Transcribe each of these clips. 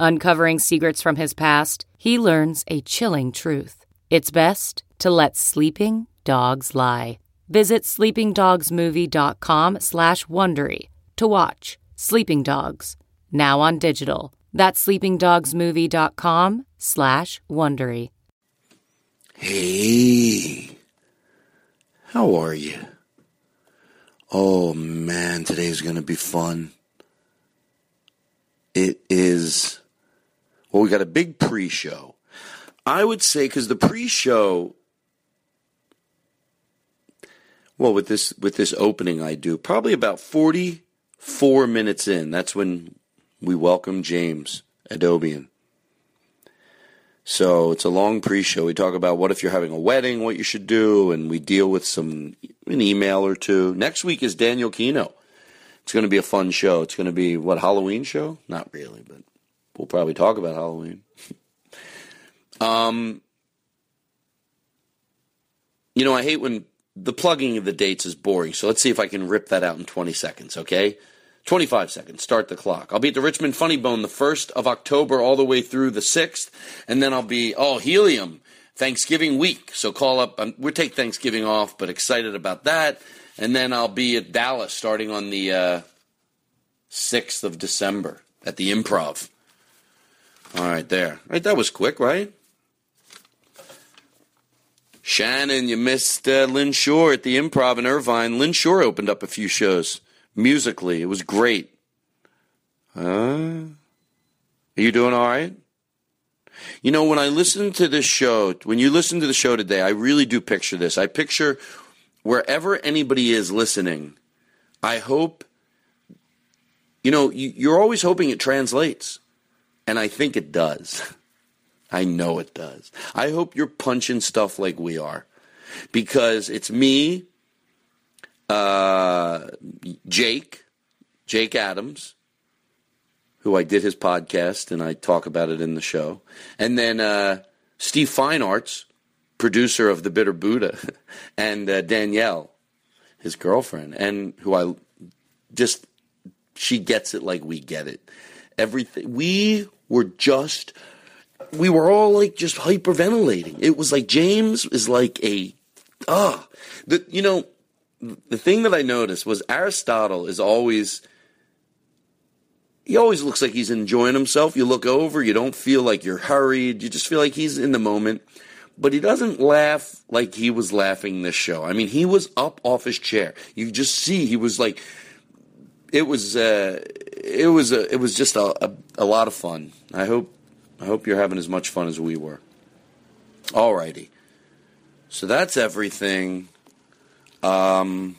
Uncovering secrets from his past, he learns a chilling truth. It's best to let sleeping dogs lie. Visit sleepingdogsmovie.com slash Wondery to watch Sleeping Dogs, now on digital. That's sleepingdogsmovie.com slash Wondery. Hey, how are you? Oh man, today's gonna be fun. It is well, we got a big pre-show. I would say because the pre-show, well, with this with this opening, I do probably about forty-four minutes in. That's when we welcome James Adomian. So it's a long pre-show. We talk about what if you're having a wedding, what you should do, and we deal with some an email or two. Next week is Daniel Kinno. It's going to be a fun show. It's going to be what Halloween show? Not really, but We'll probably talk about Halloween. um, you know, I hate when the plugging of the dates is boring. So let's see if I can rip that out in 20 seconds, okay? 25 seconds. Start the clock. I'll be at the Richmond Funny Bone the 1st of October all the way through the 6th. And then I'll be, oh, Helium, Thanksgiving week. So call up. Um, we'll take Thanksgiving off, but excited about that. And then I'll be at Dallas starting on the uh, 6th of December at the Improv. All right, there. Right, that was quick, right? Shannon, you missed uh, Lynn Shore at the Improv in Irvine. Lynn Shore opened up a few shows musically. It was great. Uh, are you doing all right? You know, when I listen to this show, when you listen to the show today, I really do picture this. I picture wherever anybody is listening, I hope, you know, you're always hoping it translates. And I think it does. I know it does. I hope you're punching stuff like we are. Because it's me, uh, Jake, Jake Adams, who I did his podcast and I talk about it in the show. And then uh, Steve Feinartz, producer of The Bitter Buddha, and uh, Danielle, his girlfriend, and who I just, she gets it like we get it. Everything. We were just we were all like just hyperventilating. It was like James is like a ah the you know the thing that I noticed was Aristotle is always he always looks like he's enjoying himself. You look over, you don't feel like you're hurried. You just feel like he's in the moment. But he doesn't laugh like he was laughing this show. I mean, he was up off his chair. You just see he was like it was uh, it was a, it was just a, a, a lot of fun. I hope I hope you're having as much fun as we were. Alrighty, so that's everything. Um,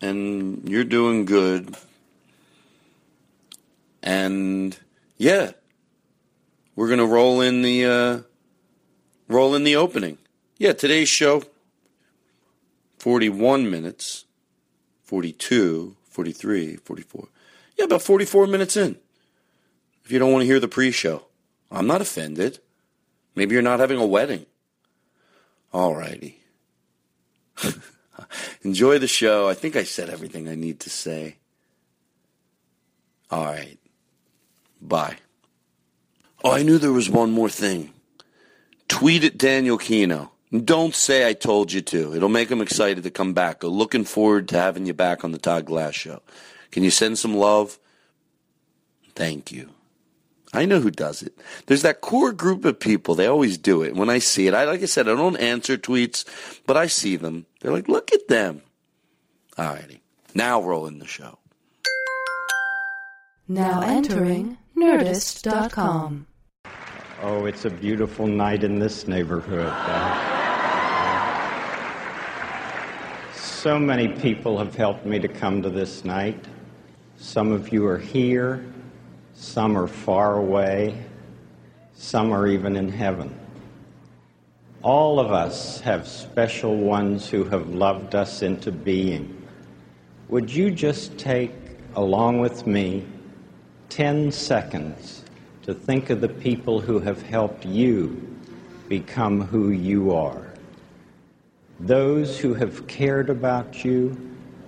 and you're doing good. And yeah, we're gonna roll in the uh, roll in the opening. Yeah, today's show, forty-one minutes. 42, 43, 44. Yeah, about 44 minutes in. You don't want to hear the pre show, I'm not offended. Maybe you're not having a wedding. All righty. Enjoy the show. I think I said everything I need to say. All right. Bye. Oh, I knew there was one more thing. Tweet at Daniel Kinno. Don't say I told you to. It'll make him excited to come back. Looking forward to having you back on the Todd Glass show. Can you send some love? Thank you. I know who does it. There's that core group of people. They always do it. When I see it, I like I said, I don't answer tweets, but I see them. They're like, look at them. Alrighty. Now rolling the show. Now entering Nerdist.com. Oh, it's a beautiful night in this neighborhood. Uh, so many people have helped me to come to this night. Some of you are here, some are far away, some are even in heaven. All of us have special ones who have loved us into being. Would you just take, along with me, 10 seconds to think of the people who have helped you become who you are? Those who have cared about you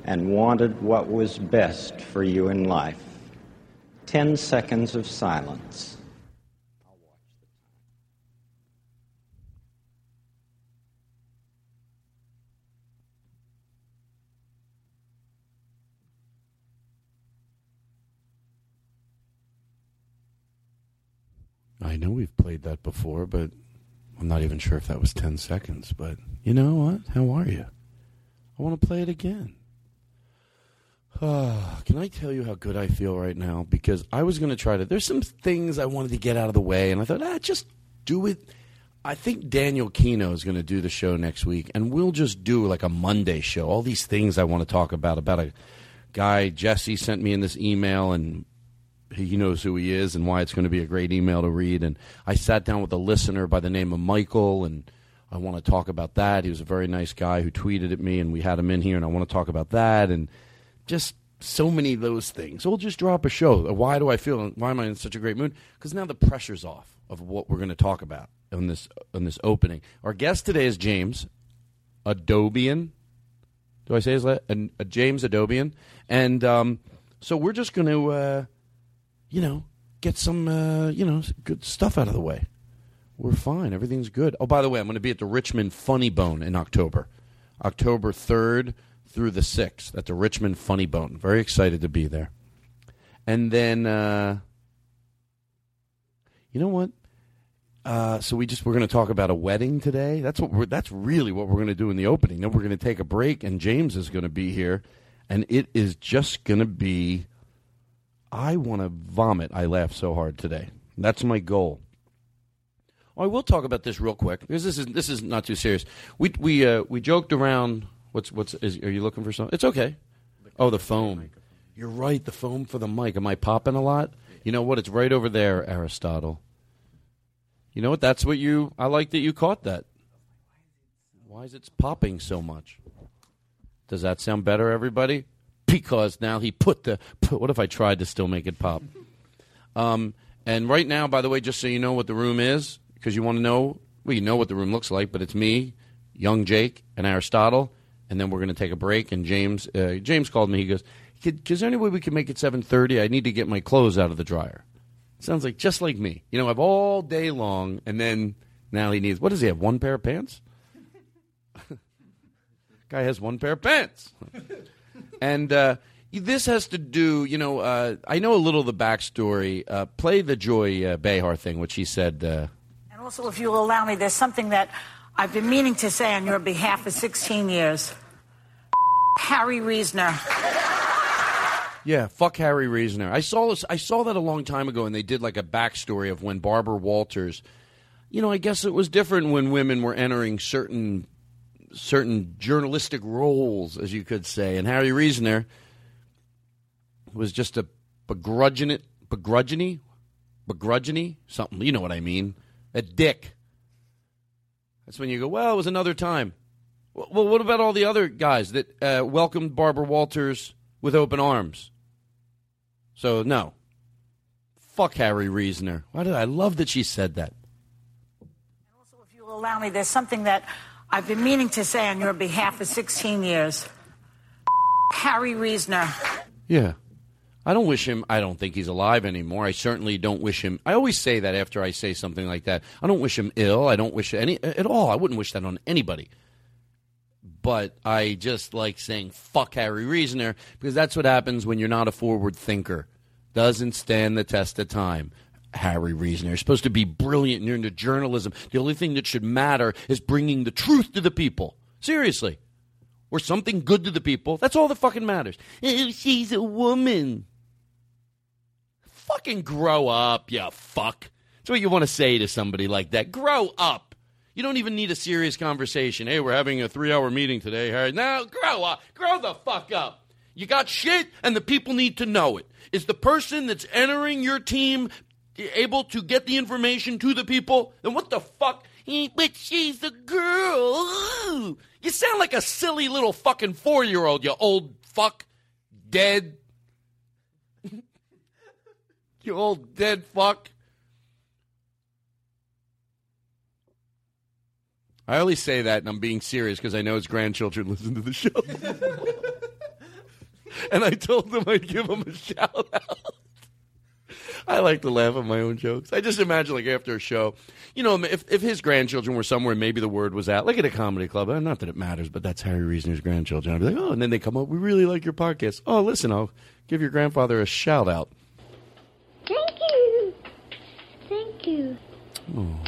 and wanted what was best for you in life. 10 seconds of silence. I know we've played that before, but I'm not even sure if that was 10 seconds. But you know what? How are you? I want to play it again. Can I tell you how good I feel right now? Because I was going to try to. There's some things I wanted to get out of the way, and I thought, ah, just do it. I think Daniel Kinno is going to do the show next week, and we'll just do like a Monday show. All these things I want to talk about about a guy Jesse sent me in this email, and he knows who he is and why it's going to be a great email to read. And I sat down with a listener by the name of Michael, and I want to talk about that. He was a very nice guy who tweeted at me, and we had him in here, and I want to talk about that, and just so many of those things. We'll just drop a show. Why do I feel? Why am I in such a great mood? Because now the pressure's off of what we're going to talk about in this in this opening. Our guest today is James Adomian. Do I say his last? A, a James Adomian, and um, so we're just going to. Uh, you know, get some, uh, you know, good stuff out of the way. We're fine. Everything's good. Oh, by the way, I'm going to be at the Richmond Funny Bone in October, October 3rd through the 6th at the Richmond Funny Bone. Very excited to be there. And then, uh, you know what? Uh, so we just we're going to talk about a wedding today. That's what we're, that's really what we're going to do in the opening. Then we're going to take a break, and James is going to be here, and it is just going to be I want to vomit. I laughed so hard today. That's my goal. Oh, I will talk about this real quick because this is this is not too serious. We we uh, we joked around. What's what's is, are you looking for something? It's okay. Oh, the foam. You're right. The foam for the mic. Am I popping a lot? You know what? It's right over there, Aristotle. You know what? That's what you. I like that you caught that. Why is it popping so much? Does that sound better, everybody? because now he put the. Put, what if I tried to still make it pop? Um, and right now, by the way, just so you know what the room is, because you want to know, well, you know what the room looks like, but it's me, young Jake, and Aristotle, and then we're going to take a break. And James, uh, James called me. He goes, "Is there any way we can make it 7:30? I need to get my clothes out of the dryer." Sounds like just like me. You know, I've all day long, and then now he needs. What does he have? One pair of pants. Guy has one pair of pants. and uh, this has to do, you know, uh, I know a little of the backstory. Uh, play the Joy uh, Behar thing, which he said. Uh, and also, if you'll allow me, there's something that I've been meaning to say on your behalf for 16 years. Harry Reasoner. Yeah, fuck Harry Reasoner. I saw this. I saw that a long time ago, and they did like a backstory of when Barbara Walters. You know, I guess it was different when women were entering certain certain journalistic roles, as you could say. And Harry Reasoner was just a begrudging it, begrudging begrudging something. You know what I mean? A dick. That's when you go, well, it was another time. Well, what about all the other guys that uh, welcomed Barbara Walters with open arms? So, no. Fuck Harry Reasoner. Why did I love that she said that? And also, if you'll allow me, there's something that I've been meaning to say on your behalf for 16 years. Harry Reasoner. Yeah. I don't wish him. I don't think he's alive anymore. I certainly don't wish him. I always say that after I say something like that. I don't wish him ill. I don't wish any at all. I wouldn't wish that on anybody. But I just like saying "fuck Harry Reasoner" because that's what happens when you're not a forward thinker. Doesn't stand the test of time. Harry Reasoner. You're supposed to be brilliant. and You're into journalism. The only thing that should matter is bringing the truth to the people. Seriously. Or something good to the people. That's all that fucking matters. She's a woman. Fucking grow up, you fuck. That's what you want to say to somebody like that. Grow up. You don't even need a serious conversation. Hey, we're having a three hour meeting today, Harry. Now, grow up. Grow the fuck up. You got shit, and the people need to know it. Is the person that's entering your team able to get the information to the people? Then what the fuck? But she's a girl. You sound like a silly little fucking four year old, you old fuck. Dead. You old dead fuck. I only say that, and I'm being serious because I know his grandchildren listen to the show. and I told them I'd give him a shout out. I like to laugh at my own jokes. I just imagine, like, after a show, you know, if, if his grandchildren were somewhere, maybe the word was out, like at a comedy club. uh, Not that it matters, but that's Harry Reasoner's grandchildren. I'd be like, oh, and then they come up, we really like your podcast. Oh, listen, I'll give your grandfather a shout out. Thank you. Thank you.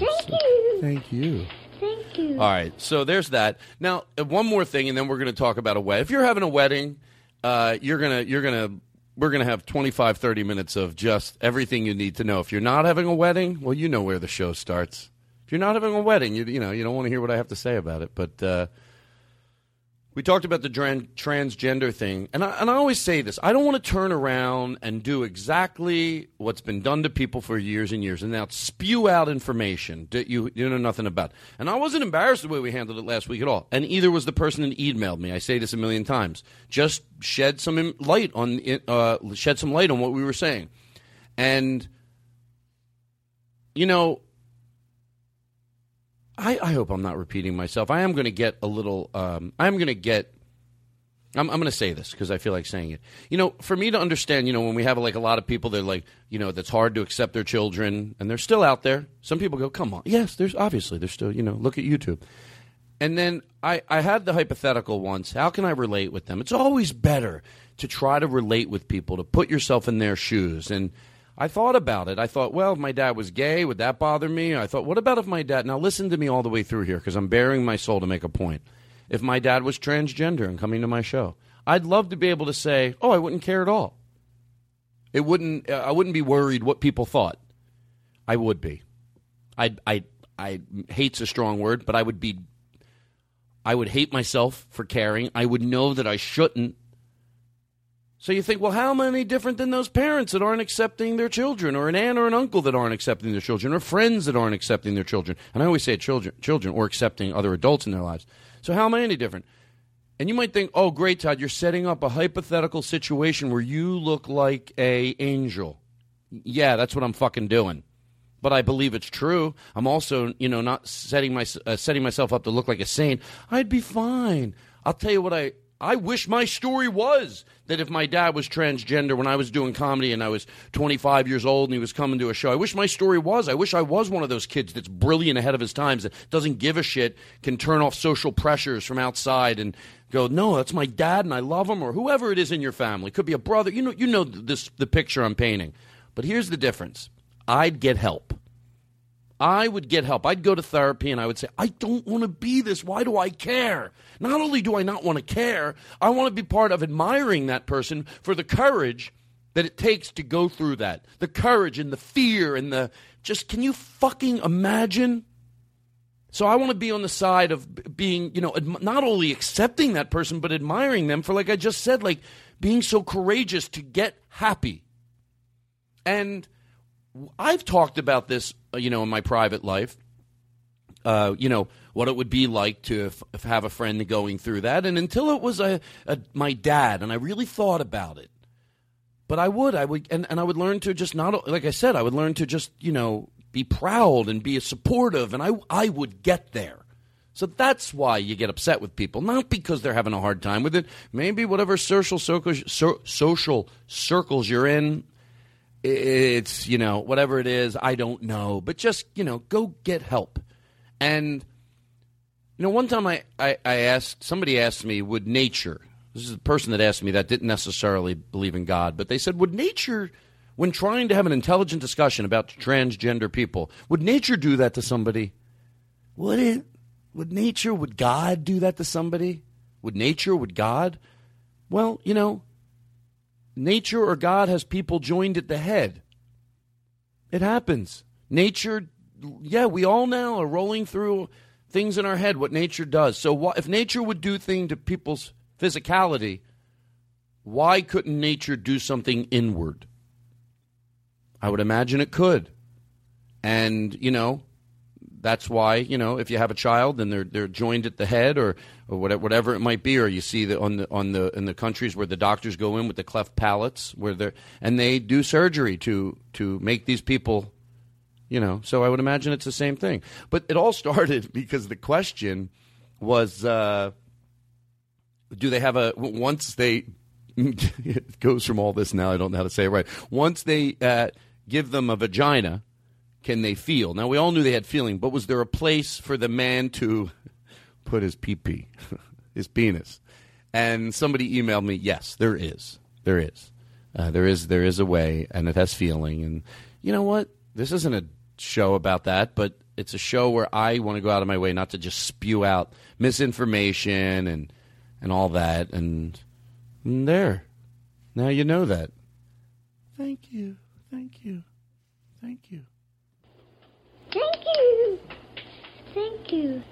Thank you. Thank you. Thank you. All right, so there's that. Now, uh, one more thing, and then we're going to talk about a wedding. If you're having a wedding, uh, you're gonna you're gonna we're gonna have 25, 30 minutes of just everything you need to know. If you're not having a wedding, well, you know where the show starts. If you're not having a wedding, you you know you don't want to hear what I have to say about it. But uh, we talked about the tran- transgender thing, and I, and I always say this: I don't want to turn around and do exactly what's been done to people for years and years, and now spew out information that you you know nothing about. And I wasn't embarrassed the way we handled it last week at all, and either was the person that emailed me. I say this a million times: just shed some light on uh, shed some light on what we were saying, and you know. I, I hope I'm not repeating myself. I am going to get a little. Um, I'm going to get. I'm, I'm going to say this because I feel like saying it. You know, for me to understand, you know, when we have like a lot of people that are like, you know, that's hard to accept their children, and they're still out there. Some people go, "Come on, yes." There's obviously there's still, you know, look at YouTube. And then I, I had the hypothetical once. How can I relate with them? It's always better to try to relate with people, to put yourself in their shoes. And I thought about it. I thought, well, if my dad was gay, would that bother me? I thought, what about if my dad. Now, listen to me all the way through here because I'm bearing my soul to make a point. If my dad was transgender and coming to my show, I'd love to be able to say, oh, I wouldn't care at all. It wouldn't. I wouldn't be worried what people thought. I would be. I I I hate's a strong word, but I would be. I would hate myself for caring. I would know that I shouldn't. So you think, well, how many different than those parents that aren't accepting their children, or an aunt or an uncle that aren't accepting their children, or friends that aren't accepting their children? And I always say children, children, or accepting other adults in their lives. So how many different? And you might think, oh, great, Todd, you're setting up a hypothetical situation where you look like a angel. Yeah, that's what I'm fucking doing. But I believe it's true. I'm also, you know, not setting my uh, setting myself up to look like a saint. I'd be fine. I'll tell you what I I wish my story was that if my dad was transgender when I was doing comedy and I was 25 years old and he was coming to a show, I wish my story was. I wish I was one of those kids that's brilliant ahead of his times, that doesn't give a shit, can turn off social pressures from outside and go, no, that's my dad and I love him, or whoever it is in your family. Could be a brother. You know, you know this the picture I'm painting. But here's the difference. I'd get help. I would get help. I'd go to therapy and I would say, I don't want to be this. Why do I care? Not only do I not want to care, I want to be part of admiring that person for the courage that it takes to go through that. The courage and the fear and the just, can you fucking imagine? So I want to be on the side of being, you know, not only accepting that person, but admiring them for, like I just said, like being so courageous to get happy. And I've talked about this, uh, you know, in my private life. Uh, you know what it would be like to f- have a friend going through that, and until it was a, a my dad, and I really thought about it. But I would, I would, and, and I would learn to just not, like I said, I would learn to just, you know, be proud and be supportive, and I, I would get there. So that's why you get upset with people, not because they're having a hard time with it. Maybe whatever social circles, so, social circles you're in, it's you know whatever it is. I don't know, but just you know go get help. And you know, one time I, I, I asked somebody asked me, would nature? This is the person that asked me that didn't necessarily believe in God, but they said, would nature, when trying to have an intelligent discussion about transgender people, would nature do that to somebody? Would it? Would nature, would God do that to somebody? Would nature, would God? Well, you know, nature or God has people joined at the head. It happens. Nature, yeah, we all now are rolling through things in our head, what nature does. So wh- if nature would do things to people's physicality, why couldn't nature do something inward? I would imagine it could. And, you know, that's why you know if you have a child and they're they're joined at the head or or whatever, whatever it might be, or you see that on the on the in the countries where the doctors go in with the cleft palates where they're and they do surgery to to make these people, you know. So I would imagine it's the same thing. But it all started because the question was, uh, do they have a once they it goes from all this now I don't know how to say it right. Once they uh, give them a vagina can they feel? Now we all knew they had feeling, but was there a place for the man to put his pee pee, his penis? And somebody emailed me, yes, there is, there is, uh, there is, there is a way, and it has feeling. And you know what? This isn't a show about that, but it's a show where I want to go out of my way not to just spew out misinformation and and all that. And, and there, now you know that. Thank you, thank you, thank you. Thank you. Thank you.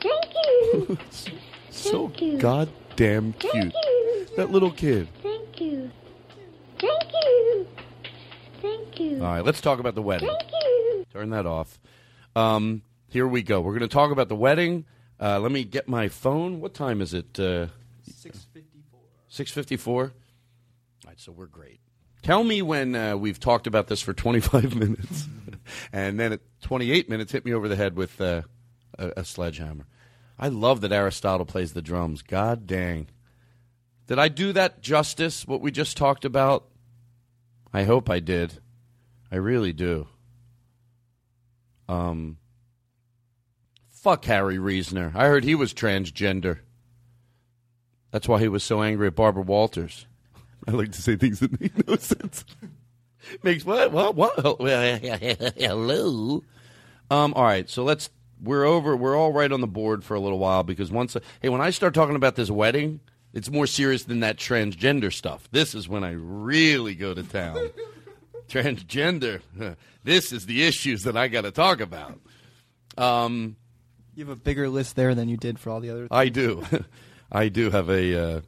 Thank you. so Thank you. goddamn cute. Thank you. That little kid. Thank you. Thank you. Thank you. All right, let's talk about the wedding. Thank you. Turn that off. Um, here we go. We're going to talk about the wedding. Uh, let me get my phone. What time is it? Uh, 6.54. 6.54? All right, so we're great. Tell me when uh, we've talked about this for 25 minutes, and then at 28 minutes, hit me over the head with uh, a, a sledgehammer. I love that Aristotle plays the drums. God dang. Did I do that justice, what we just talked about? I hope I did. I really do. Um, fuck Harry Reasoner. I heard he was transgender. That's why he was so angry at Barbara Walters. I like to say things that make no sense. Makes what? What? What? Hello. Um. All right. So let's. We're over. We're all right on the board for a little while because once. Hey, when I start talking about this wedding, it's more serious than that transgender stuff. This is when I really go to town. transgender. This is the issues that I got to talk about. Um. You have a bigger list there than you did for all the other. I do. I do have a. Uh,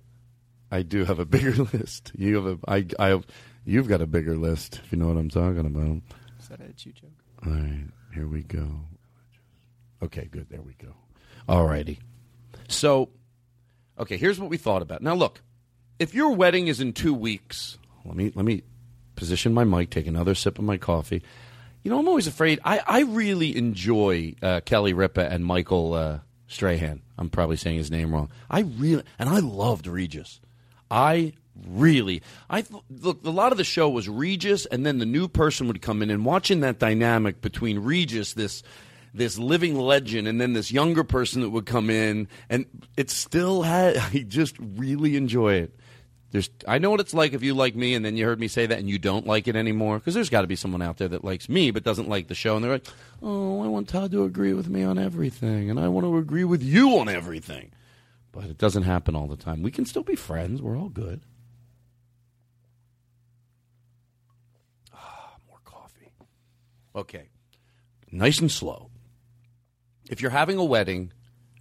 I do have a bigger list. You have a. I. I. Have, you've got a bigger list. If you know what I'm talking about. Is that a chew joke? All right. Here we go. Okay. Good. There we go. All righty. So, okay. Here's what we thought about. Now, look. If your wedding is in two weeks, let me let me position my mic. Take another sip of my coffee. You know, I'm always afraid. I, I really enjoy uh, Kelly Ripa and Michael uh, Strahan. I'm probably saying his name wrong. I really and I loved Regis. I really I look. A lot of the show was Regis, and then the new person would come in, and watching that dynamic between Regis, this this living legend, and then this younger person that would come in, and it still had. I just really enjoy it. There's, I know what it's like if you like me, and then you heard me say that, and you don't like it anymore. Because there's got to be someone out there that likes me but doesn't like the show, and they're like, "Oh, I want Todd to agree with me on everything, and I want to agree with you on everything." But it doesn't happen all the time. We can still be friends. We're all good. Ah, more coffee. Okay, nice and slow. If you're having a wedding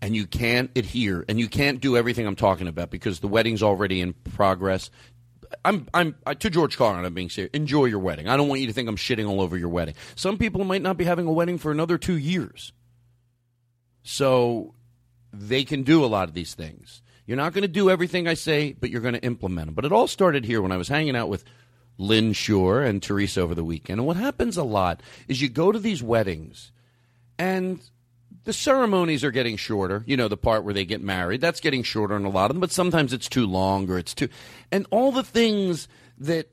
and you can't adhere and you can't do everything I'm talking about because the wedding's already in progress. I'm I'm uh, to George Carlin. I'm being serious. Enjoy your wedding. I don't want you to think I'm shitting all over your wedding. Some people might not be having a wedding for another two years, so they can do a lot of these things. You're not going to do everything I say, but you're going to implement them. But it all started here when I was hanging out with Lynn Shore and Teresa over the weekend. And what happens a lot is you go to these weddings, and The ceremonies are getting shorter. You know, the part where they get married, that's getting shorter in a lot of them, but sometimes it's too long or it's too. And all the things that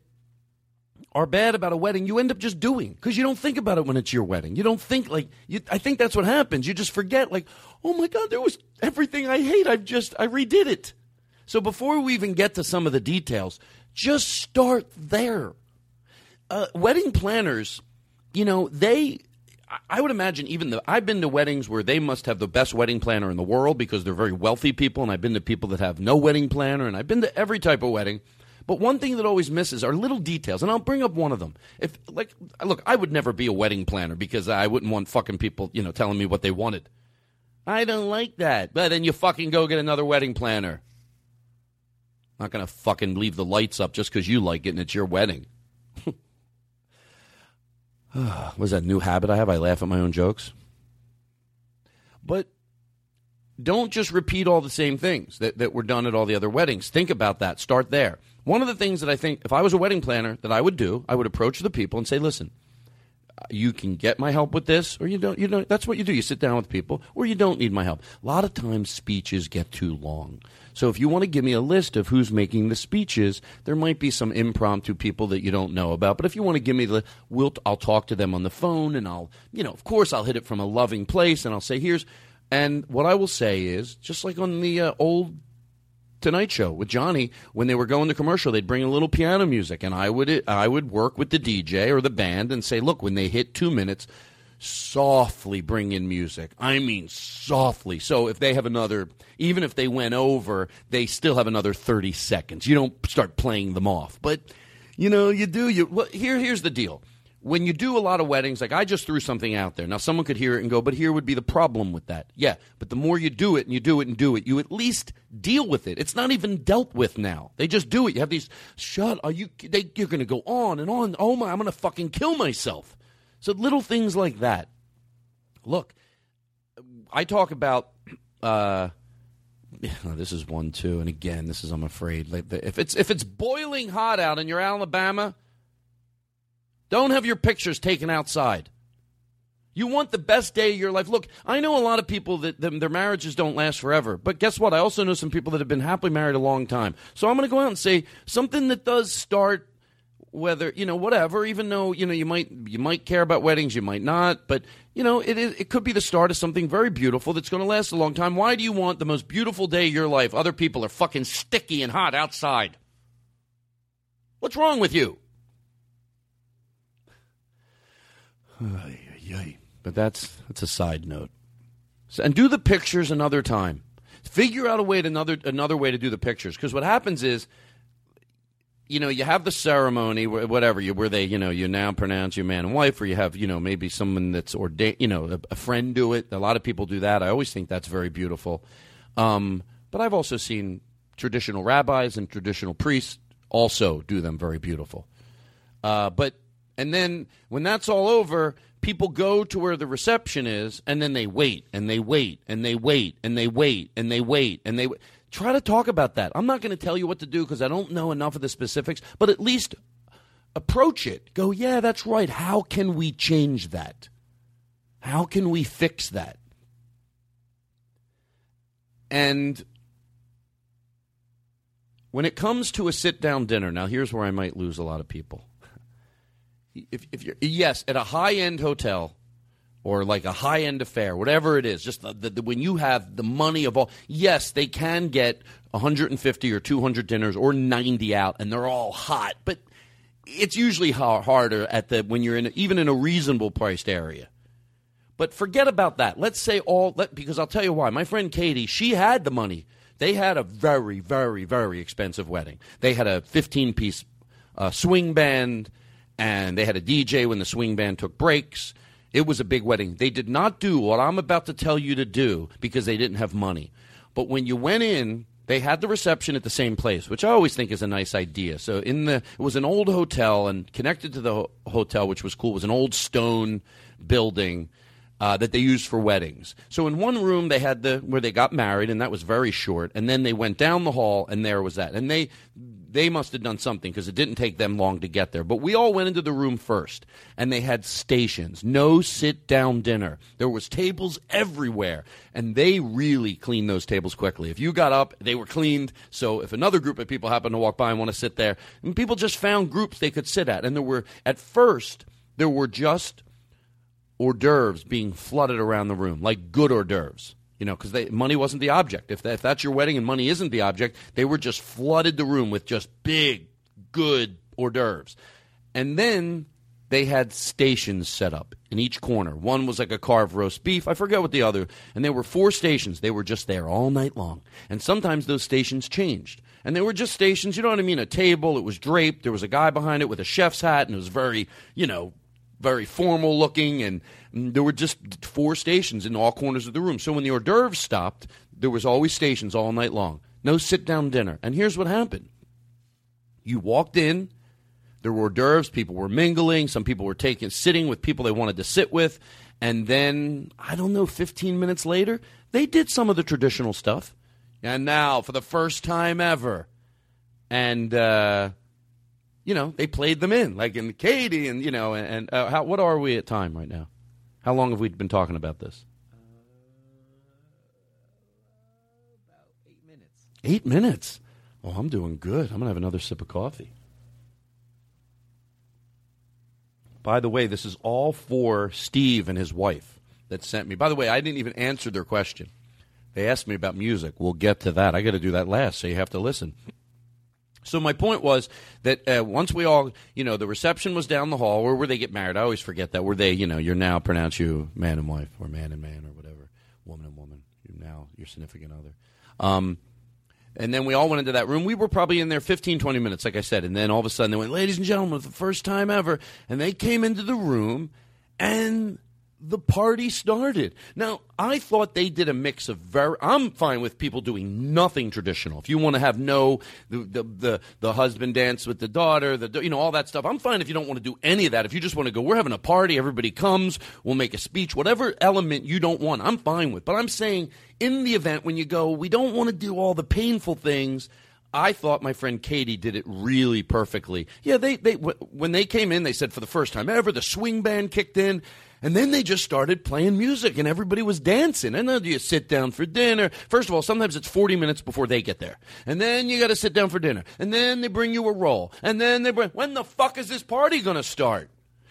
are bad about a wedding, you end up just doing because you don't think about it when it's your wedding. You don't think like you, I think that's what happens. You just forget like, oh my god, there was everything I hate. I've just I redid it. So before we even get to some of the details, just start there. Uh, wedding planners, you know, they. I- would imagine even the I've been to weddings where they must have the best wedding planner in the world because they're very wealthy people, and I've been to people that have no wedding planner, and I've been to every type of wedding. But one thing that always misses are little details, and I'll bring up one of them. If like, look, I would never be a wedding planner because I wouldn't want fucking people, you know, telling me what they wanted. I don't like that. But then you fucking go get another wedding planner. I'm Not gonna fucking leave the lights up just because you like it and it's your wedding. Ah, Was that new habit I have? I laugh at my own jokes. But don't just repeat all the same things that, that were done at all the other weddings. Think about that. Start there. One of the things that I think, if I was a wedding planner, that I would do, I would approach the people and say, listen, you can get my help with this, or you don't. You don't. That's what you do. You sit down with people, or you don't need my help. A lot of times, speeches get too long. So if you want to give me a list of who's making the speeches, there might be some impromptu people that you don't know about. But if you want to give me the, we'll, I'll talk to them on the phone, and I'll, you know, of course, I'll hit it from a loving place, and I'll say, here's, and what I will say is, just like on the uh, old Tonight Show with Johnny, when they were going to commercial, they'd bring a little piano music, and I would I would work with the DJ or the band and say, look, when they hit two minutes, softly bring in music. I mean, softly. So if they have another, even if they went over, they still have another thirty seconds. You don't start playing them off, but you know you do. You well, here here's the deal. When you do a lot of weddings, like I just threw something out there. Now, someone could hear it and go, but here would be the problem with that. Yeah, but the more you do it and you do it and do it, you at least deal with it. It's not even dealt with now. They just do it. You have these, shut, are you, they, you're going to go on and on. Oh my, I'm going to fucking kill myself. So little things like that. Look, I talk about, uh, this is one too, and again, this is I'm afraid. Like if it's if it's boiling hot out and you're Alabama, don't have your pictures taken outside. You want the best day of your life. Look, I know a lot of people that their marriages don't last forever, but guess what? I also know some people that have been happily married a long time. So I'm going to go out and say something that does start whether you know whatever even though you know you might you might care about weddings you might not but you know it is it could be the start of something very beautiful that's going to last a long time why do you want the most beautiful day of your life other people are fucking sticky and hot outside what's wrong with you but that's that's a side note so, and do the pictures another time figure out a way to another another way to do the pictures because what happens is you know, you have the ceremony, whatever, you, where they, you know, you now pronounce you man and wife, or you have, you know, maybe someone that's ordained, you know, a, a friend do it. A lot of people do that. I always think that's very beautiful. Um, but I've also seen traditional rabbis and traditional priests also do them very beautiful. Uh, but and then when that's all over, people go to where the reception is, and then they wait and they wait and they wait and they wait and they wait and they wait. Try to talk about that. I'm not going to tell you what to do because I don't know enough of the specifics, but at least approach it. Go, yeah, that's right. How can we change that? How can we fix that? And when it comes to a sit down dinner, now here's where I might lose a lot of people. If, if you're, yes, at a high end hotel or like a high end affair, whatever it is, just the, the, the, when you have the money of all, yes, they can get 150 or 200 dinners or 90 out and they're all hot, but it's usually har- harder at the when you're in even in a reasonable priced area. But forget about that. Let's say all let, because I'll tell you why. My friend Katie, she had the money. They had a very, very, very expensive wedding. They had a 15 piece uh, swing band, and they had a DJ when the swing band took breaks. It was a big wedding. They did not do what I'm about to tell you to do because they didn't have money. But when you went in, they had the reception at the same place, which I always think is a nice idea. So in the it was an old hotel and connected to the ho- hotel, which was cool, It was an old stone building uh, that they used for weddings. So in one room they had the where they got married, and that was very short. And then they went down the hall, and there was that. And they they must have done something because it didn't take them long to get there. But we all went into the room first, and they had stations, no sit down dinner. There was tables everywhere, and they really cleaned those tables quickly. If you got up, they were cleaned. So if another group of people happened to walk by and want to sit there, and people just found groups they could sit at, and there were at first there were just hors d'oeuvres being flooded around the room, like good hors d'oeuvres. You know, because money wasn't the object. If, that, if that's your wedding and money isn't the object, they were just flooded the room with just big, good hors d'oeuvres. And then they had stations set up in each corner. One was like a carved roast beef. I forget what the other. And there were four stations. They were just there all night long. And sometimes those stations changed. And they were just stations, you know what I mean? A table, it was draped. There was a guy behind it with a chef's hat, and it was very, you know, very formal looking, and there were just four stations in all corners of the room. So when the hors d'oeuvres stopped, there was always stations all night long. No sit down dinner. And here's what happened you walked in, there were hors d'oeuvres, people were mingling, some people were taking sitting with people they wanted to sit with, and then I don't know, 15 minutes later, they did some of the traditional stuff. And now, for the first time ever, and uh, you know, they played them in, like in Katie, and you know, and uh, how, what are we at time right now? How long have we been talking about this? about eight minutes. Eight minutes. Oh, I'm doing good. I'm gonna have another sip of coffee. By the way, this is all for Steve and his wife that sent me. By the way, I didn't even answer their question. They asked me about music. We'll get to that. I got to do that last, so you have to listen. So my point was that uh, once we all, you know, the reception was down the hall, where they get married. I always forget that. Where they, you know, you're now pronounce you man and wife, or man and man, or whatever, woman and woman. You're now your significant other. Um, and then we all went into that room. We were probably in there 15, 20 minutes, like I said. And then all of a sudden they went, ladies and gentlemen, for the first time ever. And they came into the room, and the party started. Now, I thought they did a mix of very. I'm fine with people doing nothing traditional. If you want to have no the, the the the, husband dance with the daughter, the you know all that stuff. I'm fine if you don't want to do any of that. If you just want to go, we're having a party, everybody comes, we'll make a speech, whatever element you don't want, I'm fine with. But I'm saying in the event when you go, we don't want to do all the painful things. I thought my friend Katie did it really perfectly. Yeah, they, they when they came in, they said for the first time ever, the swing band kicked in. And then they just started playing music and everybody was dancing. And then you sit down for dinner. First of all, sometimes it's 40 minutes before they get there. And then you got to sit down for dinner. And then they bring you a roll. And then they bring, when the fuck is this party going to start?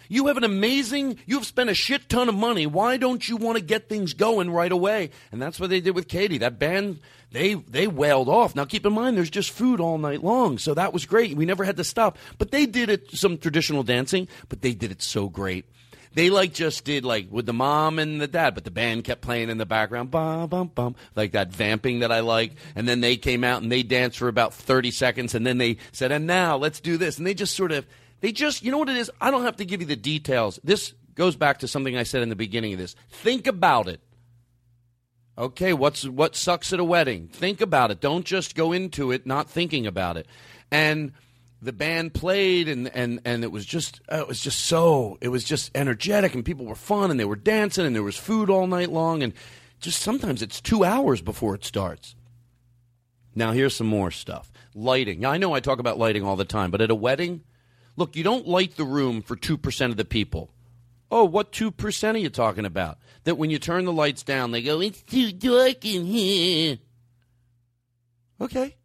You have an amazing, you've spent a shit ton of money. Why don't you want to get things going right away? And that's what they did with Katie. That band, they, they wailed off. Now keep in mind, there's just food all night long. So that was great. We never had to stop. But they did it, some traditional dancing, but they did it so great they like just did like with the mom and the dad, but the band kept playing in the background, bum bum bum, like that vamping that I like. And then they came out and they danced for about thirty seconds, and then they said, "And now let's do this." And they just sort of, they just, you know what it is? I don't have to give you the details. This goes back to something I said in the beginning of this. Think about it. Okay, what's what sucks at a wedding? Think about it. Don't just go into it not thinking about it. And the band played and and and it was just uh, it was just so it was just energetic and people were fun and they were dancing and there was food all night long and just sometimes it's 2 hours before it starts. Now here's some more stuff. Lighting. Now I know I talk about lighting all the time, but at a wedding, look, you don't light the room for 2% of the people. Oh, what 2% are you talking about? That when you turn the lights down, they go, it's too dark in here. Okay.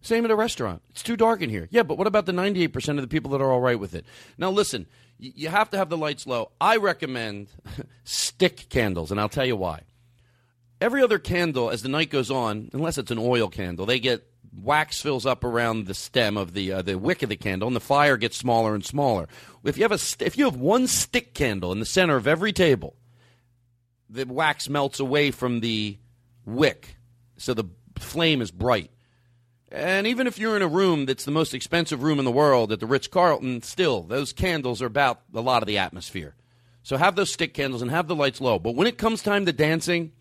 Same at a restaurant. It's too dark in here. Yeah, but what about the 98% of the people that are all right with it? Now, listen, you have to have the lights low. I recommend stick candles, and I'll tell you why. Every other candle, as the night goes on, unless it's an oil candle, they get wax fills up around the stem of the uh, the wick of the candle, and the fire gets smaller and smaller. If you have a st- if you have one stick candle in the center of every table, the wax melts away from the wick, so the flame is bright. And even if you're in a room that's the most expensive room in the world at the Ritz Carlton, still, those candles are about a lot of the atmosphere. So have those stick candles and have the lights low. But when it comes time to dancing,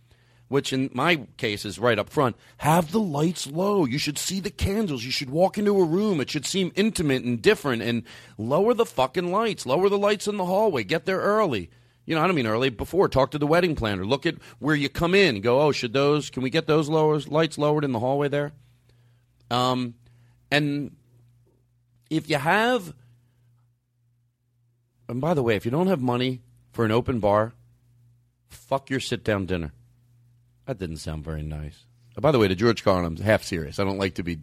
which in my case is right up front, have the lights low. You should see the candles. You should walk into a room. It should seem intimate and different and lower the fucking lights. Lower the lights in the hallway. Get there early. You know, I don't mean early. Before, talk to the wedding planner. Look at where you come in. Go, oh, should those? Can we get those lowers, lights lowered in the hallway there? Um, and if you have, and by the way, if you don't have money for an open bar, fuck your sit down dinner. That didn't sound very nice. Uh, by the way, to George Carlin, I'm half serious. I don't like to be.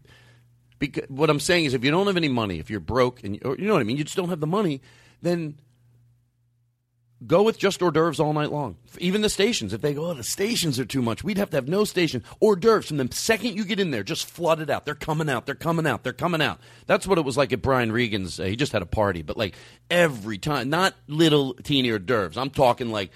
Because, what I'm saying is, if you don't have any money, if you're broke, and or, you know what I mean, you just don't have the money, then go with just hors d'oeuvres all night long. Even the stations, if they go, oh, the stations are too much, we'd have to have no station. Hors d'oeuvres from the second you get in there, just flood it out. They're coming out. They're coming out. They're coming out. That's what it was like at Brian Regan's. Uh, he just had a party, but like every time, not little teeny hors d'oeuvres. I'm talking like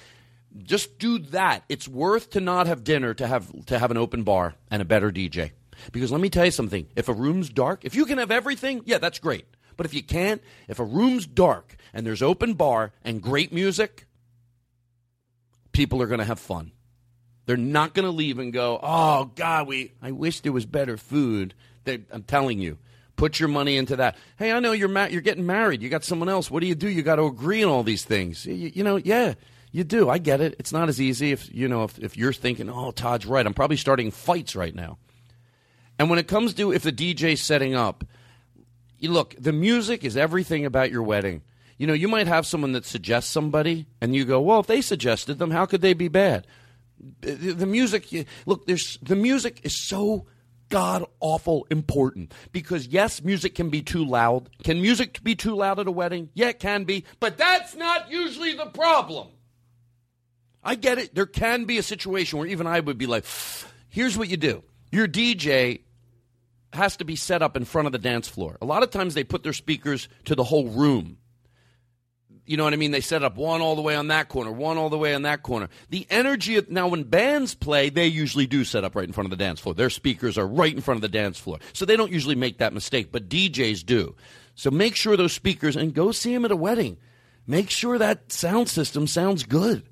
just do that. It's worth to not have dinner to have to have an open bar and a better DJ. Because let me tell you something. If a room's dark, if you can have everything, yeah, that's great. But if you can't, if a room's dark and there's open bar and great music, people are going to have fun. They're not going to leave and go, "Oh God, we I wish there was better food." They, I'm telling you, put your money into that. Hey, I know you're ma- you're getting married. You got someone else. What do you do? You got to agree on all these things. You, you know, yeah. You do. I get it. It's not as easy if you know if, if you're thinking, oh, Todd's right. I'm probably starting fights right now. And when it comes to if the DJ's setting up, you look, the music is everything about your wedding. You know, you might have someone that suggests somebody, and you go, well, if they suggested them, how could they be bad? The, music, look, there's the music is so god awful important because yes, music can be too loud. Can music be too loud at a wedding? Yeah, it can be, but that's not usually the problem. I get it. There can be a situation where even I would be like, here's what you do. Your DJ has to be set up in front of the dance floor. A lot of times they put their speakers to the whole room. You know what I mean? They set up one all the way on that corner, one all the way on that corner. The energy of now when bands play, they usually do set up right in front of the dance floor. Their speakers are right in front of the dance floor. So they don't usually make that mistake, but DJs do. So make sure those speakers and go see them at a wedding. Make sure that sound system sounds good.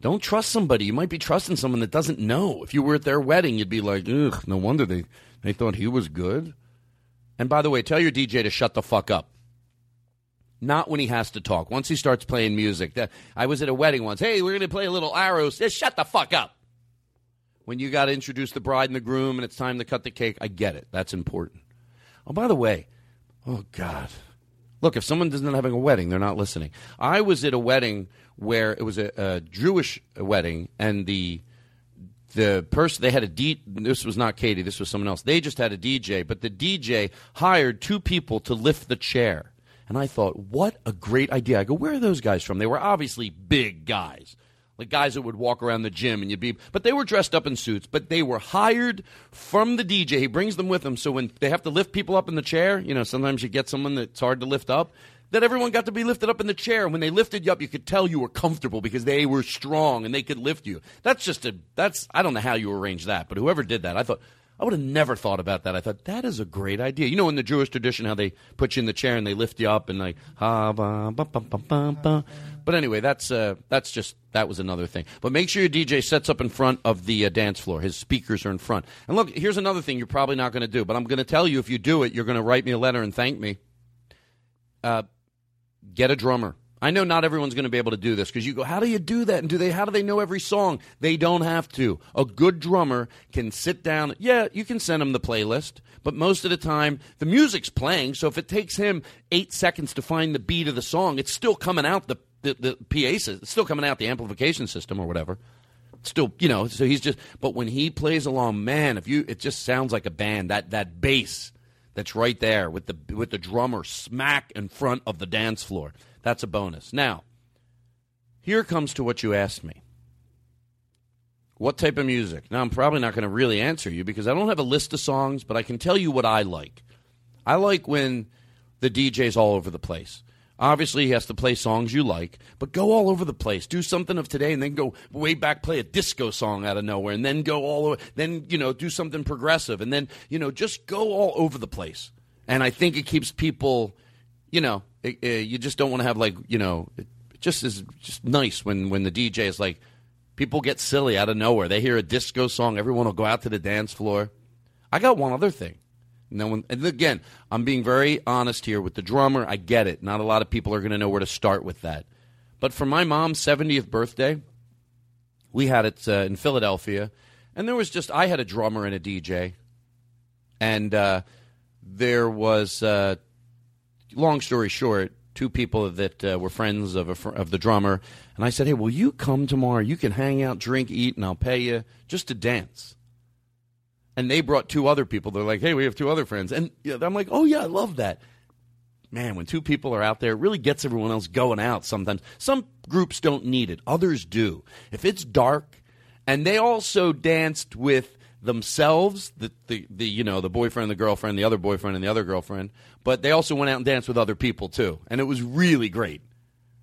Don't trust somebody. You might be trusting someone that doesn't know. If you were at their wedding, you'd be like, ugh, no wonder they, they thought he was good. And by the way, tell your DJ to shut the fuck up. Not when he has to talk. Once he starts playing music. I was at a wedding once. Hey, we're going to play a little arrows. Just shut the fuck up. When you got to introduce the bride and the groom and it's time to cut the cake, I get it. That's important. Oh, by the way, oh, God. Look, if someone isn't having a wedding, they're not listening. I was at a wedding where it was a, a Jewish wedding, and the the person they had a D. This was not Katie. This was someone else. They just had a DJ, but the DJ hired two people to lift the chair. And I thought, what a great idea! I go, where are those guys from? They were obviously big guys, like guys that would walk around the gym, and you'd be. But they were dressed up in suits. But they were hired from the DJ. He brings them with him, so when they have to lift people up in the chair, you know, sometimes you get someone that's hard to lift up that everyone got to be lifted up in the chair. And when they lifted you up, you could tell you were comfortable because they were strong and they could lift you. That's just a, that's, I don't know how you arrange that, but whoever did that, I thought, I would have never thought about that. I thought, that is a great idea. You know, in the Jewish tradition, how they put you in the chair and they lift you up and like, ha, ba, ba, ba, ba, ba, ba. But anyway, that's, uh, that's just, that was another thing. But make sure your DJ sets up in front of the uh, dance floor. His speakers are in front. And look, here's another thing you're probably not going to do, but I'm going to tell you if you do it, you're going to write me a letter and thank me. Uh, get a drummer. I know not everyone's going to be able to do this because you go, how do you do that? And do they? How do they know every song? They don't have to. A good drummer can sit down. Yeah, you can send him the playlist, but most of the time the music's playing. So if it takes him eight seconds to find the beat of the song, it's still coming out the the, the PA system. It's still coming out the amplification system or whatever. Still, you know. So he's just. But when he plays along, man, if you, it just sounds like a band. That that bass that's right there with the with the drummer smack in front of the dance floor. That's a bonus. Now, here comes to what you asked me. What type of music? Now, I'm probably not going to really answer you because I don't have a list of songs, but I can tell you what I like. I like when the DJ's all over the place. Obviously, he has to play songs you like, but go all over the place. Do something of today and then go way back, play a disco song out of nowhere, and then go all over, then, you know, do something progressive, and then, you know, just go all over the place. And I think it keeps people, you know, it, uh, you just don't want to have like, you know, it just is just nice when, when the DJ is like, people get silly out of nowhere. They hear a disco song, everyone will go out to the dance floor. I got one other thing. No and again, I'm being very honest here with the drummer. I get it. Not a lot of people are going to know where to start with that. But for my mom's 70th birthday, we had it uh, in Philadelphia, and there was just I had a drummer and a DJ, and uh, there was uh, long story short, two people that uh, were friends of fr- of the drummer, and I said, "Hey, will you come tomorrow? You can hang out, drink, eat, and I'll pay you just to dance." And they brought two other people. They're like, "Hey, we have two other friends," and I'm like, "Oh yeah, I love that." Man, when two people are out there, it really gets everyone else going out sometimes. Some groups don't need it, others do. If it's dark, and they also danced with themselves, the, the, the you know, the boyfriend, the girlfriend, the other boyfriend, and the other girlfriend, but they also went out and danced with other people too. And it was really great.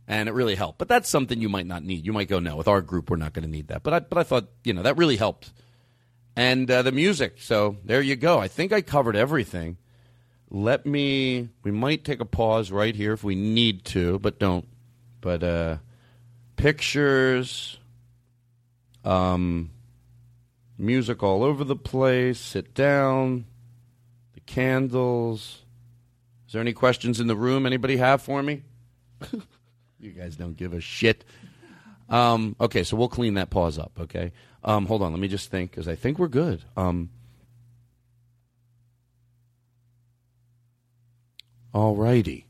And it really helped. But that's something you might not need. You might go, no, with our group, we're not going to need that. But I, but I thought, you know, that really helped. And uh, the music. So there you go. I think I covered everything. Let me, we might take a pause right here if we need to, but don't. But uh, pictures, um, music all over the place, sit down, the candles. Is there any questions in the room anybody have for me? you guys don't give a shit. Um, okay, so we'll clean that pause up, okay? Um, hold on, let me just think, because I think we're good. Um, all righty.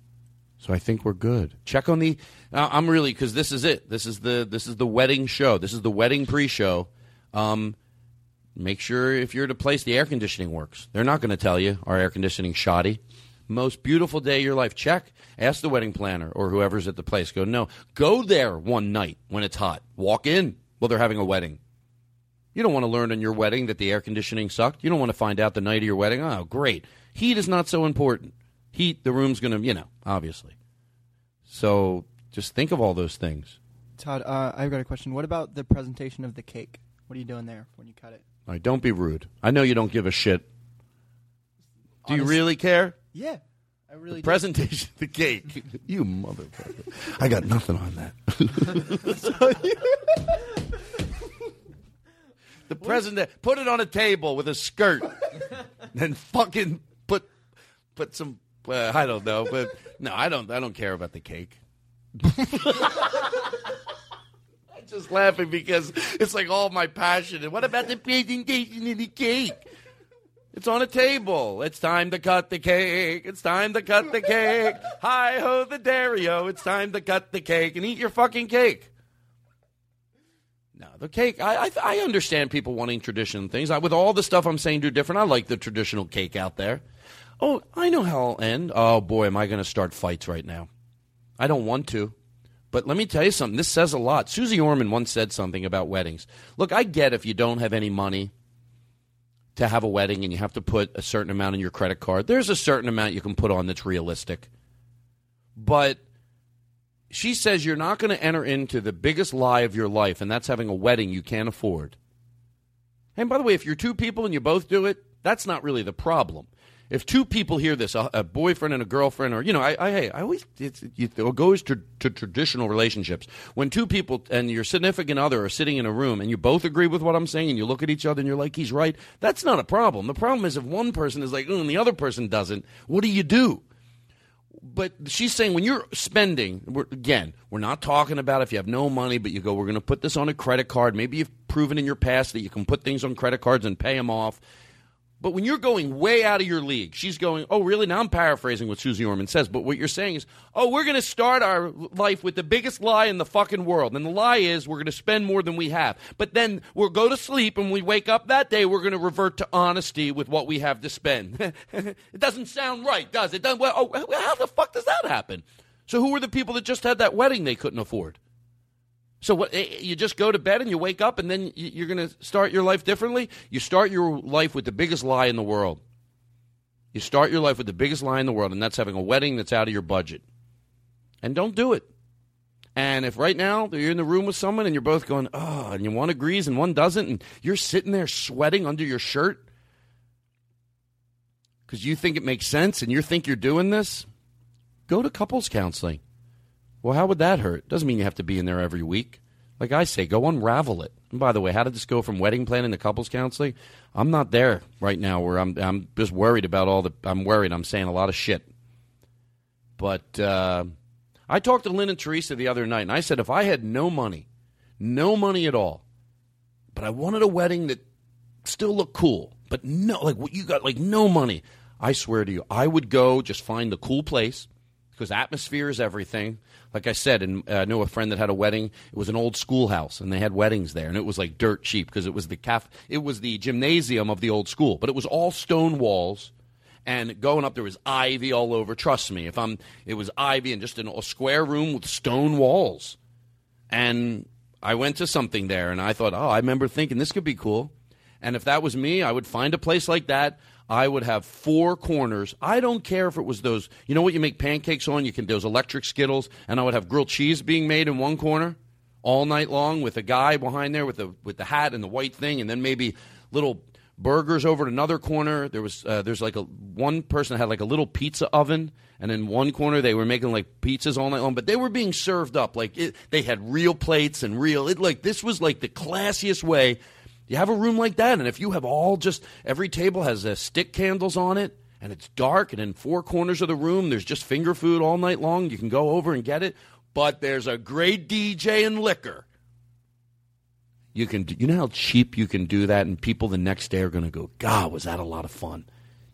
So I think we're good. Check on the. Uh, I'm really because this is it. This is the this is the wedding show. This is the wedding pre-show. Um, make sure if you're at a place the air conditioning works. They're not going to tell you our air conditioning shoddy. Most beautiful day of your life. Check. Ask the wedding planner or whoever's at the place. Go no. Go there one night when it's hot. Walk in while they're having a wedding. You don't want to learn on your wedding that the air conditioning sucked. You don't want to find out the night of your wedding. Oh, great. Heat is not so important. Heat, the room's going to, you know, obviously. So just think of all those things. Todd, uh, I've got a question. What about the presentation of the cake? What are you doing there when you cut it? All right, don't be rude. I know you don't give a shit. Do you Honest- really care? Yeah, I really. Presentation of the cake. you motherfucker. I got nothing on that. the president put it on a table with a skirt. then fucking put put some uh, I don't know, but no, I don't I don't care about the cake. Just laughing because it's like all my passion. And what about the presentation of the cake? It's on a table. It's time to cut the cake. It's time to cut the cake. Hi ho the Dario. It's time to cut the cake and eat your fucking cake. No, the cake. I I, I understand people wanting traditional things. I, with all the stuff I'm saying do different. I like the traditional cake out there. Oh, I know how I'll end. Oh boy, am I going to start fights right now? I don't want to. But let me tell you something. This says a lot. Susie Orman once said something about weddings. Look, I get if you don't have any money to have a wedding and you have to put a certain amount in your credit card. There's a certain amount you can put on that's realistic. But she says you're not going to enter into the biggest lie of your life, and that's having a wedding you can't afford. And by the way, if you're two people and you both do it, that's not really the problem. If two people hear this, a, a boyfriend and a girlfriend, or you know, I, I, hey, I always it's, it goes to, to traditional relationships. When two people and your significant other are sitting in a room and you both agree with what I'm saying, and you look at each other and you're like, he's right. That's not a problem. The problem is if one person is like, oh, and the other person doesn't. What do you do? But she's saying when you're spending, we're, again, we're not talking about if you have no money, but you go, we're going to put this on a credit card. Maybe you've proven in your past that you can put things on credit cards and pay them off. But when you're going way out of your league, she's going, oh, really? Now I'm paraphrasing what Susie Orman says, but what you're saying is, oh, we're going to start our life with the biggest lie in the fucking world. And the lie is we're going to spend more than we have. But then we'll go to sleep and we wake up that day, we're going to revert to honesty with what we have to spend. it doesn't sound right, does it? Doesn't, well, oh, how the fuck does that happen? So who were the people that just had that wedding they couldn't afford? So what? eh, You just go to bed and you wake up, and then you're going to start your life differently. You start your life with the biggest lie in the world. You start your life with the biggest lie in the world, and that's having a wedding that's out of your budget. And don't do it. And if right now you're in the room with someone and you're both going, oh, and you one agrees and one doesn't, and you're sitting there sweating under your shirt because you think it makes sense and you think you're doing this, go to couples counseling. Well, how would that hurt? Doesn't mean you have to be in there every week. Like I say, go unravel it. And by the way, how did this go from wedding planning to couples counseling? I'm not there right now where I'm I'm just worried about all the I'm worried I'm saying a lot of shit. But uh, I talked to Lynn and Teresa the other night, and I said if I had no money, no money at all, but I wanted a wedding that still looked cool, but no, like what you got, like no money. I swear to you, I would go just find the cool place because atmosphere is everything. Like I said, and uh, I know a friend that had a wedding. It was an old schoolhouse, and they had weddings there, and it was like dirt cheap because it was the caf- it was the gymnasium of the old school, but it was all stone walls. And going up there was ivy all over. Trust me, if I'm, it was ivy and just in a square room with stone walls. And I went to something there, and I thought, oh, I remember thinking this could be cool. And if that was me, I would find a place like that. I would have four corners. I don't care if it was those, you know what you make pancakes on? You can those electric skittles, and I would have grilled cheese being made in one corner all night long with a guy behind there with the with the hat and the white thing, and then maybe little burgers over at another corner. There was uh, there's like a one person had like a little pizza oven, and in one corner they were making like pizzas all night long, but they were being served up like it, they had real plates and real. It like this was like the classiest way. You have a room like that, and if you have all just every table has uh, stick candles on it, and it's dark, and in four corners of the room there's just finger food all night long. You can go over and get it, but there's a great DJ and liquor. You can, you know how cheap you can do that, and people the next day are going to go, God, was that a lot of fun?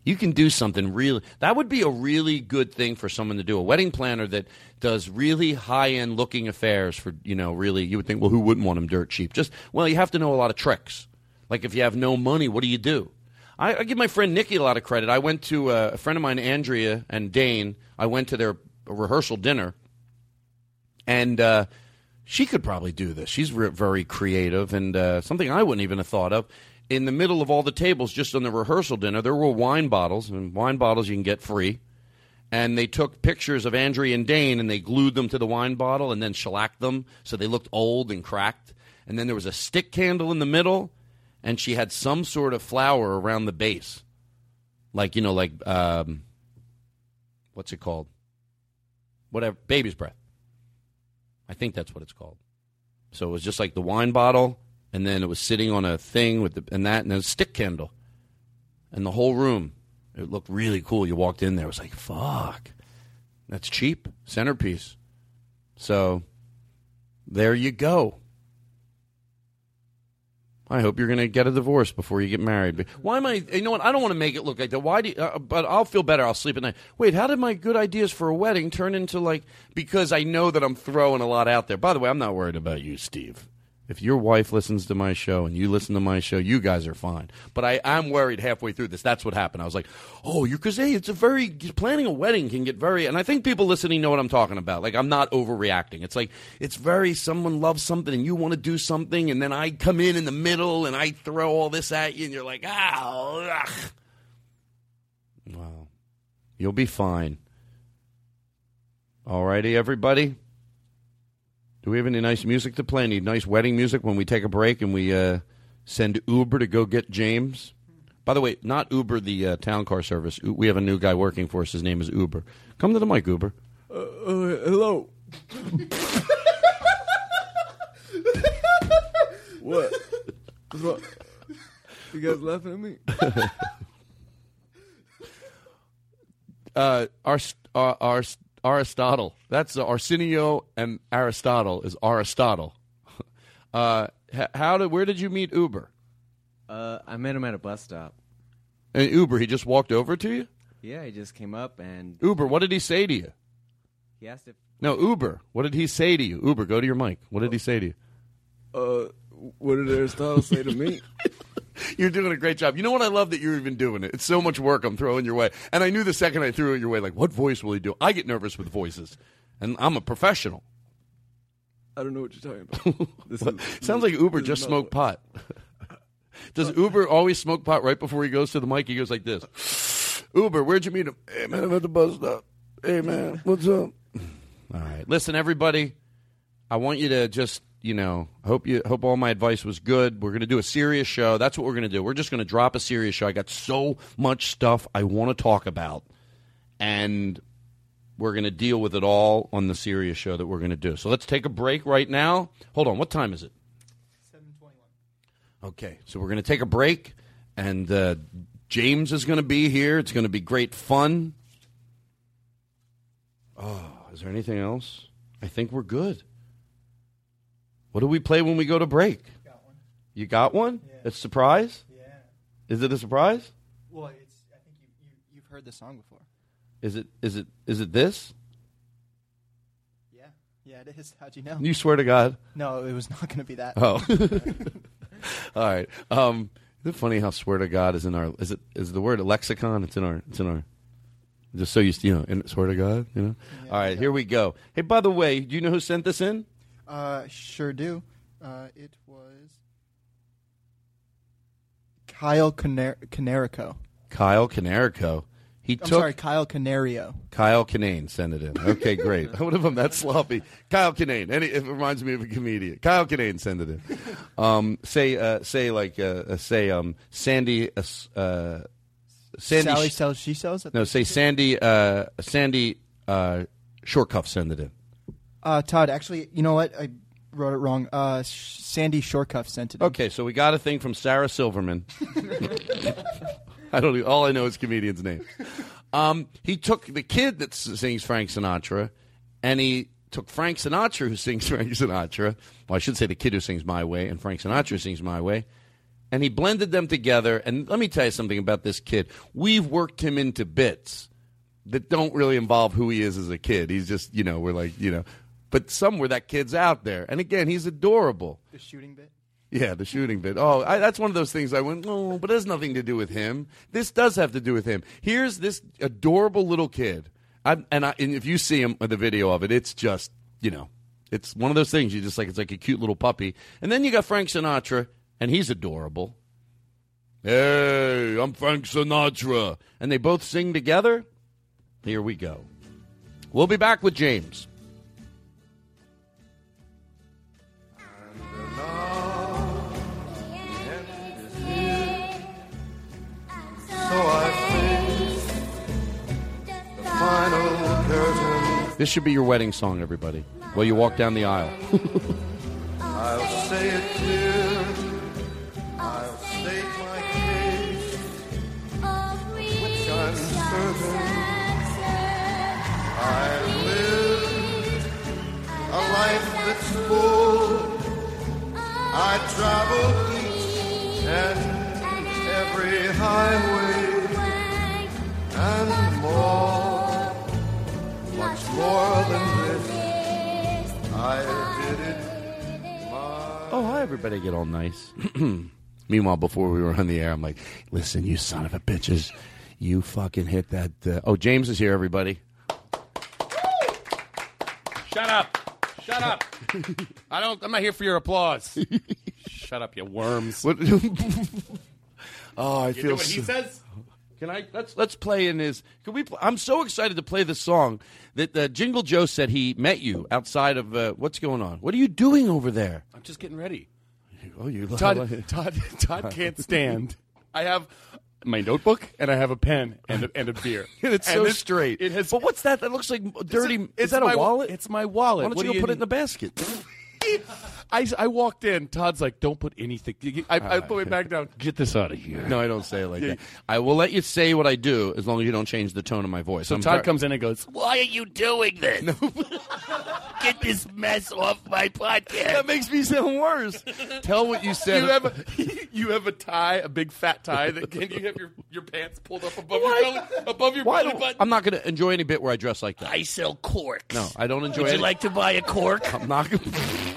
You can do something really. That would be a really good thing for someone to do. A wedding planner that does really high end looking affairs for you know really. You would think, well, who wouldn't want them dirt cheap? Just well, you have to know a lot of tricks. Like if you have no money, what do you do? I, I give my friend Nikki a lot of credit. I went to uh, a friend of mine, Andrea and Dane. I went to their rehearsal dinner, and uh, she could probably do this. She's re- very creative and uh, something I wouldn't even have thought of. In the middle of all the tables, just on the rehearsal dinner, there were wine bottles, and wine bottles you can get free. And they took pictures of Andrea and Dane and they glued them to the wine bottle and then shellacked them so they looked old and cracked. And then there was a stick candle in the middle, and she had some sort of flower around the base. Like, you know, like, um, what's it called? Whatever, baby's breath. I think that's what it's called. So it was just like the wine bottle, and then it was sitting on a thing with the, and that, and a stick candle, and the whole room. It looked really cool. You walked in there, it was like, fuck, that's cheap centerpiece. So there you go. I hope you're going to get a divorce before you get married. Why am I? You know what? I don't want to make it look like that. Why do? You, uh, but I'll feel better. I'll sleep at night. Wait, how did my good ideas for a wedding turn into like? Because I know that I'm throwing a lot out there. By the way, I'm not worried about you, Steve. If your wife listens to my show and you listen to my show, you guys are fine. But I, I'm worried halfway through this. That's what happened. I was like, oh, you're because hey, it's a very planning a wedding can get very, and I think people listening know what I'm talking about. Like I'm not overreacting. It's like it's very someone loves something and you want to do something, and then I come in in the middle and I throw all this at you, and you're like, ah, ugh. wow, you'll be fine. All righty, everybody. Do we have any nice music to play? Any nice wedding music when we take a break and we uh, send Uber to go get James? By the way, not Uber, the uh, town car service. We have a new guy working for us. His name is Uber. Come to the mic, Uber. Uh, uh, hello. what? Wrong? You guys laughing at me? uh, Arst- uh, Arst- Aristotle. That's uh, Arsenio and Aristotle is Aristotle. Uh, how did? Where did you meet Uber? Uh, I met him at a bus stop. And Uber, he just walked over to you. Yeah, he just came up and Uber, what did he say to you? he asked if No, Uber. What did he say to you? Uber, go to your mic. What did he say to you? Uh, what did Aristotle say to me? You're doing a great job. You know what I love that you're even doing it. It's so much work I'm throwing your way. And I knew the second I threw it your way, like, what voice will he do? I get nervous with voices, and I'm a professional. I don't know what you're talking about. This is- Sounds like Uber just smoked pot. Does Uber always smoke pot right before he goes to the mic? He goes like this. Uber, where'd you meet him? Hey man, I'm at the bus stop. Hey man, what's up? All right, listen, everybody. I want you to just, you know, hope you hope all my advice was good. We're going to do a serious show. That's what we're going to do. We're just going to drop a serious show. I got so much stuff I want to talk about, and we're going to deal with it all on the serious show that we're going to do. So let's take a break right now. Hold on, what time is it? Seven twenty-one. Okay, so we're going to take a break, and uh, James is going to be here. It's going to be great fun. Oh, is there anything else? I think we're good. What do we play when we go to break? You got one? A surprise? Yeah. Is it a surprise? Well, it's. I think you, you you've heard the song before. Is it is it is it this? Yeah. Yeah, it is. How'd you know? You swear to God. No, it was not going to be that. Oh. All right. Um, is it funny how swear to God is in our is it is the word lexicon? It's in our it's in our just so you you know, in, swear to God, you know. All right, here we go. Hey, by the way, do you know who sent this in? Uh, sure do. Uh, it was Kyle Canar- Canarico. Kyle Canarico. He I'm took sorry, Kyle Canario. Kyle Kinane sent it in. Okay, great. what if I'm that sloppy? Kyle Kinane. Any, it reminds me of a comedian. Kyle Kinane sent it in. Um, say, uh, say like, uh, uh, say, um, Sandy, uh, uh, Sandy. Sally Sh- sells, she sells. No, say Sandy, uh, Sandy, uh, Shortcuff sent it in. Uh, Todd, actually, you know what? I wrote it wrong. Uh, Sh- Sandy Shorecuff sent it. in. Okay, so we got a thing from Sarah Silverman. I don't. All I know is comedians' names. Um, he took the kid that s- sings Frank Sinatra, and he took Frank Sinatra, who sings Frank Sinatra. Well, I should say the kid who sings My Way, and Frank Sinatra who sings My Way, and he blended them together. And let me tell you something about this kid. We've worked him into bits that don't really involve who he is as a kid. He's just, you know, we're like, you know, but somewhere that kid's out there. And again, he's adorable. The shooting bit. Yeah, the shooting bit. Oh, I, that's one of those things I went, oh, but it has nothing to do with him. This does have to do with him. Here's this adorable little kid. I, and, I, and if you see him with the video of it, it's just, you know, it's one of those things you just like, it's like a cute little puppy. And then you got Frank Sinatra, and he's adorable. Hey, I'm Frank Sinatra. And they both sing together. Here we go. We'll be back with James. This should be your wedding song, everybody. While you walk down the aisle. I'll say it clear. I'll state my case, which I'm certain. I live a life that's full. I travel each and every highway and more, much more than this. I did it Oh, hi, everybody. Get all nice. Meanwhile, before we were on the air, I'm like, listen, you son of a bitches. You fucking hit that. Uh... Oh, James is here, everybody. Shut up. Shut up. I don't. I'm not here for your applause. Shut up, you worms. What? oh, I You feel do what he says? Can I let's let's play in his? Can we? Pl- I'm so excited to play this song that uh, Jingle Joe said he met you outside of. Uh, what's going on? What are you doing over there? I'm just getting ready. Oh, you Todd, Todd, Todd can't stand. I have my notebook and I have a pen and a, and a beer. And it's And so this- straight. It has. But what's that? That looks like dirty. It's is that my- a wallet? It's my wallet. Why don't What you do go put it in the basket? I, I walked in. Todd's like, "Don't put anything." I, I ah, put it back down. Get this out of here. No, I don't say it like that. I will let you say what I do as long as you don't change the tone of my voice. So I'm Todd comes in and goes, Why are you doing this? Get this mess off my podcast. That makes me sound worse. Tell what you said. You have a you have a tie, a big fat tie that can you have your, your pants pulled up above your belly, above your Why belly don't- button. I'm not going to enjoy any bit where I dress like that. I sell corks. No, I don't enjoy. Would you like to buy a cork? I'm not. Gonna,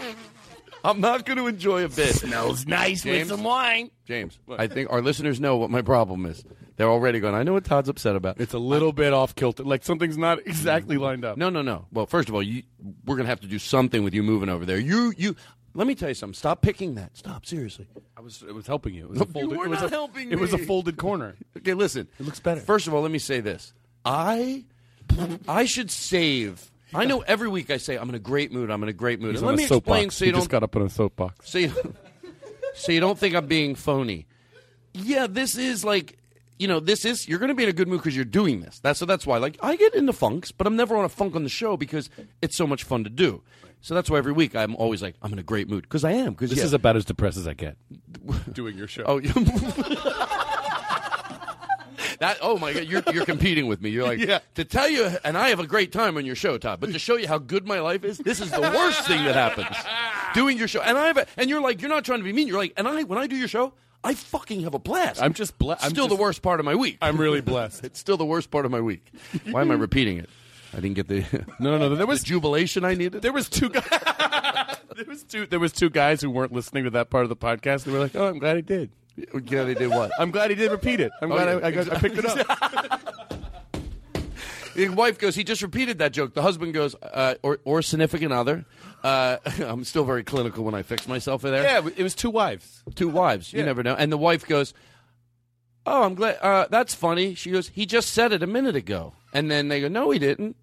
I'm not going to enjoy a bit. Smells nice with some wine. James, I think our listeners know what my problem is. They're already going. I know what Todd's upset about. It's a little bit off kilter, like something's not exactly lined up. No, no, no. Well, first of all, you, we're going to have to do something with you moving over there. You, you. Let me tell you something. Stop picking that. Stop. Seriously. I was it was helping you. It was No, a folded, you were it was not a, helping It was a folded corner. Okay, listen. It looks better. First of all, let me say this. I, I should save. I know every week I say I'm in a great mood. I'm in a great mood. He's And let me soapbox. explain so he you don't just got up in a soapbox. so you, so you don't think I'm being phony. Yeah, this is like, you know, this is you're going to be in a good mood because you're doing this. That's so that's why. Like, I get into funks, but I'm never on a funk on the show because it's so much fun to do. So that's why every week I'm always like, I'm in a great mood because I am. Because This yeah. is about as depressed as I get doing your show. Oh, you- That oh my god, you're you're competing with me. You're like Yeah. to tell you, and I have a great time on your show, Todd. But to show you how good my life is, this is the worst thing that happens. Doing your show, and I have, a, and you're like, you're not trying to be mean. You're like, and I when I do your show, I fucking have a blast. I'm just blessed. Still the worst part of my week. I'm really blessed. It's still the worst part of my week. Why am I repeating it? I didn't get the No, no, no. There was the jubilation I needed. there was two guys. there was two. There was two guys who weren't listening to that part of the podcast. They were like, "Oh, I'm glad he did. Yeah, they did what? I'm glad he did repeat it. I'm Oh, glad yeah, I, I, got, I picked it up." The wife goes, he just repeated that joke. The husband goes, uh, or, or significant other. Uh, I'm still very clinical when I fix myself in there. yeah, it was two wives. Two wives. You never know. And the wife goes, oh, I'm glad. Uh, that's funny. She goes, he just said it a minute ago. And then they go, no, he didn't.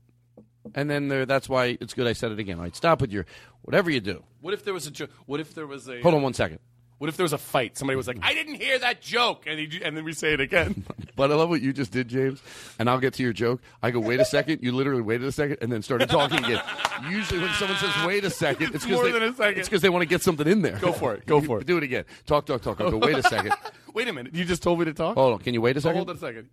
And then that's why it's good I said it again. All right, stop with your whatever you do. What if there was a jo- What if there was a Hold on one second. What if there was a fight? Somebody was like, "I didn't hear that joke," and he, and then we say it again. But I love what you just did, James. And I'll get to your joke. I go, wait a second. You literally waited a second and then started talking again. Usually, when someone says wait a second, it's more because they, than a second. It's because they want to get something in there. Go for it. Go for it. Do it again. Talk, talk, talk. I go, wait a second. Wait a minute. You just told me to talk. Hold on. Can you wait a second? hold on a second.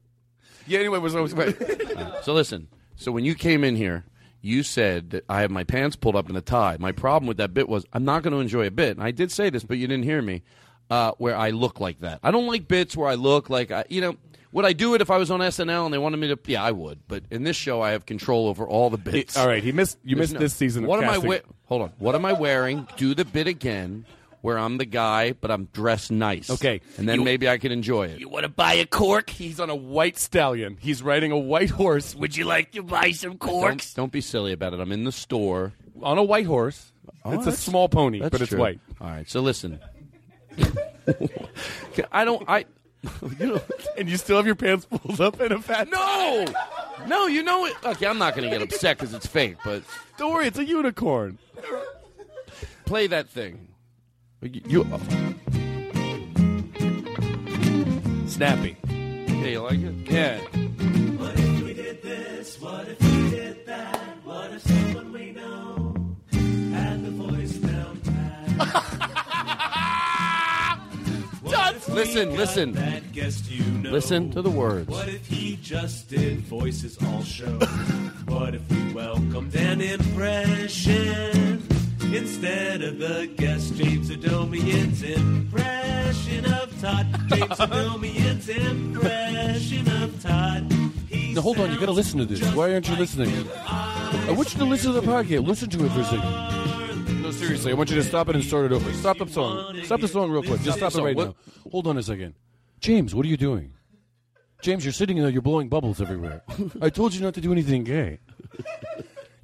Yeah. Anyway, was always Wait. So listen. So when you came in here, you said that I have my pants pulled up in a tie. My problem with that bit was I'm not going to enjoy a bit. And I did say this, but you didn't hear me. Uh, where I look like that. I don't like bits where I look like I, you know. Would I do it if I was on SNL and they wanted me to? Yeah, I would. But in this show, I have control over all the bits. all right. He missed. You There's missed no- this season. Of What am I? casting. We- Hold on. What am I wearing? Do the bit again, where I'm the guy, but I'm dressed nice. Okay. and then You- maybe I can enjoy it. You want to buy a cork? He's on a white stallion. He's riding a white horse Would you like to buy some corks? Don't, don't be silly about it. I'm in the store. on a white horse. Oh, it's a small pony, but it's true. white. All right. So listen. I don't. I. You know, And you still have your pants pulled up in a fat. no, no. You know it. Okay, I'm not going to get upset because it's fake. But Don't worry, it's a unicorn. play that thing. You. you Snappy. yeah, you like it? Yeah. What if we did this? What if we did that? What if someone we know had the voice down pat? listen, listen, listen to the words. What if he just did voices all show? what if we welcomed an impression instead of the guest James Adomian's impression of Todd? James Adomian's impression of Todd. He Now hold on, you got to listen to this. Why aren't you listening? I want you to listen to the podcast. Listen to it for a second. No, seriously, I want you to stop it and start it over. Stop the song. Stop the song real quick. Just stop it right now. Hold on a second. James, what are you doing? James, you're sitting there. You're blowing bubbles everywhere. I told you not to do anything gay.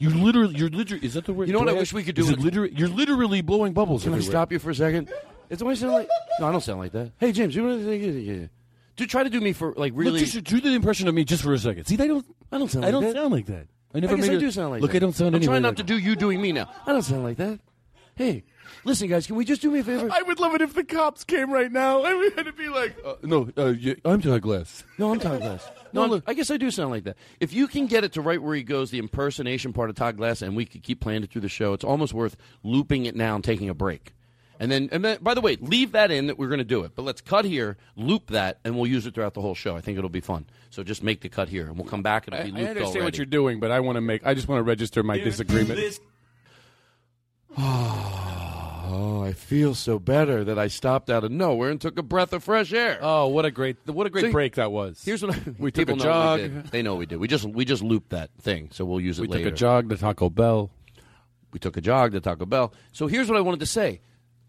You literally, you're literally. Is that the word? You know what do I wish we could do Is it literally, you're literally blowing bubbles Can I stop you for a second? Is do I sound like? No, I don't sound like that. Hey, James, you want to? Do try to do me for like really. Look, just do the impression of me just for a second. See, I don't. I don't sound. I like don't that. sound like that. I never I guess made I a- do sound like Look, that. I don't sound I'm trying not like to do you doing me now. I don't sound like that. Hey, listen, guys, can we just do me a favor? I would love it if the cops came right now and we had to be like, uh, no, uh, yeah, I'm Todd Glass. No, I'm Todd Glass. No, I'm- I guess I do sound like that. If you can get it to right where he goes, the impersonation part of Todd Glass, and we could keep playing it through the show, it's almost worth looping it now and taking a break. And then, and then, by the way, leave that in that we're going to do it. But let's cut here, loop that, and we'll use it throughout the whole show. I think it'll be fun. So just make the cut here, and we'll come back and I, it'll be I looped understand what you're doing, but I want to make. I just want to register my disagreement. Oh, I feel so better that I stopped out of nowhere and took a breath of fresh air. Oh, what a great, what a great See, break that was. Here's what I, We took a jog. They know we did. We just we just looped that thing, so we'll use it we later. took a jog to Taco Bell. We took a jog to Taco Bell. So here's what I wanted to say.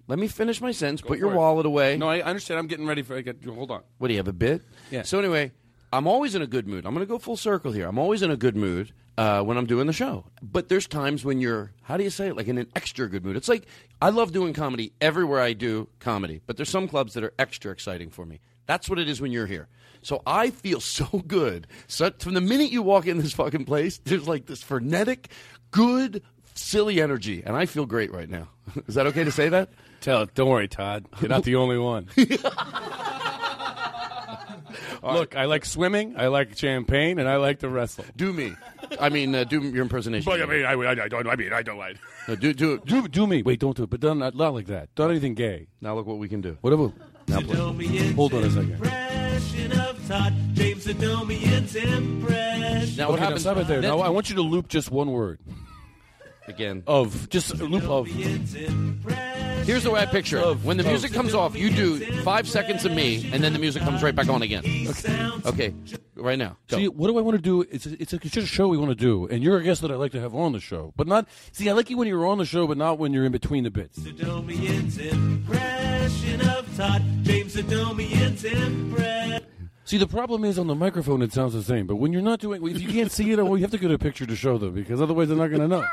Let me finish my sentence. Put your it. wallet away. No, I understand. I'm getting ready for. I got, hold on. What do you have a bit? Yeah. So anyway, I'm always in a good mood. I'm going to go full circle here. I'm always in a good mood uh, when I'm doing the show. But there's times when you're, how do you say it? Like in an extra good mood. It's like I love doing comedy everywhere I do comedy. But there's some clubs that are extra exciting for me. That's what it is when you're here. So I feel so good. So from the minute you walk in this fucking place, there's like this frenetic, good, silly energy, and I feel great right now. Is that okay to say that? Tell it. Don't worry, Todd. You're not the only one. Look, I like swimming, I like champagne, and I like to wrestle. Do me. I mean, uh, do your impersonation. But I mean, I, I, I don't. I mean, I don't like. No, do do it. Do do me. Wait, don't do it. But don't not, not like that. Don't anything gay. Now look what we can do. Whatever. Now play. Hold on a second. of Todd, James Adomian's impression. Now what Okay, now happens? Stop it there. then- Now I want you to loop just one word again. of just a loop of. Here's the way I picture it. When the music comes off, you do five seconds of me, and then the music comes right back on again. Okay, okay. right now. Go. See, what do I want to do? It's a, it's, a, it's just a show we want to do, and you're a guest that I like to have on the show, but not. See, I like you when you're on the show, but not when you're in between the bits. Impression of Todd, James impression. See, the problem is on the microphone it sounds the same, but when you're not doing, if you can't see it, well, you have to get a picture to show them because otherwise they're not going to know.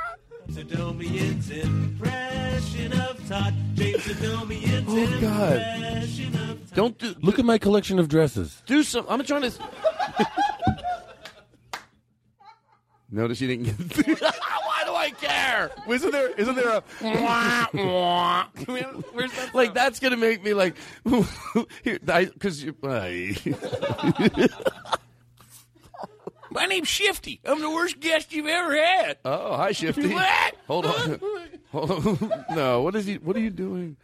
Adomian's impression of Todd, James Adomian's Oh, God. impression of Don't do. Look at my collection of dresses. Do some. I'm trying to. Notice you didn't get. Why do I care? Isn't there? Isn't there a? Where's that like that's gonna make me like, because you. My name's Shifty. I'm the worst guest you've ever had. Oh, hi, Shifty. What? Hold on. Hold on. No, what is he? What are you doing?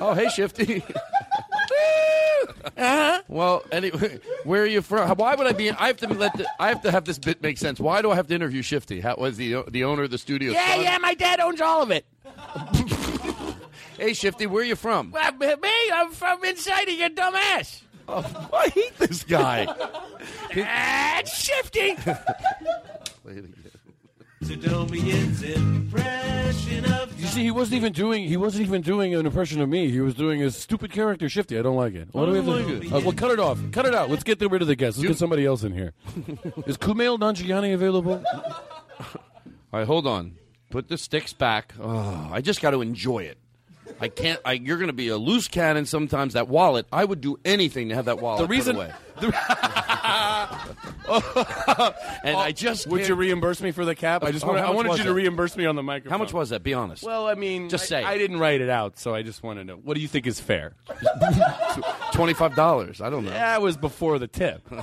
Oh, hey, Shifty. Uh-huh. Well, anyway, where are you from? Why would I be? I have to let. The, I have to have this bit make sense. Why do I have to interview Shifty? How was the the owner of the studio? Yeah, son? yeah, my dad owns all of it. Hey, Shifty, where are you from? Well, me, I'm from inside of your dumb ass. Oh, I hate this guy. That's Shifty. Adomian's impression of You see, he wasn't even doing. He wasn't even doing an impression of me. He was doing a stupid character, Shifty. I don't like it. What do we have don't to do? Uh, well, cut it off. Cut it out. Let's get rid of the guest. Let's get somebody else in here. Is Kumail Nanjiani available? All right, hold on. Put the sticks back. Oh, I just got to enjoy it. I can't. I, you're going to be a loose cannon sometimes. That wallet, I would do anything to have that wallet The reason- put away. and I just Would can't- you reimburse me for the cap? I just Oh, wanted, I wanted you to that? reimburse me on the microphone. How much was that? Be honest. Well, I mean, Just I, say it. I didn't write it out, so I just want to know. What do you think is fair? Twenty-five dollars. I don't know. That was before the tip. All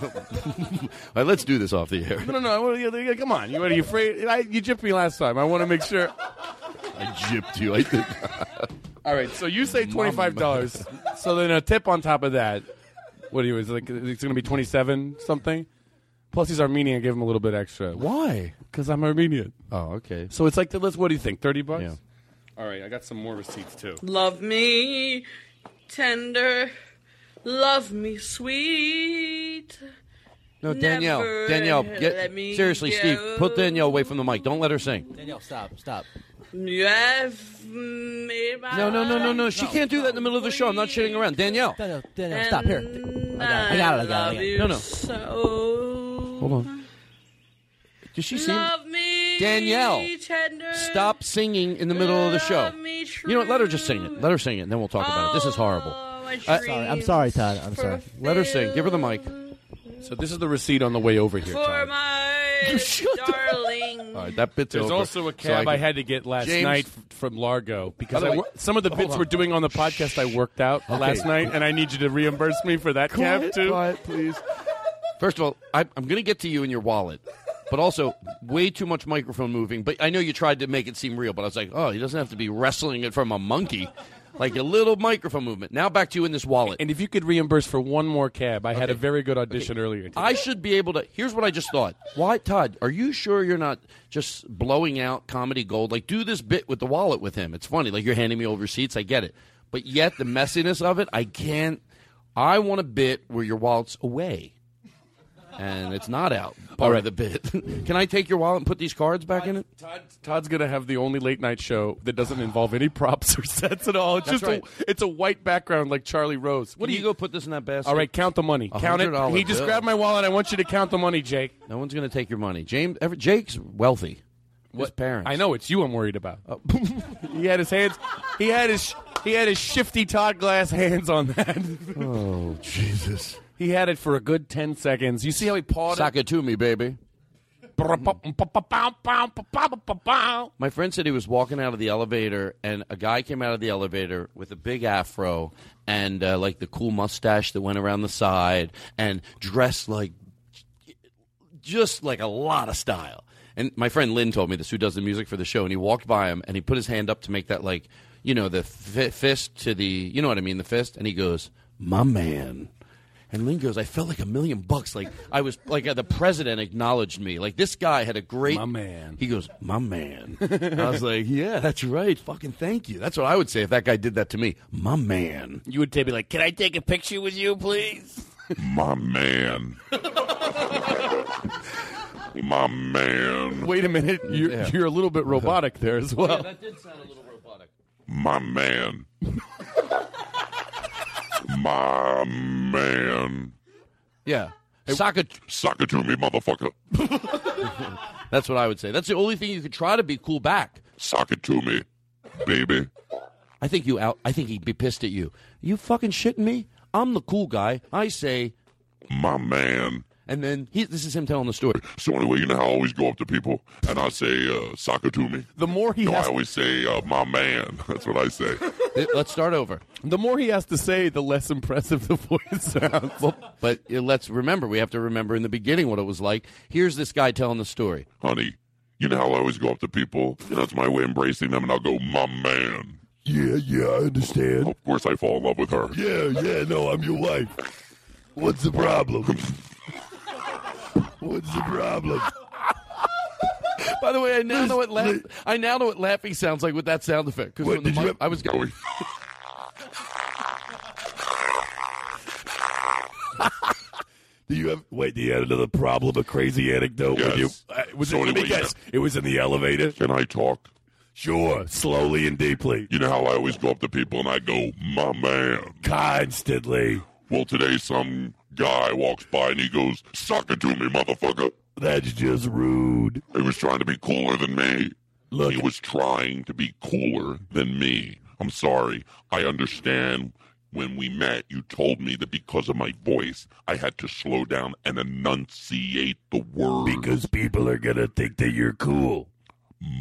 right, let's do this off the air. No, no, no. I wanna- yeah, yeah, Come on. You, are you afraid? I, you gypped me last time. I want to make sure. I gypped you. I did. All right. So you say twenty five dollars. so then a tip on top of that. What do you? Is it like it's going to be twenty seven something? Plus he's Armenian. Give him a little bit extra. Why? Because I'm Armenian. Oh, okay. So it's like the, let's. What do you think? Thirty bucks. Yeah. All right. I got some more receipts too. Love me tender, love me sweet. No, Danielle. Never Danielle, let get me seriously, Steve. Put Danielle away from the mic. Don't let her sing. Danielle, stop, stop. You have No, no, no, no, no. She heart can't do that in the middle of the show. I'm not shitting around. Danielle. Danielle, Danielle, stop. Here. I got it. I got it. I got it. I got it. No, no. So Hold on. Does she sing? love me Danielle, tender. Stop singing in the middle of the show. You know what? Let her just sing it. Let her sing it, and then we'll talk about it. This is horrible. my Uh, Sorry, I'm sorry, Todd. I'm sorry. Let her sing. Give her the mic. So this is the receipt on the way over here. For Todd. my darling. All right, that bit's There's over. also a So cab I, can- had to get last James- night f- from Largo because By the I way- wor- some of the bits on. we're doing on the podcast I worked out Okay. last night, and I need you to reimburse me for that cab Quiet, too. quiet, please. First of all, I, I'm going to get to you in your wallet, but also way too much microphone moving. But I know you tried to make it seem real, but I was like, oh, he doesn't have to be wrestling it from a monkey, like a little microphone movement. Now back to you in this wallet. And if you could reimburse for one more cab, I had a very good audition earlier. Today. I should be able to. Here's what I just thought. Why, Todd? Are you sure you're not just blowing out comedy gold? Like, do this bit with the wallet with him. It's funny. Like you're handing me over receipts. I get it, but yet the messiness of it, I can't. I want a bit where your wallet's away, and it's not out. Part right. of the bit. Can I take your wallet and put these cards back in it? Todd, Todd's gonna have the only late night show that doesn't involve any props or sets at all. It's That's just right. a, it's a white background like Charlie Rose. What do you go put this in that basket? All right, count the money. Count it. $100 He just bill. grabbed my wallet. I want you to count the money, Jake. No one's going to take your money. James, ever, Jake's wealthy. His parents. I know it's you. I'm worried about. Oh. he had his hands. He had his. He had his shifty Todd Glass hands on that. Oh Jesus! He had it for a good ten seconds. You see how he pawed Sock it to me, baby. My friend said he was walking out of the elevator, and a guy came out of the elevator with a big afro and uh, like the cool mustache that went around the side, and dressed like just like a lot of style. And my friend Lynn told me this, who does the music for the show, and he walked by him and he put his hand up to make that like you know the fi- fist to the you know what I mean the fist, and he goes my man. And Lynn goes, I felt like a million bucks. Like I was like uh, the president acknowledged me. Like this guy had a great My man. He goes, my man. I was like, yeah, that's right. Fucking thank you. That's what I would say if that guy did that to me. My man. You would be like, "Can I take a picture with you, please?" My man. My man. Wait a minute, you're, Yeah. you're a little bit robotic there as well. That did sound a little robotic. My man. My man. Yeah. Sock it. Sock it to me, motherfucker. That's what I would say. That's the only thing you could try to be cool back. Sock it to me, baby. I think you out. I think he'd be pissed at you. You fucking shitting me? I'm the cool guy. I say, My man. And then he, this is him telling the story. So anyway, you know how I always go up to people and I say, uh, sock it to me? The more he No, has, I always say, uh, my man. That's what I say. Let's start over. the more he has to say, the less impressive the voice sounds. But uh, let's remember, we have to remember in the beginning what it was like. Here's this guy telling the story. Honey, you know how I always go up to people? And that's my way of embracing them and I'll go, my man. Yeah, yeah, I understand. Of course I fall in love with her. Yeah, yeah, no, I'm your wife. What's the problem? What's the problem? By the way, I now know what laugh, I now know what laughing sounds like with that sound effect. Because What, when the did you mic- have- I was going. Do you have wait? Do you have another problem? A crazy anecdote? When you, Yes. uh, was So it, let me anyway, guess. It was in the elevator. Can I talk? Sure, slowly and deeply, You know how I always go up to people and I go, my man. constantly. Well, today some guy walks by and he goes, suck it to me, motherfucker. That's just rude. He was trying to be cooler than me. Look, He was trying to be cooler than me. I'm sorry. I understand when we met, you told me that because of my voice, I had to slow down and enunciate the word. because people are gonna think that you're cool.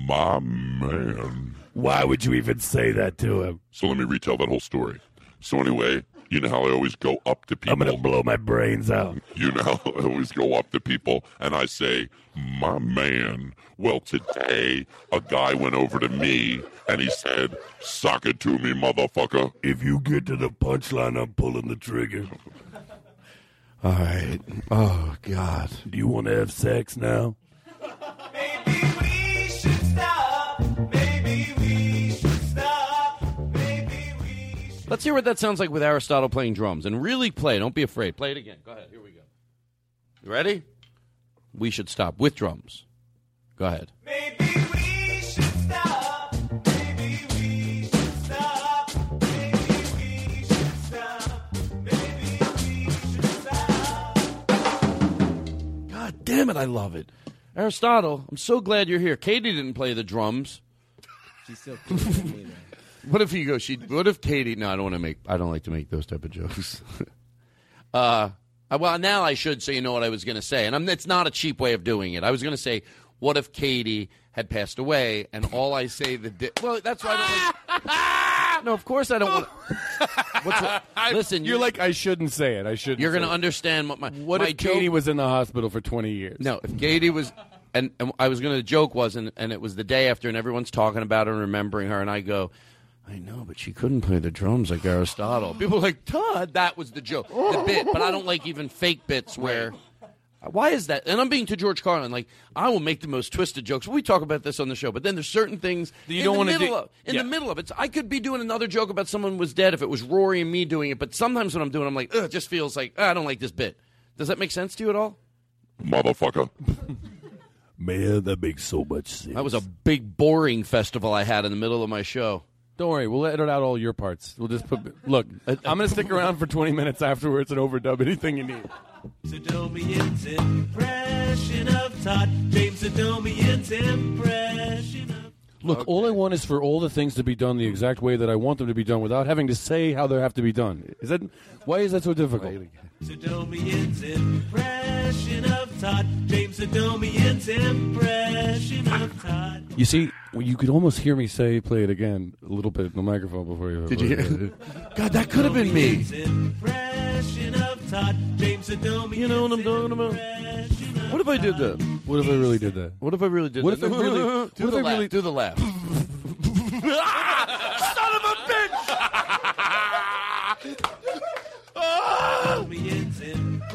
my man. Why would you even say that to him? So let me retell that whole story. So anyway, you know how I always go up to people. I'm gonna blow my brains out. You know, I always go up to people and I say, My man. Well, today, a guy went over to me and he said, Sock it to me, motherfucker. If you get to the punchline, I'm pulling the trigger. All right. Oh God. Do you want to have sex now? Let's hear what that sounds like with Aristotle playing drums, and really play. Don't be afraid. Play it again. Go ahead. Here we go. You ready? We should stop with drums. Go ahead. Maybe we should stop. Maybe we should stop. Maybe we should stop. Maybe we should stop. God damn it, I love it. Aristotle, I'm so glad you're here. Katie didn't play the drums. She's still cooler me, though. What if you go? She. What if Katie? No, I don't want to make. I don't like to make those type of jokes. uh, I- well, now I should, so you know what I was going to say, and I'm, it's not a cheap way of doing it. I was going to say, what if Katie had passed away, and all I say the di- well, that's why I don't like. no, of course I don't want. What's wrong? Listen, You're like, I shouldn't say it. I shouldn't. you're going to understand what my What my if Katie was in the hospital for 20 years? No, if Katie was, and, and I was going to joke was, and, and it was the day after, and everyone's talking about her and remembering her, and I go, I know, but she couldn't play the drums like Aristotle. People are like, Todd, that was the joke, the bit. But I don't like even fake bits where. Why is that? And I'm being to George Carlin. Like I will make the most twisted jokes. We talk about this on the show, but then there's certain things That you in don't the wanna middle do- of. In Yeah. the middle of it, I could be doing another joke about someone was dead if it was Rory and me doing it. But sometimes when I'm doing, it, I'm like, Ugh, it just feels like "Ah, I don't like this bit. Does that make sense to you at all? Motherfucker. Man, that makes so much sense. That was a big boring festival I had in the middle of my show. Don't worry, we'll edit out all your parts. We'll just put. Look, I'm to stick around for 20 minutes afterwards and overdub anything you need. Impression of Todd. James impression of Look, all I want is for all the things to be done the exact way that I want them to be done without having to say how they have to be done. Is that why is that so difficult? Adomian's impression of Todd. James Adomian's impression of Todd. You see, well, you could almost hear me say "play it again" a little bit in the microphone before you. Did you hear? God, that could have been me. Todd. You know what I'm talking about? What if I did that? What if I really did that? What if I really did What that? if I really- do what the if I laugh. really- do the laugh. Son of a bitch!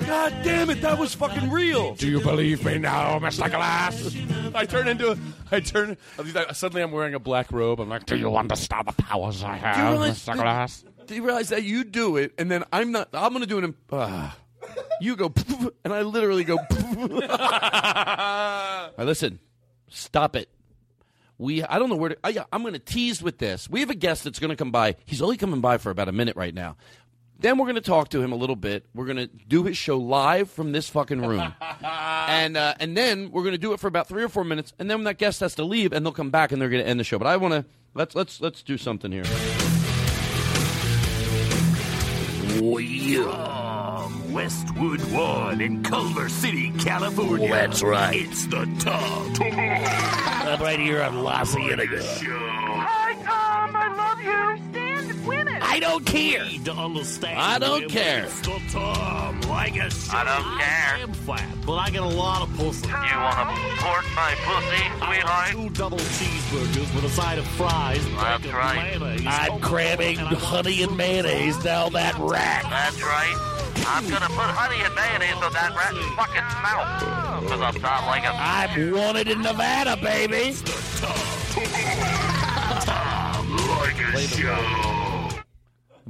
God damn it, that was fucking real. Do you believe me now, Mr. Glass? I turn into a, I turn. Suddenly, I'm wearing a black robe. I'm like, Do you understand the powers I Do have, realize Mr. Glass? Do you realize that you do it, and then I'm not? I'm going to do it. In, uh, you go, and I literally go. I listen, stop it. We, I don't know where to. I, I'm going to tease with this. We have a guest that's going to come by. He's only coming by for about a minute right now. Then we're going to talk to him a little bit. We're going to do his show live from this fucking room, and uh, and then we're going to do it for about three or four minutes, and then that guest has to leave, and they'll come back, and they're going to end the show. But I want to let's let's let's do something here. We are Westwood One in Culver City, California. That's right. It's the Tom. I'm right here on La Cienega. Hi, Tom. I love you. Stand women. I don't care. Need to understand. I don't women. care. It's the Tom. Like a show. I don't care. I am fat, but I get a lot of pussy. You want to port my pussy, sweetheart? Two double cheeseburgers with a side of fries. That's bacon, right. mayonnaise. I'm Oh, cramming and honey and mayonnaise down that rack. That's right. I'm gonna put honey and mayonnaise on that rat's fucking mouth. Because I'm not like a... I'm wanted in Nevada, baby. like a show.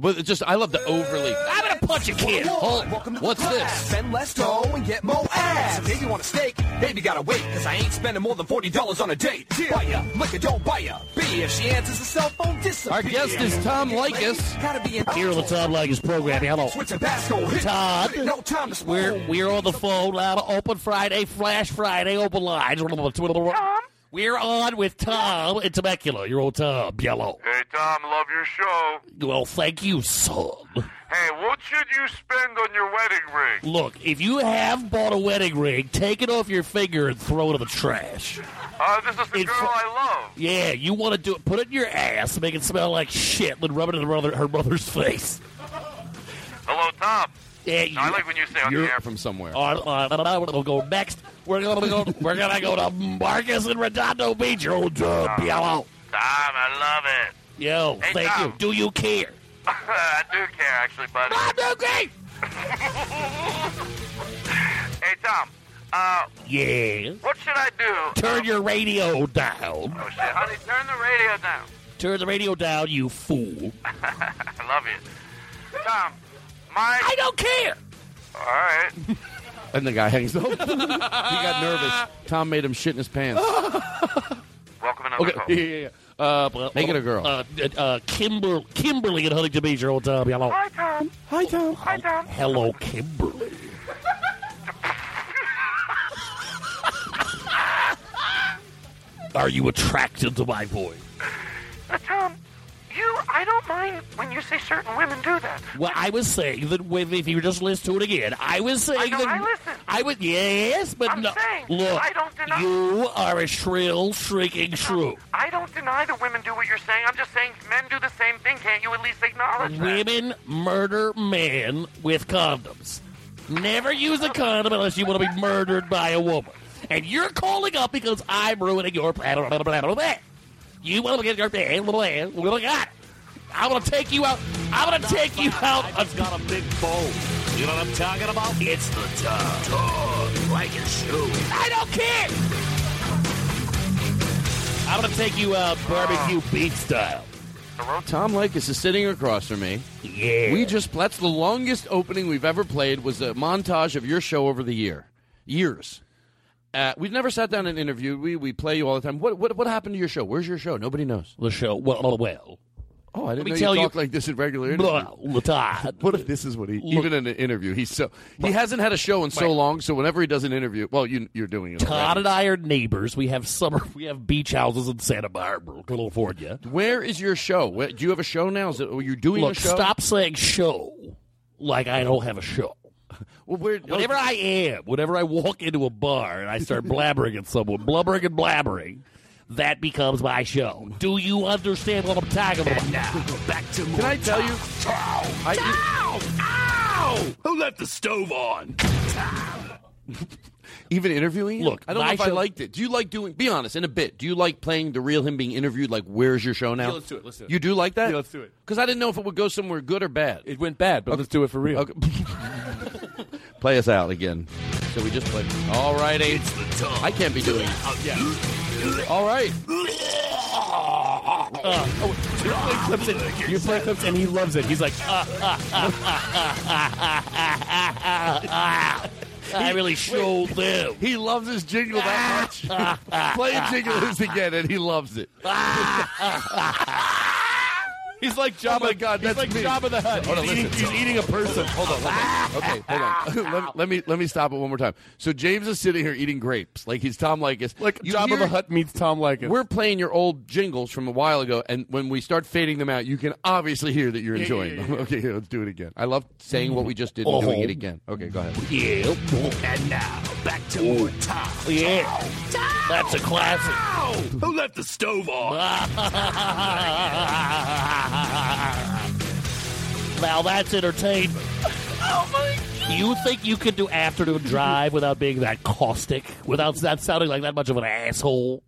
But it's just I love the overly. I'm gonna punch a kid. Hold, what's this? Spend less dough and get more ass. If you want a steak, baby gotta wait, cause I ain't spending more than $40 on a date. Buy ya, liquor, don't buy ya. B, if she answers the cell phone, disappear. Our guest is Tom Leykis. Gotta be in Here on the Tom Leykis program. Hello. Switch Tabasco, hit. Todd. No time to We're we're on the phone now. to Open Friday, Flash Friday, open lines. Tom. We're on with Tom and Temecula. Your old Tom, yellow. Hey, Tom, love your show. Well, thank you, son. Hey, what should you spend on your wedding ring? Look, if you have bought a wedding ring, take it off your finger and throw it in the trash. Uh, this is the girl I love. Yeah, you want to do it. Put it in your ass, make it smell like shit, then rub it in her, mother, her mother's face. Hello, Tom. Yeah, you, I like when you say on the air. from somewhere. Right, uh, we'll go next. We're gonna go. We're gonna go to Marcus and Redondo Beach. Your old uh. Tom, I love it. Yo, Hey, thank Tom. you. Do you care? I do care, actually, buddy. I do care. Hey, Tom. Uh, Yeah. what should I do? Turn your radio down. Oh shit, honey, turn the radio down. Turn the radio down, you fool. I love you, Tom. My. I don't care. All right. And the guy hangs up. he got nervous. Tom made him shit in his pants. Welcome another Okay, call. yeah, yeah, yeah. Uh, Make it a girl. Uh, uh, Kimber, Kimberly in Huntington Beach. Your old Tom. Hello. Hi, Tom. Hi, Tom. Hi, Tom. Hello, Kimberly. Are you attracted to my voice? Uh, Tom, you. I don't mind when you say certain women do that. Well, I was saying that when, if you just listen to it again, I was saying I know, that I listen. I would yes, but I'm no. saying, look, I don't deny- you are a shrill, shrieking shrew. I don't deny that women do what you're saying. I'm just saying men do the same thing. Can't you at least acknowledge that? Women murder men with condoms. Never use a condom unless you want to be murdered by a woman. And you're calling up because I'm ruining your plan. You want to get your plan? Look at I'm going to take you out. I'm going to take you out. I've got a big bowl. You know what I'm talking about? It's the Tom. Tom. Like a show. I don't care. I'm going to take you out barbecue beef style. Tom Leykis is sitting across from me. Yeah. We just that's the longest opening we've ever played was a montage of your show over the year. Years. Uh, we've never sat down and interviewed. We we play you all the time. What what what happened to your show? Where's your show? Nobody knows. The show. Well, well. Oh, I didn't me know tell you you- talk like this in regular interviews. Todd. What if this is what he even in an interview? He's so he hasn't had a show in so long. So whenever he does an interview, well, you you're doing it. Todd already. and I are neighbors. We have summer. We have beach houses in Santa Barbara, California. Where is your show? Where, do you have a show now? Is it are you doing Look, a show? stop saying show like I don't have a show. Well, where, Whenever I am, whenever I walk into a bar and I start blabbering at someone, blubbering and blabbering, that becomes my show. Do you understand what I'm talking about? Now, back to more Can I tell you? Tom. Ow! Ow! Who left the stove on? Even interviewing him? Look, I don't know my if I liked it. Do you like doing? Be honest, in a bit. Do you like playing the real him being interviewed? Like, where's your show now? Yeah, let's do it, let's do it. You do like that? Yeah, let's do it. Because I didn't know if it would go somewhere good or bad. It went bad, but let's do it for real. Okay. Play us out again. So we just played. All right, eight. I can't be doing. Yeah. All right. Uh, oh, you play clips and you play clips and he loves it. He's like, ah, ah, ah, ah, ah, ah, ah, ah. I really showed them. He loves his jingle that much. Play a jingle this again, and he loves it. He's like Jabba. Oh my God, he's like me. Jabba the Hutt. Hold on, he's, eating, listen. he's eating a person. Hold on, hold on. Okay, hold on. let, me, let me let me stop it one more time. So James is sitting here eating grapes, like he's Tom Leykis. Like You Jabba hear- the Hutt meets Tom Leykis. We're playing your old jingles from a while ago, and when we start fading them out, you can obviously hear that you're Yeah, enjoying yeah, them. Okay, here, let's do it again. I love saying what we just did and Oh. doing it again. Okay, go ahead. Yeah. And now, back to more Tom. Yeah. That's a classic. Who left the stove on? now that's entertainment. Oh my You think you could do afternoon drive without being that caustic, without that sounding like that much of an asshole?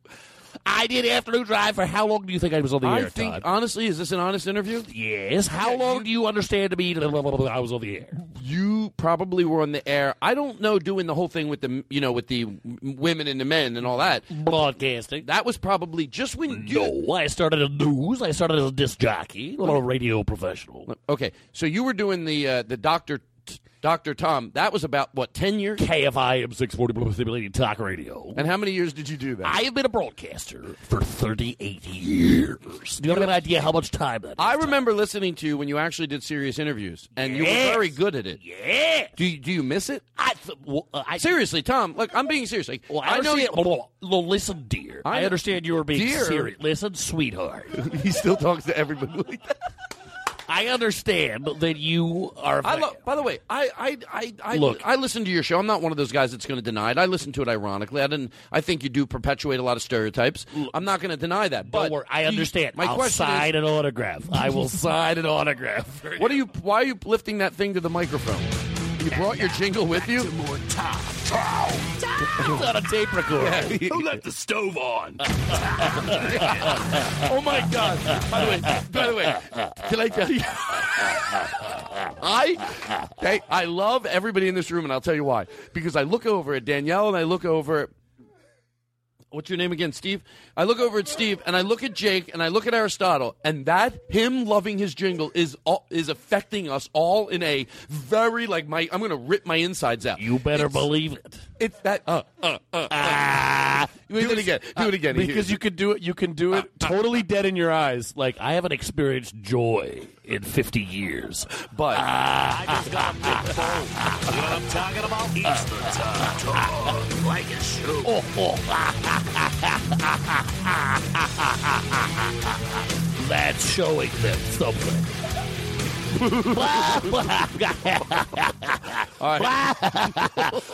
I did afternoon drive for how long do you think I was on the I air, think, Todd? honestly, is this an honest interview? Yes. How long do you understand to me that I was on the air? You probably were on the air. I don't know doing the whole thing with the you know with the women and the men and all that. Broadcasting. That was probably just when you. No, I started in news. I started as a disc jockey, a little radio professional. Okay, so you were doing the uh, the Doctor Doctor Tom. That was about what ten years. KFI M640 Stimulating Talk Radio. And how many years did you do that? I have been a broadcaster for 38 years. Do you have an idea how much time that is? I remember listening to you when you actually did serious interviews, and you were Yes. very good at it. Yeah. Do you, do you miss it? I, th- well, uh, I Seriously, Tom. Look, I'm being serious. Like, Well, I, know understand. you. well, well, listen, dear. I I, understand you were being Dear? serious. Listen, sweetheart. he still talks to everybody like that. I understand that you are. I love. By the way, I I I I, Look. I listen to your show. I'm not one of those guys that's going to deny it. I listen to it ironically. I didn't. I think you do perpetuate a lot of stereotypes. I'm not going to deny that. But worry. I do you- understand. my I'll question sign is, an autograph. I will sign an autograph. what are you? Why are you lifting that thing to the microphone? You brought your jingle with you. More Tom. Tom. It's on a tape recorder. Who left the stove on? oh my god! By the way, by the way, can I tell you? I, hey, I love everybody in this room, and I'll tell you why. Because I look over at Danielle, and I look over. What's your name again, Steve? I look over at Steve, and I look at Jake, and I look at Aristotle, and that him loving his jingle is all, is affecting us all in a very like my. I'm going to rip my insides out. You better It's- believe it. It's that. Uh, uh, uh, uh. Do it again. Do it again. Because you can do it. You can do it totally dead in your eyes. Like I haven't experienced joy in 50 years. But ah, I just got a big bowl. You know what I'm talking about? It's the Tom Talk. Like a shoe. Oh, oh. That's showing them something.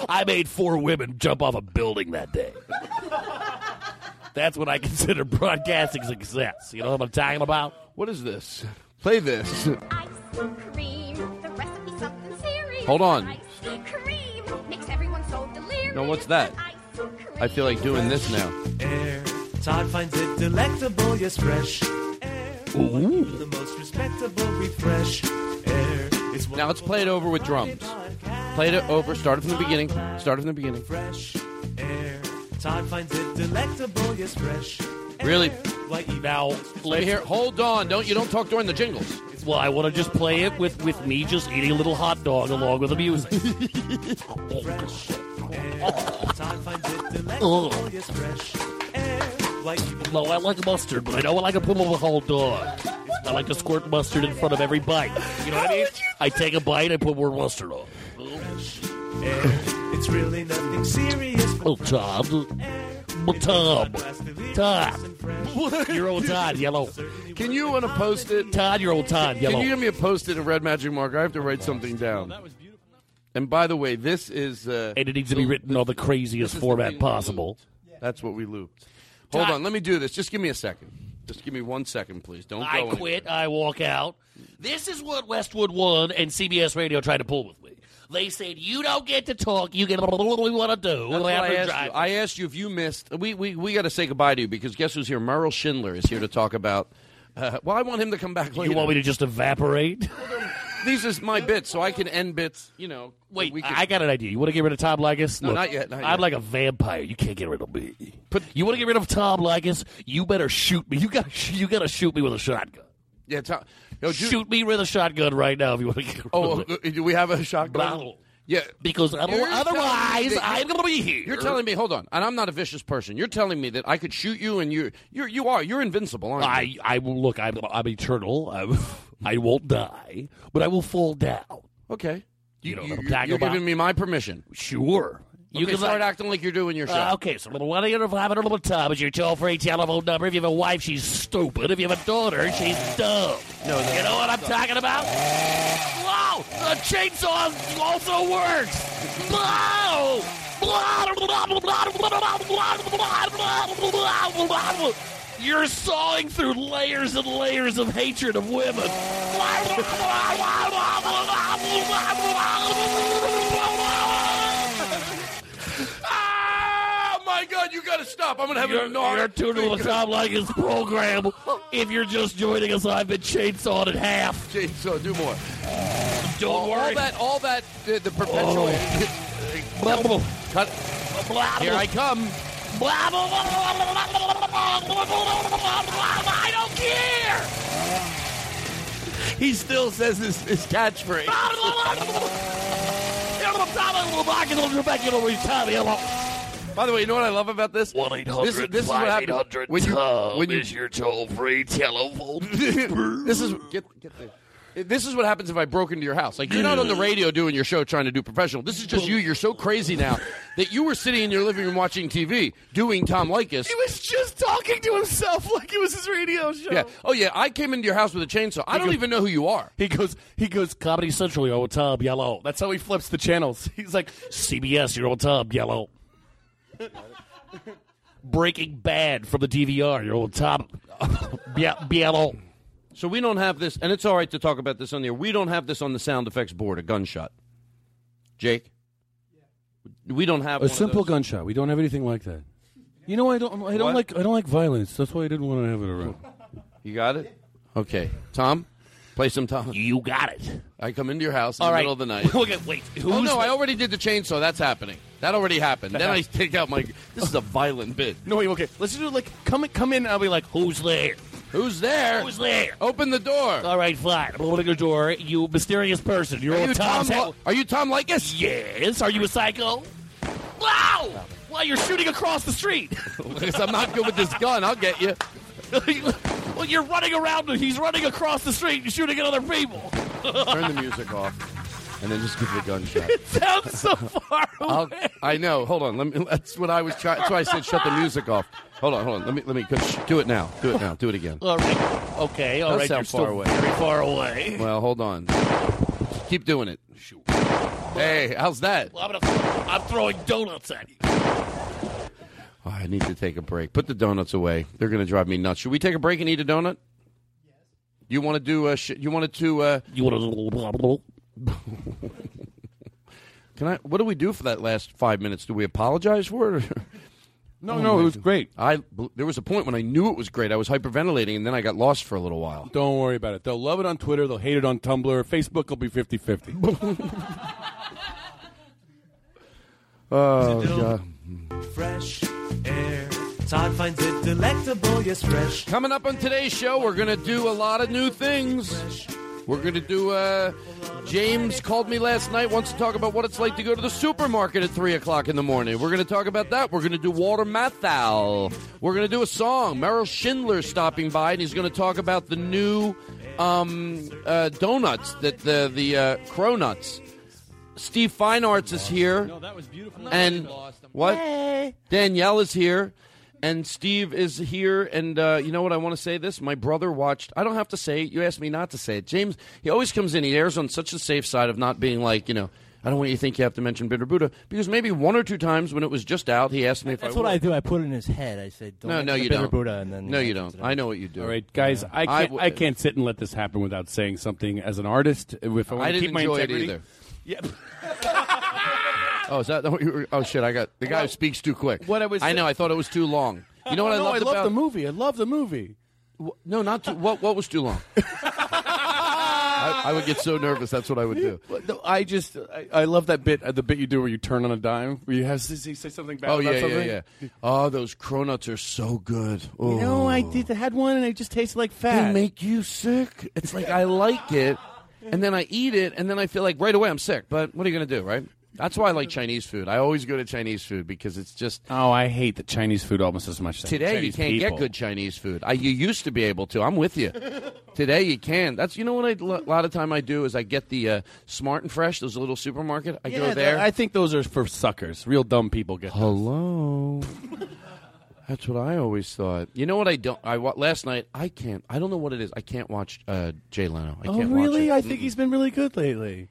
I made four women jump off a building that day. That's what I consider broadcasting success. You know what I'm talking about? What is this? Play this. Ice cream, the recipe's something serious. Hold on. Ice cream makes everyone so delirious. No, what's that? I feel like doing this now. Air. Todd finds it delectable, yes, fresh. Air. Ooh. The most respectable refresh. Air. It's Now let's play it over with drums. Play it over. Start it from the beginning. Start it from the beginning. fresh. Air. Todd finds it delectable, yes, fresh. Really? Like Now, Let me. Hold on. Don't you don't talk during the jingles. Well, I want to just play it with, with me just eating a little hot dog along with the music. Todd finds it delectable, yes, fresh. Air. Like no, I like mustard, but I don't like to put on the whole dog. I like to squirt mustard in front of every bite. You know what I mean? I take a bite, I put more mustard on. Air. It's really nothing serious. Oh, Tom. But Tom. Tom. You're old Todd, yellow. Can you want to post it? Todd, you're old Todd, yellow. Can you give me a post it, a red magic marker? I have to write something down. And by the way, this is. Uh, and it needs to be written in all the craziest this the format thing possible. That's what we looped. Hold Todd- on. Let me do this. Just give me a second. Just give me one second, please. Don't I go. anywhere. quit. I walk out. This is what Westwood One and CBS Radio tried to pull with me. They said you don't get to talk. You get what we want to do. That's what I asked you. I asked you if you missed. We we, we got to say goodbye to you because guess who's here? Merrill Shindler is here to talk about. Uh, well, I want him to come back later. You want me to just evaporate? these is my bits, so I can end bits. You know. Wait, we can, I got an idea. You want to get rid of Tom Leykis? No, Look, not yet, not I'm yet. like a vampire. You can't get rid of me. But you want to get rid of Tom Leykis? You better shoot me. You got you got to shoot me with a shotgun. Yeah, Tom, yo, do- shoot me with a shotgun right now if you want to get rid Oh, of me. uh, do we have a shotgun? Blah. Yeah, Because You're otherwise, that- I'm going to be here. You're telling me, hold on, and I'm not a vicious person. You're telling me that I could shoot you, and you, you're, you are, you're invincible, aren't you? I I will look. I'm I'm eternal. I'm, I won't die, but I will fall down. Okay. You, know what I'm you're, talking you're about? giving me my permission. Sure. You can start acting like you're doing your show. Uh, okay, so little one of a little tub is your toll free telephone number. If you have a wife, she's stupid. If you have a daughter, she's dumb. No, you know what I'm talking about? Wow, the chainsaw also works. Wow. You're sawing through layers and layers of hatred of women. My God! You got to stop. I'm gonna have You're, a gnar- you're tuned to the Tom Leykis program. If you're just joining us, I've been chainsawed in half. Chainsaw, do more. Don't all, worry. All that, all that, uh, the perpetual. Cut. Here I come. I don't care. He still says his, his catchphrase. By the way, you know what I love about this? One eight This, hundred is what happens when you when you is your toll free telephone. this is get get the. This is what happens if I broke into your house. Like you're not on the radio doing your show trying to do professional. This is just you. You're so crazy now that you were sitting in your living room watching TV doing Tom Leykis. He was just talking to himself like it was his radio show. Yeah. Oh yeah. I came into your house with a chainsaw. I don't even know who you are. He goes, he goes, Comedy Central, your old Tom Yellow. That's how he flips the channels. He's like, CBS, your old Tom Yellow. Breaking Bad from the DVR, your old Tom Yellow. So we don't have this, and it's all right to talk about this on the air. We don't have this on the sound effects board. A gunshot. Jake. We don't have A one of simple those. gunshot. We don't have anything like that. You know, I don't. I don't What? like. I don't like violence. That's why I didn't want to have it around. You got it. Okay, Tom. Play some Tom. You got it. I come into your house in All the right. middle of the night. Okay, wait. oh who's no, the- I already did the chainsaw. That's happening. That already happened. then I take out my. This is a violent bit. No, wait, okay. Let's do like, come, come in, and I'll be like, who's there? Who's there? Who's there? Open the door. All right, fine. I'm opening the door. You mysterious person. You're Are old you Tom? Are you Tom Leykis? Yes. Are you a psycho? Wow! Well, you're shooting across the street. Because I'm not good with this gun. I'll get you. well, you're running around. He's running across the street and shooting at other people. Turn the music off, and then just give the gunshot. It sounds so far away. I know. Hold on. Let me. That's what I was trying. That's why I said shut the music off. Hold on. Hold on. Let me. Let me. sh- Do it now. Do it now. Do it again. All right. Okay. All right. You're far away. very far away. Well, hold on. Keep doing it. Hey, how's that? Well, I'm, gonna, I'm throwing donuts at you. Oh, I need to take a break. Put the donuts away. They're going to drive me nuts. Should we take a break and eat a donut? Yes. You want to do? Uh, sh- you wanted to? Uh, you want to? Can I? What do we do for that last five minutes? Do we apologize for it? Or? No, no, it was great. I there was a point when I knew it was great. I was hyperventilating, and then I got lost for a little while. Don't worry about it. They'll love it on Twitter. They'll hate it on Tumblr. Facebook will be 50-50. Oh Digital. god. Fresh air. Todd finds it delectable, yes, fresh. Coming up on today's show, we're going to do a lot of new things. We're going to do. Uh, James called me last night, wants to talk about what it's like to go to the supermarket at 3 o'clock in the morning. We're going to talk about that. We're going to do Walter Matthau. We're going to do a song. Merrill Shindler stopping by, and he's going to talk about the new um, uh, donuts, that the, the uh, Cronuts. Steve Feinartz is here. No, that was beautiful. And what? Danielle is here, and Steve is here. And uh, you know what? I want to say this. My brother watched. I don't have to say it. You asked me not to say it. James, he always comes in. He airs on such a safe side of not being like, you know, I don't want you to think you have to mention Bitter Buddha because maybe one or two times when it was just out, he asked me if That's I what would. I do. I put it in his head. I said, don't No, mention no, the you bitter don't. Buddha, and then no, he you mentions don't. it. I know what you do. All right, guys, I I can't. w- I, can't sit and let this happen without saying something as an artist. If I, want I to didn't keep my enjoy it integrity. either. Yeah. Oh, is that? Oh shit! I got the guy who speaks too quick. What I was I know. I thought it was too long. You know what I no, loved I love about the movie. I love the movie. No, not too. What? What was too long? I, I would get so nervous. That's what I would do. No, I just I, I love that bit. Uh, the bit you do where you turn on a dime, where you have to say say something bad Oh yeah, something. yeah, yeah. Oh, those cronuts are so good. You know, I Oh. did had one and it just tasted like fat. They make you sick. It's like I like it, and then I eat it, and then I feel like right away I'm sick. But what are you going to do, right? That's why I like Chinese food. I always go to Chinese food because it's just. Oh, I hate the Chinese food almost as much. as Today you can't people. get good Chinese food. I, you used to be able to. I'm with you. Today you can. That's you know what I, a lot of time I do is I get the uh, Smart and Fresh, those little supermarket. I Yeah, go there. I think those are for suckers. Real dumb people get. Hello. That's what I always thought. You know what I don't? I last night I can't. I don't know what it is. I can't watch uh, Jay Leno. I Oh, can't really? I think he's been really good lately.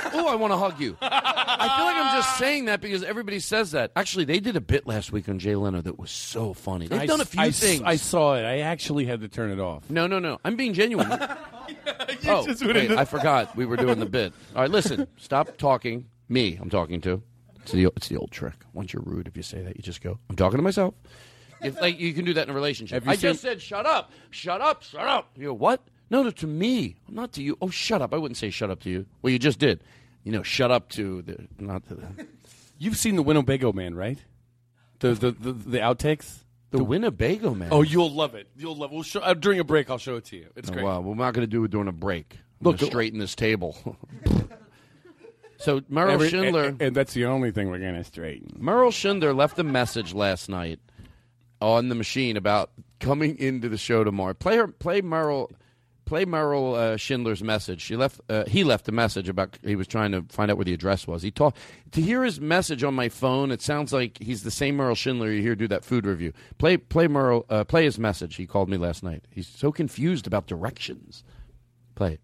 oh, I want to hug you. I feel like I'm just saying that because everybody says that. Actually, they did a bit last week on Jay Leno that was so funny. They've I done a few I s- things. I saw it. I actually had to turn it off. No, no, no. I'm being genuine. oh, wait, I forgot we were doing the bit. All right, listen. Stop talking. Me, I'm talking to. It's the it's the old trick. Once you're rude, if you say that, you just go. I'm talking to myself. If like you can do that in a relationship. I just said shut up, shut up, shut up. You go what? No, no, to me, not to you. Oh, shut up. I wouldn't say shut up to you. Well, you just did. You know, shut up to the not to the. You've seen the Winnebago Man, right? The the the, the outtakes. The Winnebago Man. Oh, you'll love it. You'll love. It. We'll show, uh, during a break. I'll show it to you. It's Oh, great. Wow, we're not going to do it during a break. I'm Look, straighten this table. so Merrill Every- Shindler. and, and that's the only thing we're gonna straighten. Merrill Shindler left a message last night on the machine about coming into the show tomorrow. Play her, play Merrill, play Merrill uh, Shindler's message. She left. Uh, he left a message about he was trying to find out where the address was. He talked to hear his message on my phone. It sounds like he's the same Merrill Shindler you hear do that food review. Play play Merrill. Uh, play his message. He called me last night. He's so confused about directions. Play it.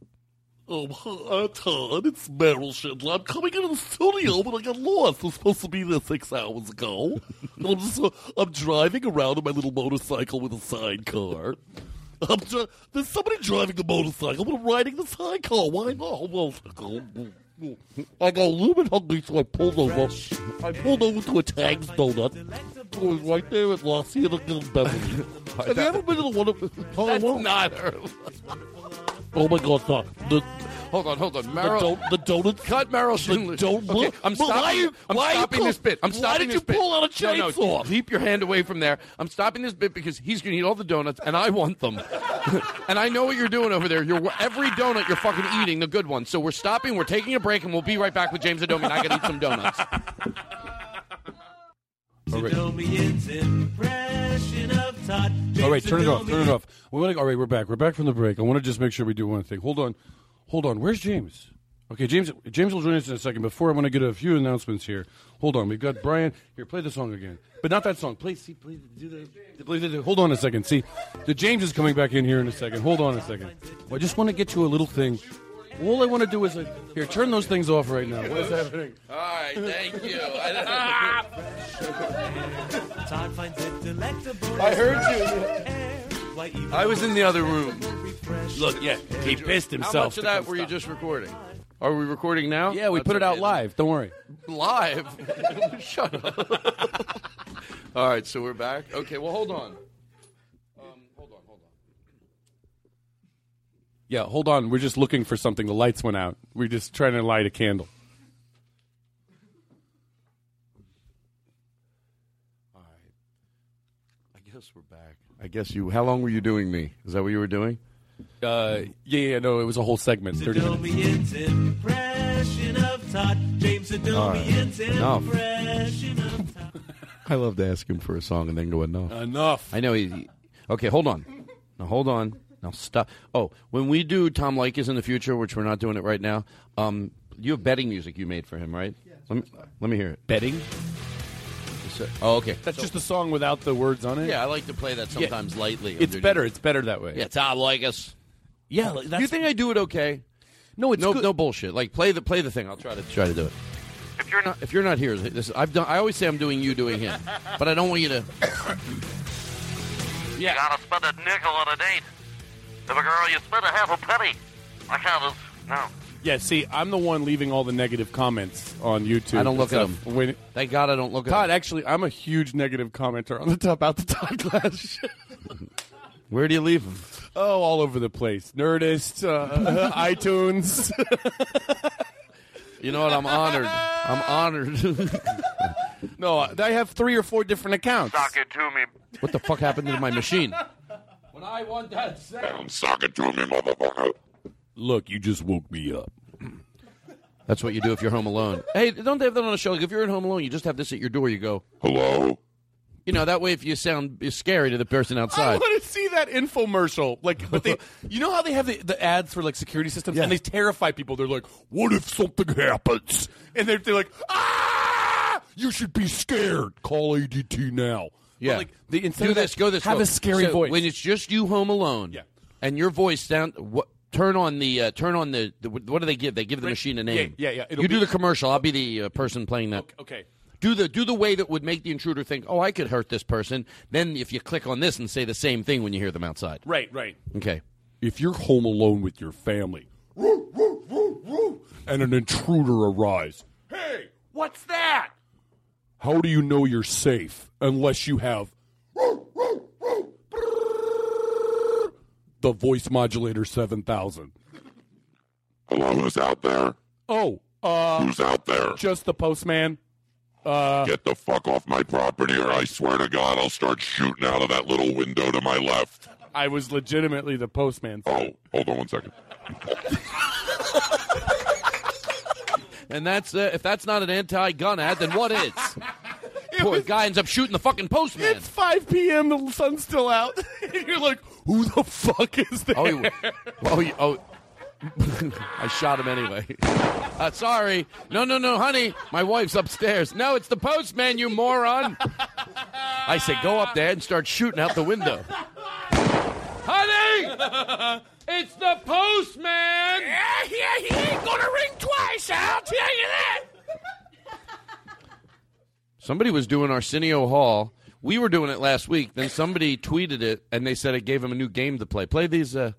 Um, hi, Todd, it's Merrill Shindler. I'm coming into the studio, but I got lost. I was supposed to be there six hours ago. I'm just, uh, I'm driving around on my little motorcycle with a sidecar. I'm dri- there's somebody driving the motorcycle, but I'm riding the sidecar. Why not? I got a little bit hungry, so I pulled over. I pulled over to a Tang's Donut. It was right there at La Cienega and Beverly. Have you ever been to the one of... That's not her. Oh my God! The, the hold on, hold on. The, Merrill- don- the donut. Cut Merrill Shindler. The don- Okay, I'm stopping. Why, you- I'm why you stopping pull- this bit. I'm why stopping did this you bit. pull out a No, no, chainsaw? keep your hand away from there. I'm stopping this bit because he's going to eat all the donuts, and I want them. and I know what you're doing over there. You're every donut you're fucking eating, the good ones. So we're stopping. We're taking a break, and we'll be right back with James Adomi. And I got to eat some donuts. Of Todd. All right, turn it off. Turn it off. We wanna, all right, we're back. We're back from the break. I want to just make sure we do one thing. Hold on, hold on. Where's James? Okay, James. James will join us in a second. Before I want to get a few announcements here. Hold on. We've got Brian here. Play the song again, but not that song. Play. See, play. Do the. Play the hold on a second. See, the James is coming back in here in a second. Hold on a second. Well, I just want to get you a little thing. All I want to do is like, here, turn those things off right now. What is happening? All right, thank you. Todd finds it delectable. I heard you. I was in the other room. Look, yeah, he pissed himself. How himself. much of that come were you just recording? Are we recording now? Yeah, we That's put it out okay. live. Don't worry. Live? Shut up. All right, so we're back. Okay, well, hold on. Yeah, hold on. We're just looking for something. The lights went out. We're just trying to light a candle. All right. I guess we're back. I guess you. How long were you doing me? Is that what you were doing? Uh, yeah, yeah, no, it was a whole segment. 30 minutes. Impression of Todd. James Adomian's Enough. impression of Todd. I love to ask him for a song and then go enough. Enough. I know he. he- okay, hold on. Now hold on. Now stop. Oh, when we do Tom Leykis in the future, which we're not doing it right now, um, you have betting music you made for him, right? Let me let me hear it. Betting? Oh, okay. That's So- just a song without the words on it? Yeah, I like to play that sometimes lightly. It's underneath. better. It's better that way. Yeah, Tom Leykis. Yeah, like, that's- you think I do it okay? No, it's no, good. no bullshit. Like play the play the thing. I'll try to try to do it. If you're not if you're not here, this I've done. I always say I'm doing you doing him, but I don't want you to. You gotta spend a nickel on a date. If a girl, you spend a half a penny. I count as no. Yeah, see, I'm the one leaving all the negative comments on YouTube. I don't look at them. When, Thank God I don't look at Todd, them. actually, I'm a huge negative commenter on the top out the Todd Glass. Where do you leave them? Oh, all over the place. Nerdist, uh, iTunes. You know what? I'm honored. I'm honored. no, I have three or four different accounts. Sock it to me. what the fuck happened to my machine? When I want that sound. Sock it to me, motherfucker. Look, you just woke me up. That's what you do if you're home alone. Hey, don't they have that on a show? Like if you're at home alone, you just have this at your door. You go, Hello? you know, that way if you sound scary to the person outside. I outside. want to see that infomercial. Like, but they, you know how they have the, the ads for like security systems, and they terrify people. They're like, "What if something happens?" And they're, they're like, "Ah, you should be scared. Call ADT now." Yeah. But, like, they, instead do of that, this, go this. Way. Have go. a scary So voice. when it's just you home alone. Yeah. and your voice sound. What, turn on the uh, turn on the, the. What do they give? They give the Right. machine a name. yeah, yeah. It'll You be- do the commercial. I'll be the uh, person playing that. okay. Do the do the way that would make the intruder think, oh, I could hurt this person. Then if you click on this and say the same thing when you hear them outside. Right, right. Okay. If you're home alone with your family, and an intruder arrives, hey, what's that? How do you know you're safe unless you have the voice modulator 7000? Hello, who's out there? Oh, uh, Who's out there? just the postman. Uh, Get the fuck off my property, or I swear to God, I'll start shooting out of that little window to my left. I was legitimately the postman. Oh, hold on one second. And that's uh, if that's not an anti-gun ad, then what is? Poor guy ends up shooting the fucking postman. It's 5 p.m. The sun's still out. and you're like, who the fuck is there? Oh, you, oh, you, oh. I shot him anyway. Uh, sorry. No, no, no, honey. My wife's upstairs. No, it's the postman, you moron. I say, go up there and start shooting out the window. Honey! It's the postman! Yeah, yeah, he ain't gonna ring twice, I'll tell you that. Somebody was doing Arsenio Hall. We were doing it last week. Then somebody tweeted it, and they said it gave him a new game to play. Play these. Uh...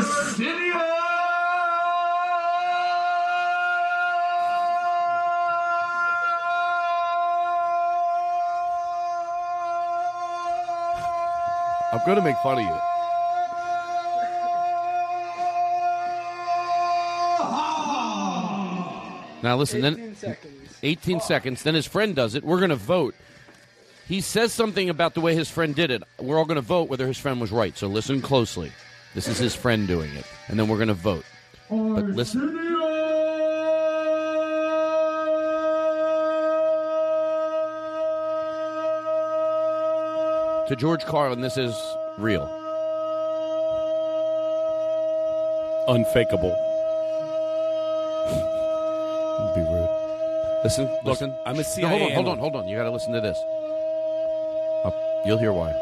I'm going to make fun of you. Now listen, 18 then seconds. 18 seconds. Then his friend does it. We're going to vote. He says something about the way his friend did it. We're all going to vote whether his friend was right. So listen closely. This is his friend doing it, and then we're going to vote. But listen. To George Carlin, this is real. Unfakeable. Listen, listen. I'm a No, hold on, hold on, hold on. You got to listen to this. You'll hear why.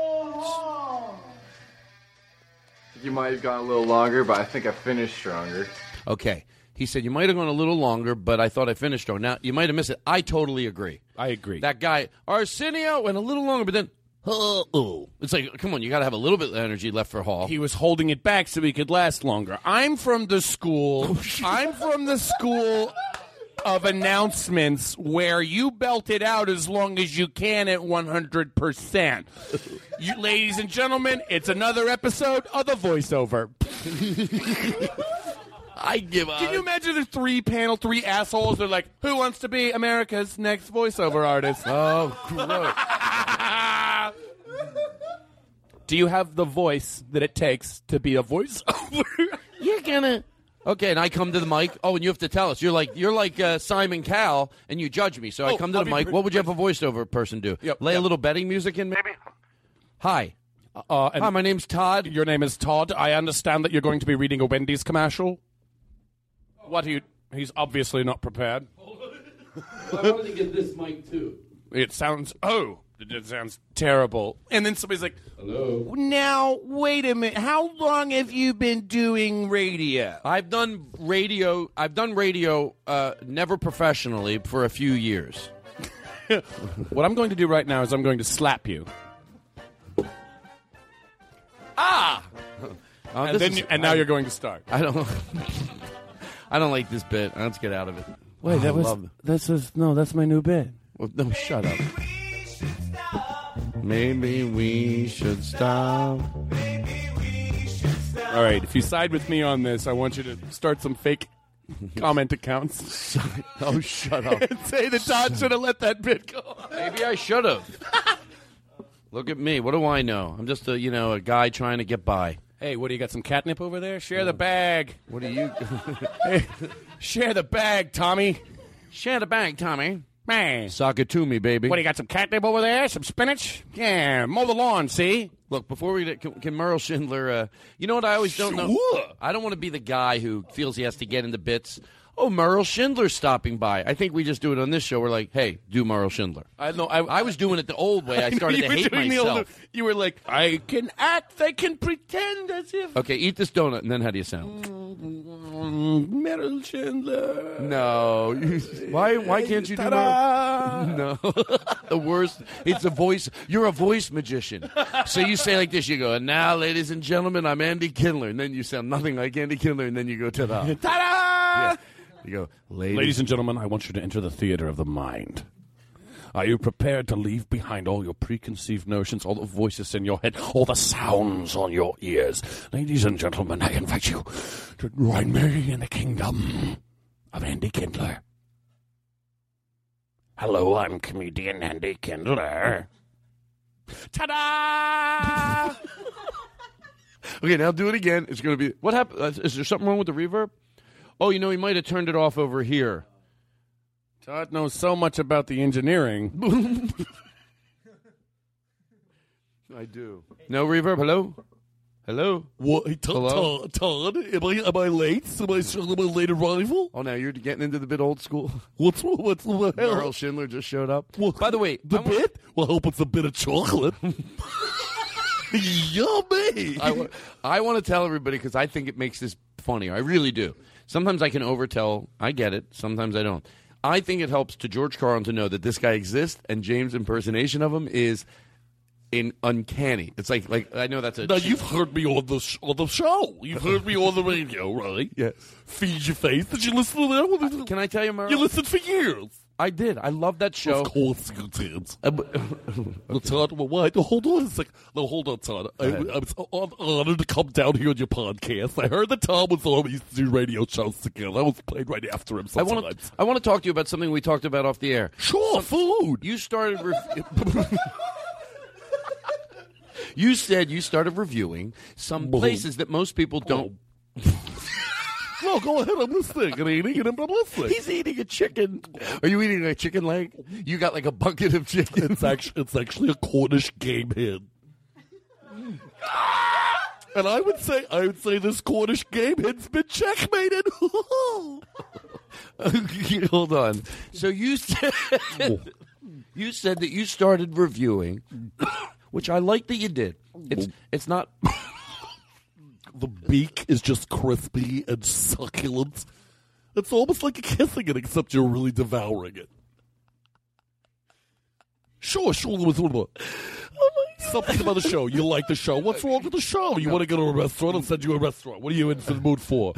You might have gone a little longer, but I think I finished stronger. Okay. He said you might have gone a little longer, but I thought I finished strong. Now you might have missed it. I totally agree. I agree. That guy Arsenio went a little longer, but then oh, oh. it's like come on, you got to have a little bit of energy left for Hall. He was holding it back so he could last longer. I'm from the Oh, school. I'm from the school of announcements where you belt it out as long as you can at 100%. You, ladies and gentlemen, it's another episode of the voiceover. I give up. Can you imagine the three panel, three assholes? They're like, who wants to be America's next voiceover artist? Oh, gross. Do you have the voice that it takes to be a voiceover? You're gonna. Okay, and I come to the mic. Oh, and you have to tell us. You're like you're like uh, Simon Cowell, and you judge me. So I Oh, come to I'll the mic. pre- What would you have a voiceover person do? Yep, Lay yep. a little betting music in. Maybe. Hi. Uh, and Hi, my name's Todd. Your name is Todd. I understand that you're going to be reading a Wendy's commercial. What are you? He's obviously not prepared. I wanted to get this mic too. It sounds. Oh, it sounds terrible. And then somebody's like, Hello. "Now, wait a minute. How long have you been doing radio?" I've done radio. I've done radio, uh, never professionally, for a few years. What I'm going to do right now is I'm going to slap you, Ah. Uh, and then is- you- and now I- you're going to start. I don't. I don't like this bit. Let's get out of it. Wait, Oh, that I was love- this is no, that's my new bit. Well, no, shut up. Maybe we should stop. All right, if you side with me on this, I want you to start some fake comment accounts. oh, shut up. and say that Todd should have let that bit go. on. Maybe I should have. Look at me. What do I know? I'm just a you know a guy trying to get by. Hey, what do you got? Some catnip over there? Share the bag. What do you? hey, share the bag, Tommy. Share the bag, Tommy. Man. Sock it to me, baby. What do you got? Some catnip over there? Some spinach? Yeah, mow the lawn. See? Look, before we get, can, can Merle Shindler, uh, you know what I always don't know? I don't want to be the guy who feels he has to get into bits. Oh, Merle Shindler's stopping by. I think we just do it on this show. We're like, hey, do Merle Shindler. I know. I, I was doing it the old way. I started to hate myself. older- you were like, I can act. I can pretend as if. Okay, eat this donut, and then how do you sound? Mm, Merrill Shindler. No. why? Why can't you do! Merle? No. the worst. It's a voice. You're a voice magician. So you say like this. You go, and now, ladies and gentlemen, I'm Andy Kindler, and then you sound nothing like Andy Kindler, and then you go ta-da. Ta-da! You go, ladies. Ladies and gentlemen, I want you to enter the theater of the mind. Are you prepared to leave behind all your preconceived notions, all the voices in your head, all the sounds on your ears? Ladies and gentlemen, I invite you to join me in the kingdom of Andy Kindler. Hello, I'm comedian Andy Kindler. Ta-da! Okay, now do it again. It's going to be. What happened? Uh, is there something wrong with the reverb? Oh, you know, he might have turned it off over here. Todd knows so much about the engineering. I do. No reverb. Hello. Hello. What? Hey, Todd, Hello? Todd, Todd, am I am I late? Am I, am I late arrival? Oh, now you're getting into the bit old school. What's what's the hell? Merrill Shindler just showed up. By the way, The bit? Well, I hope it's a bit of chocolate. Yummy. I, wa- I want to tell everybody because I think it makes this funnier. I really do. Sometimes I can overtell. I get it. Sometimes I don't. I think it helps to George Carlin to know that this guy exists, and James' impersonation of him is in uncanny. It's like like I know that's a. Now you've heard me on the sh- on the show. You've heard me on the radio, right? Yes. Feed your face. Did you listen to that? Can I tell you, Merrill? You listened for years. I did. I love that show. Of course you did. well, Todd, well, why? No, hold on a second. No, hold on, Todd. I, was hon- honored to come down here on your podcast. I heard that Tom was on. We used to do radio shows together. I was played right after him I sometimes. want to. I want to talk to you about something we talked about off the air. Sure, food. You started. Rev- you said you started reviewing some places that most people don't. Oh, No, go ahead. I'm listening and eating and I'm listening. He's eating a chicken. Are you eating a chicken leg? You got like a bucket of chicken. It's actually it's actually a Cornish game hen. And I would say I would say this Cornish game hen's been checkmated. Hold on. So you said you said that you started reviewing, which I like that you did. It's it's not. The beak is just crispy and succulent. It's almost like you're kissing it, except you're really devouring it. Sure, sure. What's what? Something about the show. You like the show. What's wrong with the show? You want to go to a restaurant? I'll send you a restaurant. What are you in for the mood for?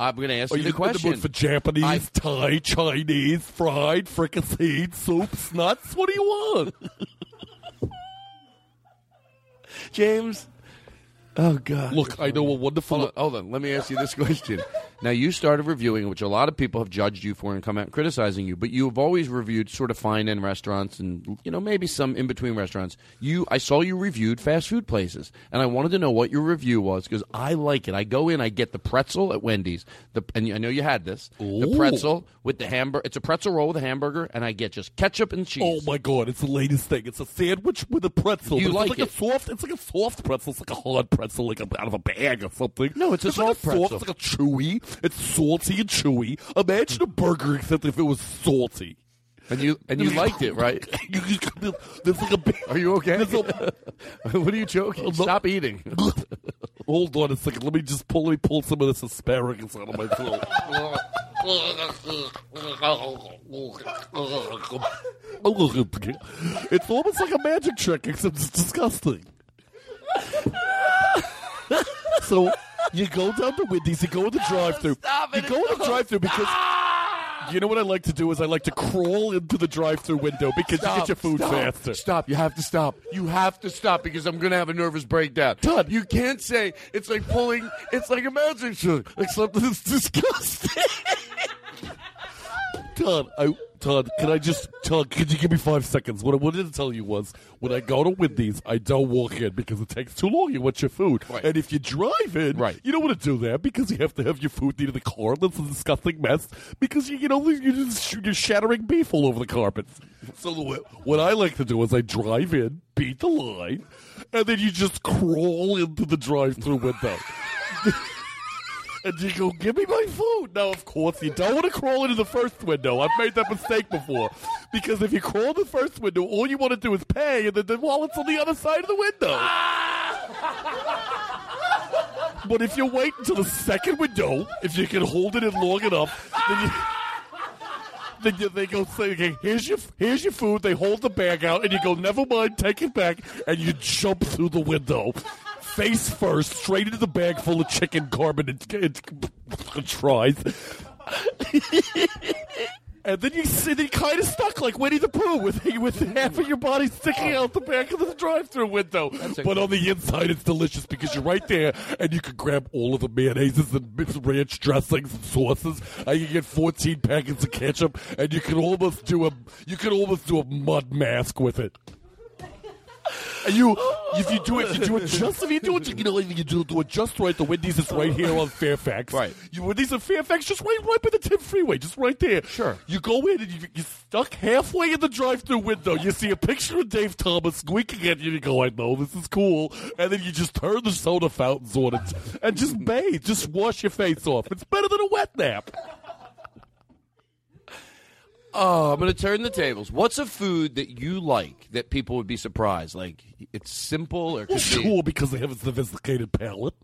I'm going to ask Are you you the in the question. mood for Japanese, I- Thai, Chinese, fried, fricasseed, soups, nuts? What do you want? James. Oh God! Look, I know a wonderful. Hold on, hold on. Let me ask you this question. Now, you started reviewing, which a lot of people have judged you for and come out criticizing you, but you have always reviewed sort of fine end restaurants and you know maybe some in between restaurants. You, I saw you reviewed fast food places, and I wanted to know what your review was because I like it. I go in, I get the pretzel at Wendy's, the and I know you had this, the pretzel with the hamburger. It's a pretzel roll with a hamburger, and I get just ketchup and cheese. Oh my god, it's the latest thing. It's a sandwich with a pretzel. You like it's like it? a soft it's like a soft pretzel. It's like a hard pretzel, like a, out of a bag or something. No, it's a like soft pretzel. It's like a chewy. It's salty and chewy. Imagine a burger except if it was salty. And you and you liked it, right? There's like a big, Are you okay? A- what are you joking? Stop eating. Hold on a second. Let me just pull. Let me pull some of this asparagus out of my throat. it's almost like a magic trick, except it's disgusting. so you go down to Wendy's, you go in the drive-through. You go in the drive-through because You know what I like to do is I like to crawl into the drive-through window because you get your food stop, faster. Stop. You have to stop. You have to stop because I'm going to have a nervous breakdown. Todd, you can't say it's like pulling, it's like a magic trick, except that it's disgusting. Todd, I, Todd, can I just, Todd, could you give me five seconds? What I wanted to tell you was, when I go to Wendy's, I don't walk in because it takes too long. You want your food. And if you drive in, right. you don't want to do that because you have to have your food near the car. That's a disgusting mess because, you, you know, you're, just, you're shattering beef all over the carpet. So what I like to do is I drive in, beat the line, and then you just crawl into the drive-through window. and you go, give me my food. Now, of course, you don't want to crawl into the first window. I've made that mistake before. Because if you crawl in the first window, all you want to do is pay, and then the wallet's on the other side of the window. but if you wait until the second window, if you can hold it in long enough, then you. Then you, they go say, okay, here's your here's your food. They hold the bag out, and you go, never mind, take it back, and you jump through the window, face first, straight into the bag full of chicken, carbon, and, and tries. And then you sit and kind of stuck like Winnie the Pooh with with half of your body sticking out the back of the drive-through window. But on the inside, it's delicious because you're right there, and you can grab all of the mayonnaises and ranch dressings and sauces. And you get 14 packets of ketchup, and you can almost do a you can almost do a mud mask with it. And you, if you do it, you do it just if you do it, you know, if you do, do it just right. The Wendy's is right here on Fairfax. Right. You Wendy's in Fairfax, just right, right by the Ten Freeway, just right there. Sure. You go in and you, you're stuck halfway in the drive-through window. You see a picture of Dave Thomas squeaking at you. You go, I know this is cool, and then you just turn the soda fountains on and, and just bathe, just wash your face off. It's better than a wet nap. Oh, I'm going to turn the tables. What's a food that you like that people would be surprised? Like it's simple or Well, sure, because they have a sophisticated palate.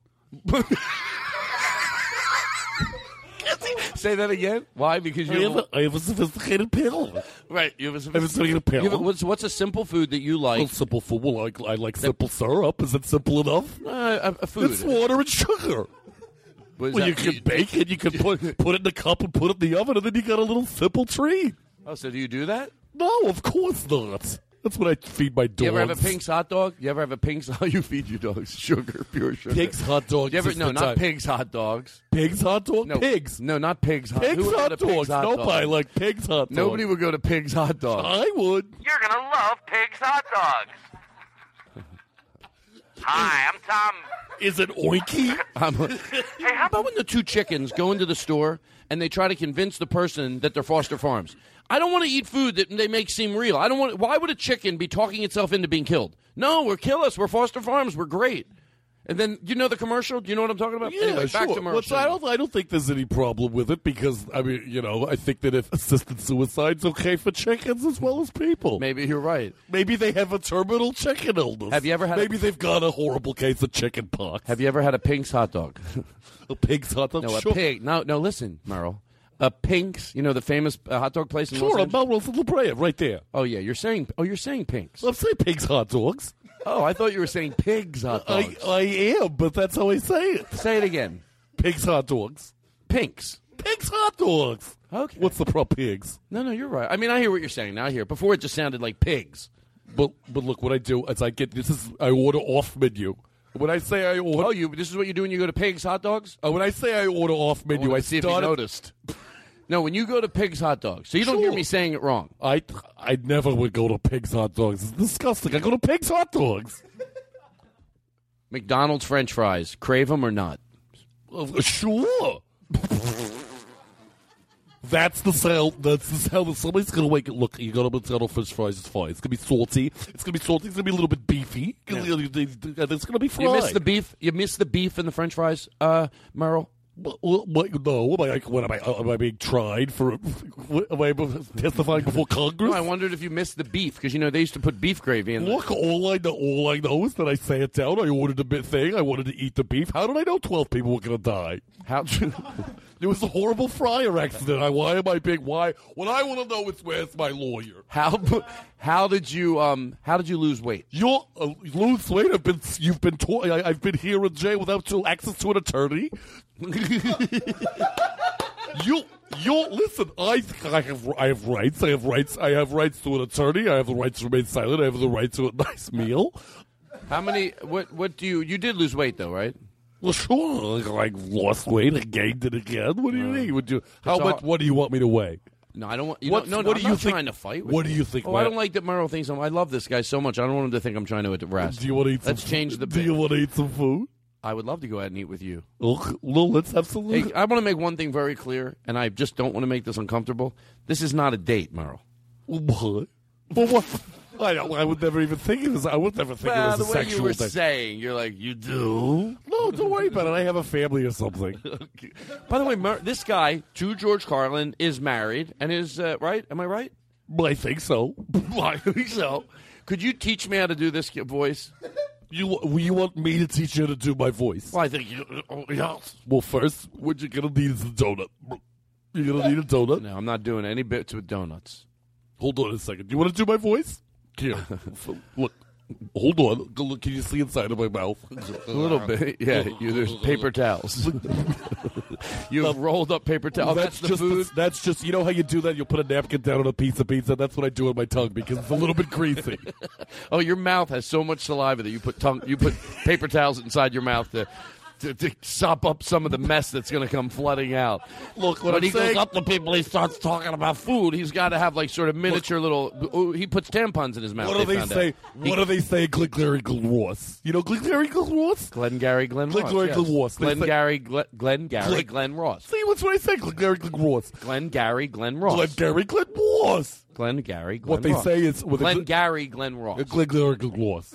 Say that again. Why? Because you have a, I have a sophisticated palate. right. You have a I have a sophisticated have a- palate. what's what's a simple food that you like? Well, simple food. Well, I, I like simple syrup. Is it simple enough? Uh, a, a food. It's water and sugar. What is Well, that? you can bake it. You can put put it in a cup and put it in the oven, and then you got a little simple treat. Oh, so do you do that? No, of course not. That's what I feed my dogs. You ever have a Pink's hot dog? You ever have a Pink's? How you feed your dogs? Sugar, pure sugar. Pigs hot dogs You ever, is no, not time. pigs hot dogs. Pigs hot dog? No, Pigs. No, not pigs hot. Pigs Who would go hot to Pigs hot Nobody dog? like pigs hot dogs. Nobody would go to pigs hot dog. I would. You're gonna love Pig's hot dogs. Hi, I'm Tom. Is it oinky? I'm, how about when the two chickens go into the store and they try to convince the person that they're Foster Farms? I don't want to eat food that they make seem real. I don't want. Why would a chicken be talking itself into being killed? No, we're kill us. We're Foster Farms. We're great. And then you know the commercial. Do you know what I'm talking about? Yeah, anyway, sure. back to Well, I don't. I don't think there's any problem with it because I mean, you know, I think that if assisted suicide's okay for chickens as well as people. Maybe you're right. Maybe they have a terminal chicken illness. Have you ever had a- Maybe they've got a horrible case of chicken pox. Have you ever had a Pink's hot dog? a pig's hot dog? No, a pig. No, no. Listen, Merrill. A Pink's. You know the famous uh, hot dog place in Los Sure, on Angeles. Melrose and La Brea, right there. Oh yeah, you're saying. Oh, you're saying Pink's. I'm saying pigs hot dogs. Oh, I thought you were saying pigs hot dogs. I, I am, but that's how I say it. Say it again. Pigs hot dogs. Pink's. Pigs hot dogs. Okay. What's the problem? Pigs. No, no, you're right. I mean, I hear what you're saying now. I hear. Before it just sounded like pigs. But but look, what I do is I get this is I order off menu. When I say I order, Oh, you. This is what you do when you go to Pigs hot dogs. uh, when I say I order off menu, I see if you noticed. No, when you go to Pigs hot dogs, so you don't hear me saying it wrong. I I never would go to pigs hot dogs. It's disgusting. I go to pigs hot dogs. McDonald's French fries, crave them or not? Uh, sure. That's the sound. That's the that somebody's gonna wake. it. Look, you got to McDonald's French fries. It's fine. It's gonna be salty. It's gonna be salty. It's gonna be a little bit beefy. It's gonna be fried. You miss the beef. You miss the beef in the French fries, uh, Merrill. What, what, no, am I, what am I? Am I being tried for? What, am I testifying before Congress? No, I wondered if you missed the beef because you know they used to put beef gravy in. Look, all I know, all I know is that I sat down. I ordered a bit thing. I wanted to eat the beef. How did I know twelve people were going to die? How? it was a horrible fryer accident. I, why am I big? Why? What I want to know is where's my lawyer? How? How did you um? How did you lose weight? You're uh, lose weight. I've been. You've been. To- I, I've been here in jail without to access to an attorney. you You listen. I I have I have rights. I have rights. I have rights to an attorney. I have the rights to remain silent. I have the right to a nice meal. How many? What? What do you? You did lose weight though, right? Well, sure. Like, lost weight. I gained it again. What do you mean? Would you? How It's much? What do you want me to weigh? No, I don't want. You no, no, what I'm do you not think- trying to fight. With what do you. think Oh, my- I don't like that Merrill thinks I'm. I love this guy so much. I don't want him to think I'm trying to harass. Do you want to eat? Some Let's some, change the. Do bit. you want to eat some food? I would love to go ahead and eat with you. Well, let's have some. Hey, I want to make one thing very clear, and I just don't want to make this uncomfortable. This is not a date, Merrill. What? Well, what? I, I would never even think of this. I would never think Well, it the was a way you were thing. saying, you're like, you do. No, don't worry about it. I have a family or something. By the way, Mer- this guy to George Carlin is married and is uh, right. Am I right? I think so. I think so. Could you teach me how to do this voice? You you want me to teach you how to do my voice? Well, I think you. Oh, yes. Well, first, what you're gonna need is a donut. You're gonna need a donut. No, I'm not doing any bits with donuts. Hold on a second. You want to do my voice? Here, look. Hold on. Look. Can you see inside of my mouth? A little bit, yeah. You, there's paper towels. You've rolled up paper towels. That's, the just food. that's just you know how you do that. You'll put a napkin down on a piece of pizza. That's what I do on my tongue because it's a little bit greasy. oh, your mouth has so much saliva that you put tongue, you put paper towels inside your mouth to. To, to sop up some of the mess that's going to come flooding out. Look, what when I'm he saying- goes up to people, he starts talking about food. He's got to have like sort of miniature little. oh, he puts tampons in his mouth. What do they say? out. He- What do they say? Glengarry Ross. You know Glengarry Ross? Glengarry Glen Ross. Glengarry. Glen Ross. Glengarry Glen, Glengarry Glen- Glen Ross. See, what's what I say? Glengarry Ross. Glengarry Glen Ross. Glengarry Glen Ross. Glengarry Glen What they say is with a gl- Glengarry Glen Ross. Glengarry Ross.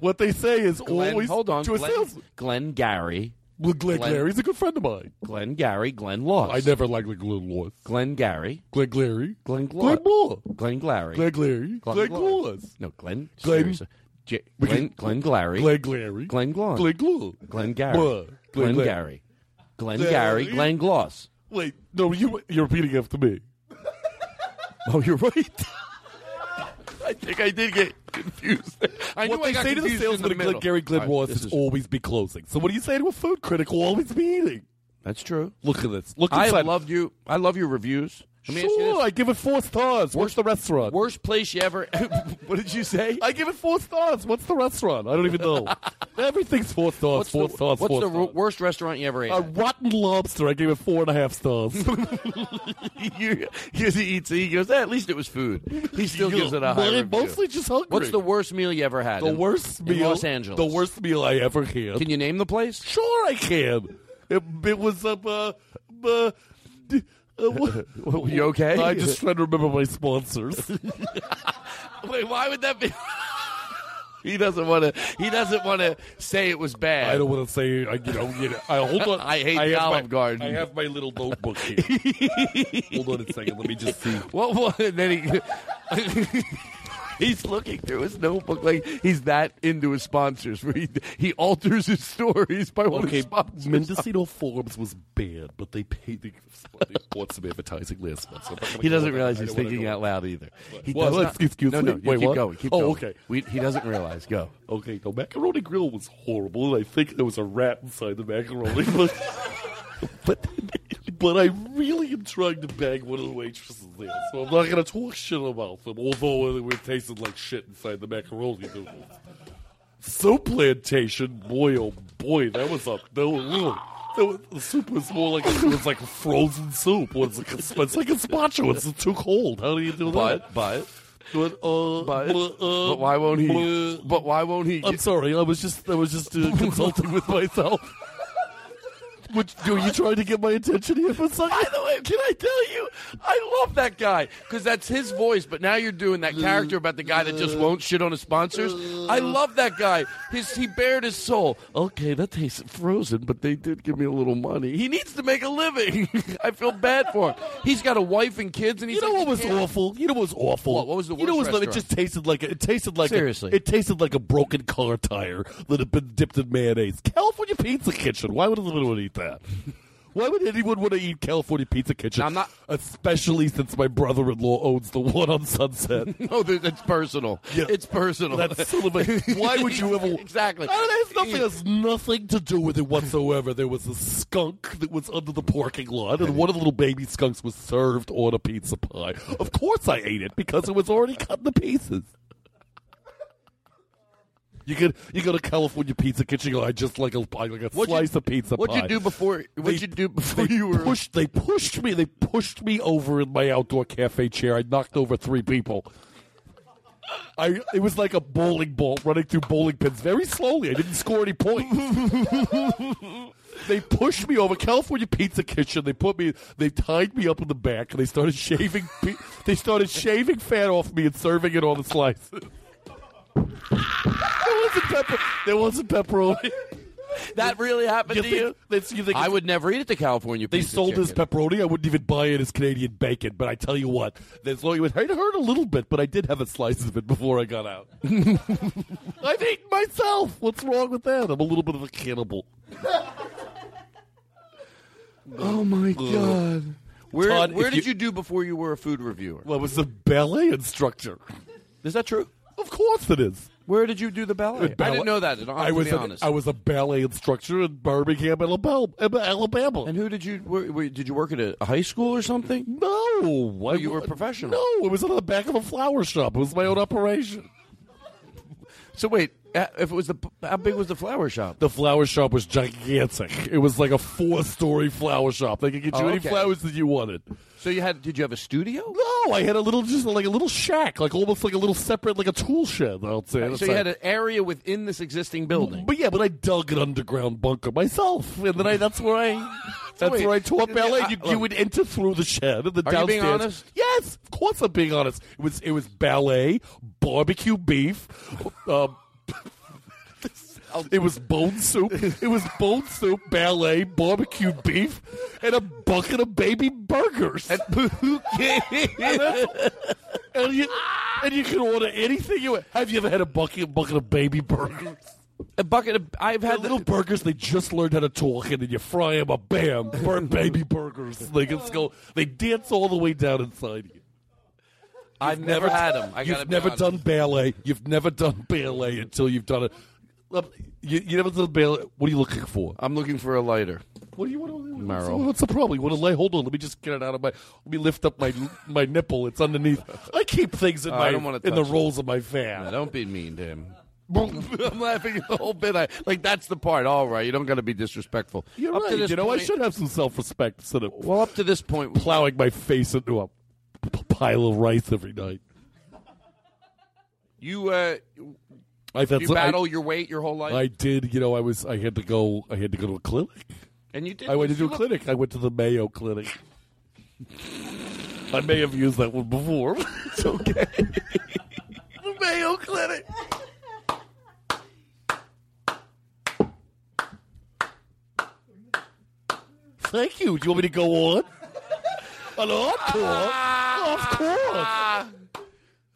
What they say is Glen, always hold on. to a Glen, sales. Glengarry. Well, Glenn Glen- Gary's a good friend of mine. Glengarry Glen Ross. I never liked Glenn Ross. Glengarry. Glenn Glary. Glen Glenn Glor. Moore. Glen Glary. Glenn Glary. Glenn Glenn. Gloss. No, Glen. Glenn- seriously. J- We Glen, can- Glen Glary. Glenn Glary. Glen Glon. Glenn Glue. Glen Gary. What? Glen Glenn- Gary. Glen Glenn- Gary. Glen Gloss. Wait, no, you, you're repeating after me. Oh, you're right. I think I did get confused. I what I they say to the salesman at. Gary Glen All right, is is- always be closing. So what do you say to a food critic always be eating? That's true. Look at this. Look I inside. loved you. I love your reviews. Let me ask you Sure. I give it four stars. What's the restaurant? Worst place you ever. what did you say? I give it four stars. What's the restaurant? I don't even know. Everything's four stars. What's four the, stars. what's four the stars. worst restaurant you ever ate? A at? rotten lobster. I gave it four and a half stars. you, he eats, he goes. "Eh, at least it was food. He still gives it a high review. mostly just hungry. What's the worst meal you ever had? the in- worst in meal? Los Angeles. The worst meal I ever had. Can you name the place? Sure, I can. It, it was uh, uh, uh, d- uh, You okay? I just trying to remember my sponsors. Wait, why would that be? he doesn't want to. He doesn't want to say it was bad. I don't want to say, I, you know, you know I, hold on. I hate have Olive my, Garden. I have my little notebook here. hold on a second. Let me just see. What? what and then he. He's looking through his notebook like he's that into his sponsors. Where he, he alters his stories by what Okay, his sponsors. Mendocino Farms was bad, but they paid. They bought some advertising last month. So I'm not gonna He doesn't realize he's thinking out loud either. He Well, does not, excuse no, me. no, Wait, keep what? going. Keep Oh, going. okay. We, he doesn't realize. Go. Okay, the macaroni grill was horrible, and I think there was a rat inside the macaroni. But, but, but I really am trying to bag one of the waitresses there, so I'm not going to talk shit about them, although it tasted like shit inside the macaroni noodles. Souplantation, boy, oh boy, that was up. That was, that was, the soup was more like it was like a frozen soup. It's like a, it's like a gazpacho. It's too cold. How do you do that? But but But uh, but, uh, but why won't he? uh, But why won't he? I'm sorry. I was just I was just uh, consulting with myself. Which, are you trying to get my attention here for a second? By the way, can I tell you, I love that guy because that's his voice. But now you're doing that character about the guy that just won't shit on his sponsors. I love that guy. His he bared his soul. Okay, that tasted frozen, but they did give me a little money. He needs to make a living. I feel bad for him. He's got a wife and kids, and he's You know like, what was awful? You know what was awful? What? What was the You know worst what was, it just tasted like a, it tasted like Seriously. A, it tasted like a broken car tire that had been dipped in mayonnaise. California Pizza Kitchen. Why would anyone eat that? Why would anyone want to eat California Pizza Kitchen? I'm not- especially since my brother-in-law owns the one on Sunset. no, th- it's personal. Yeah. It's personal. That's sort of like, why would you ever? exactly? I don't know, it's nothing, it has nothing to do with it whatsoever. There was a skunk that was under the parking lot, and one of the little baby skunks was served on a pizza pie. Of course, I ate it because it was already cut into pieces. You get you go to California Pizza Kitchen. You go, I just like a I like a What'd you- slice of pizza. what'd you do before- what'd They- you do before you were- pushed? They pushed me. They pushed me over in my outdoor cafe chair. I knocked over three people. I it was like a bowling ball running through bowling pins very slowly. I didn't score any points. they pushed me over California Pizza Kitchen. They put me. They tied me up in the back. and They started shaving. They started shaving fat off me and serving it on the slices. There wasn't pepper. There wasn't pepperoni. That really happened to you? That's, you think I it's- would never eat at the California. They Pizza sold this Chicken. pepperoni. I wouldn't even buy it as Canadian bacon. But I tell you what, there's long it hurt a little bit, but I did have a slice of it before I got out. I've eaten myself. What's wrong with that? I'm a little bit of a cannibal. Oh my god! Where Todd, where if did you- you do before you were a food reviewer? Well, I was a ballet instructor. Is that true? Of course it is. Where did you do the ballet? I didn't know that. I was be an- honest. I was a ballet instructor in Birmingham, Alabama. Alabama. and who did you? Where, where, did you work at a, a high school or something? No, I, you were a professional. No, it was in the back of a flower shop. It was my own operation. So wait, if it was the how big was the flower shop? The flower shop was gigantic. It was like a four-story flower shop. They could get you Oh, any okay. flowers that you wanted. So you had? Did you have a studio? No, I had a little, just like a little shack, like almost like a little separate, like a tool shed. I'll say. So you had an area within this existing building. But yeah, but I dug an underground bunker myself, and then I that's where I that's where I taught ballet. You, you would enter through the shed and the Are you downstairs. being honest? Yes, of course I'm being honest. It was it was ballet, barbecue beef. Um, it was bone soup. It was bone soup, ballet, barbecue beef, and a bucket of baby burgers. And, and you and you can order anything you want. Have you ever had a bucket bucket of baby burgers? A bucket of I've had little burgers. They just learned how to talk, and then you fry them up. Bam, burn baby burgers. They can go. They dance all the way down inside you. I've never had 'em. I you've never honest. done ballet. You've never done ballet until you've done it. You, you never done ballet. What are you looking for? I'm looking for a lighter. What do you want to? Merrill. What's the problem? You want to lay? Hold on. Let me just get it out of my. Let me lift up my my nipple. It's underneath. I keep things in Oh, my I don't in the it. rolls of my fan. Now, don't be mean to him. I'm laughing the whole bit. I, like that's the part. All right, you don't got to be disrespectful. You're up right. You know, I should have some self-respect instead of Well, up to this point, plowing my face into a pile of rice every night. you uh, I've had you I- battle your weight your whole life, I did. You know, I was. I had to go. I had to go to a clinic. and you did. I went to do a look- clinic. I went to the Mayo Clinic. I may have used that one before. it's okay. the Mayo Clinic. Thank you. Do you want me to go on? An encore? of course.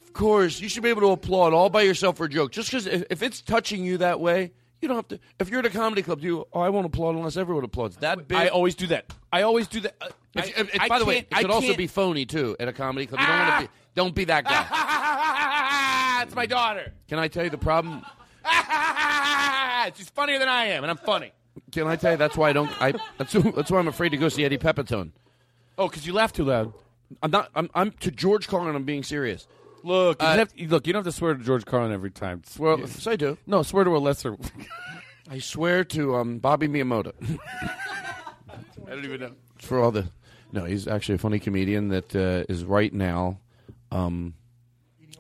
Of course, you should be able to applaud all by yourself for a joke. Just because if, if it's touching you that way, you don't have to. If you're at a comedy club, do you? Oh, I won't applaud unless everyone applauds. That big. I always do that. I always do that. Uh, If- I- if- I by the way, it could also be phony too at a comedy club. You don't want to be. Don't be that guy. it's my daughter. Can I tell you the problem? She's funnier than I am, and I'm funny. Can I tell you that's why I don't? I that's that's why I'm afraid to go see Eddie Pepitone. Oh, because you laugh too loud. I'm not. I'm, I'm to George Carlin. I'm being serious. Look, you Uh, don't have to, look, you don't have to swear to George Carlin every time. Swear, Yes, I do. No, swear to a lesser. I swear to um, Bobby Miyamoto. I don't even know. for all the. No, he's actually a funny comedian that uh, is right now. Um,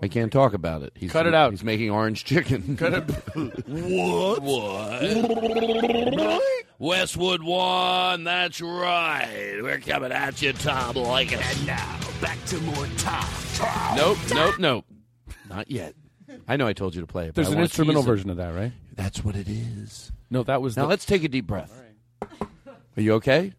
I can't talk about it. He's, Cut it out. He's making orange chicken. Cut it. what? What? Westwood one, that's right. We're coming at you, Tom Leykis. And now, back to more Tom. Tom. Nope, nope, nope. Not yet. I know I told you to play it. but There's I an instrumental version of that, right? That's what it is. No, that was. Now the, let's take a deep breath. Are you okay?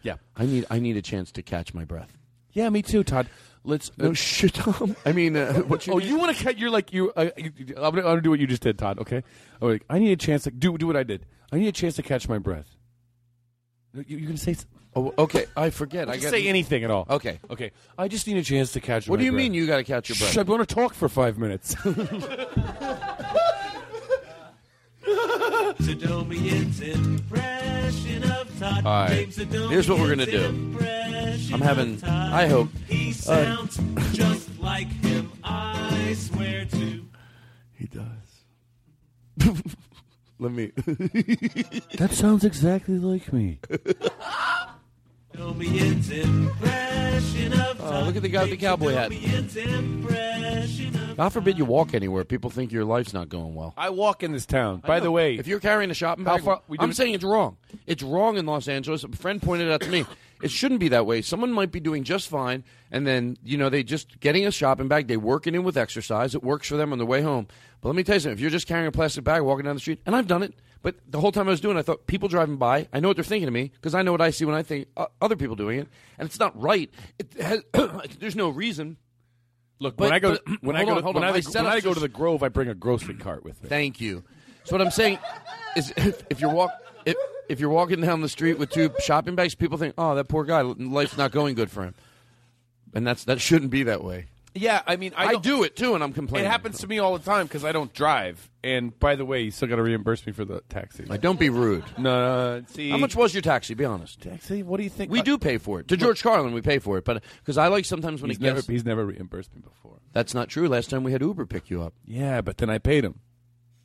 Yeah. I need I need a chance to catch my breath. Yeah, me too, Todd. Let's. No shit, Tom. I mean, uh, what you oh, you want to cut? You're like you. Uh, you I'm, gonna, I'm gonna do what you just did, Todd. Okay. I'm like, I need a chance to do do what I did. I need a chance to catch my breath. You, you can say. Oh, okay. I forget. I Just got say anything at all. Okay. Okay. I just need a chance to catch. My breath. What do you breath. mean you got to catch your breath? Shh, I want to talk for five minutes. Zadomian's impression of Todd. All right. James Adomian's Here's what we're gonna do. I'm having. I hope. He uh, sounds just like him. I swear to. He does. Let me. that sounds exactly like me. Zadomian's Oh, look at the guy with the cowboy hat. Zadomian's impression of God forbid you walk anywhere. People think your life's not going well. I walk in this town. By the way, if you're carrying a shopping bag, far- we I'm do- saying it's wrong. It's wrong in Los Angeles. A friend pointed out to me it shouldn't be that way. Someone might be doing just fine, and then you know they just getting a shopping bag. They work it in with exercise. It works for them on their way home. But let me tell you something: if you're just carrying a plastic bag walking down the street, and I've done it, but the whole time I was doing, it, I thought people driving by, I know what they're thinking of me because I know what I see when I think uh, other people doing it, and it's not right. It has, there's no reason. Look, But- when I go, but- when I go, on, to, when, on. I, when I go to the Grove, I bring a grocery cart with me. Thank you. So what I'm saying is, if, if you're walk if, if you're walking down the street with two shopping bags, people think, "Oh, that poor guy, life's not going good for him," and that's that shouldn't be that way. Yeah, I mean, I, I, don't- it too, and I'm complaining. It happens to me all the time because I don't drive. And by the way, you still got to reimburse me for the taxi. Like, don't be rude. No, no, see, How much was your taxi? Be honest. taxi? What do you think? We do pay for it. To George Carlin, we pay for it, but because I like sometimes when He's it never, gets. he's never reimbursed me before. That's not true. Last time we had Uber pick you up. Yeah, but then I paid him.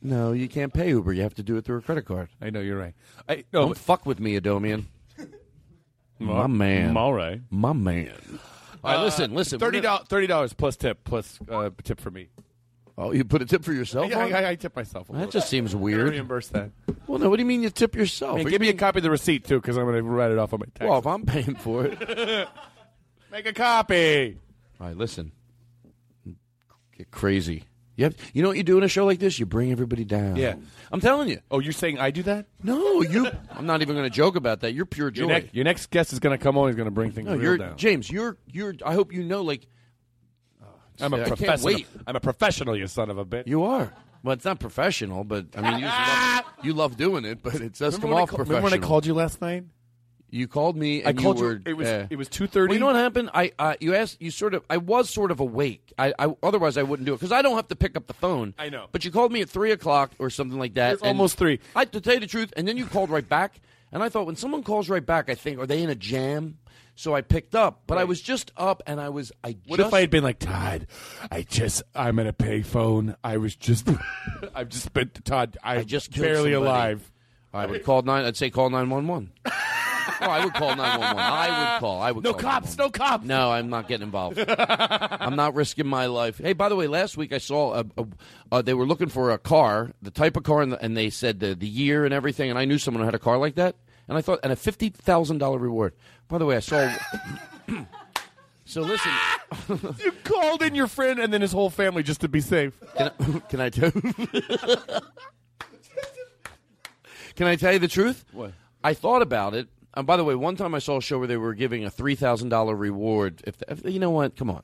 No, you can't pay Uber. You have to do it through a credit card. I know you're right. I no, Don't but- fuck with me, Adomian. My man. I'm all right. My man. All right, listen, listen. we're Thirty gonna- dollars, thirty dollars plus tip, plus uh, tip for me. Oh, you put a tip for yourself? Yeah, on? I, I, I tip myself. A That little. just seems Gotta weird. Reimburse that. Well, no. What do you mean you tip yourself? Hey, What give you me a copy of the receipt too, because I'm going to write it off on my tax. Well, if I'm paying for it. Make a copy. All right, listen. Get crazy. You, have, you know what you do in a show like this? You bring everybody down. Yeah. I'm telling you. Oh, you're saying I do that? No, you. I'm not even going to joke about that. You're pure joy. Your, next, your next guest is going to come on. He's going to bring things no, you're down. James. You're you're. I hope you know. Like, I'm a I professional. I'm a professional. You son of a bitch. you are. Well, it's not professional, but I mean, you, love, you love doing it, but it does Remember come off ca- professional. remember when I called you last night? You called me. I called you. Were, it was- uh, it was 2:30. Well, you know what happened? I uh, you asked. You sort of. I was sort of awake. I, I otherwise I wouldn't do it because I don't have to pick up the phone. I know. But you called me at three o'clock or something like that. It's almost three. I to tell you the truth, and then you called right back, and I thought when someone calls right back, I think are they in a jam? So I picked up, but I was just up, and I was. I What just, if I had been like Todd? I just I'm at a payphone. I was just I've just spent Todd. I, I just barely somebody. alive. I would call nine. I'd say call nine one one. Oh, I would call nine one one. I would call. I would. No call cops. No cops. No, I'm not getting involved. I'm not risking my life. Hey, by the way, last week I saw a, a, uh, they were looking for a car, the type of car, and, the, and they said the, the year and everything, and I knew someone who had a car like that, and I thought, and a fifty thousand dollar reward. By the way, I saw. so listen, You called in your friend and then his whole family just to be safe. can I, can I tell? can I tell you the truth? What? I thought about it. And by the way, one time I saw a show where they were giving a three thousand dollar reward. If, if you know what, come on.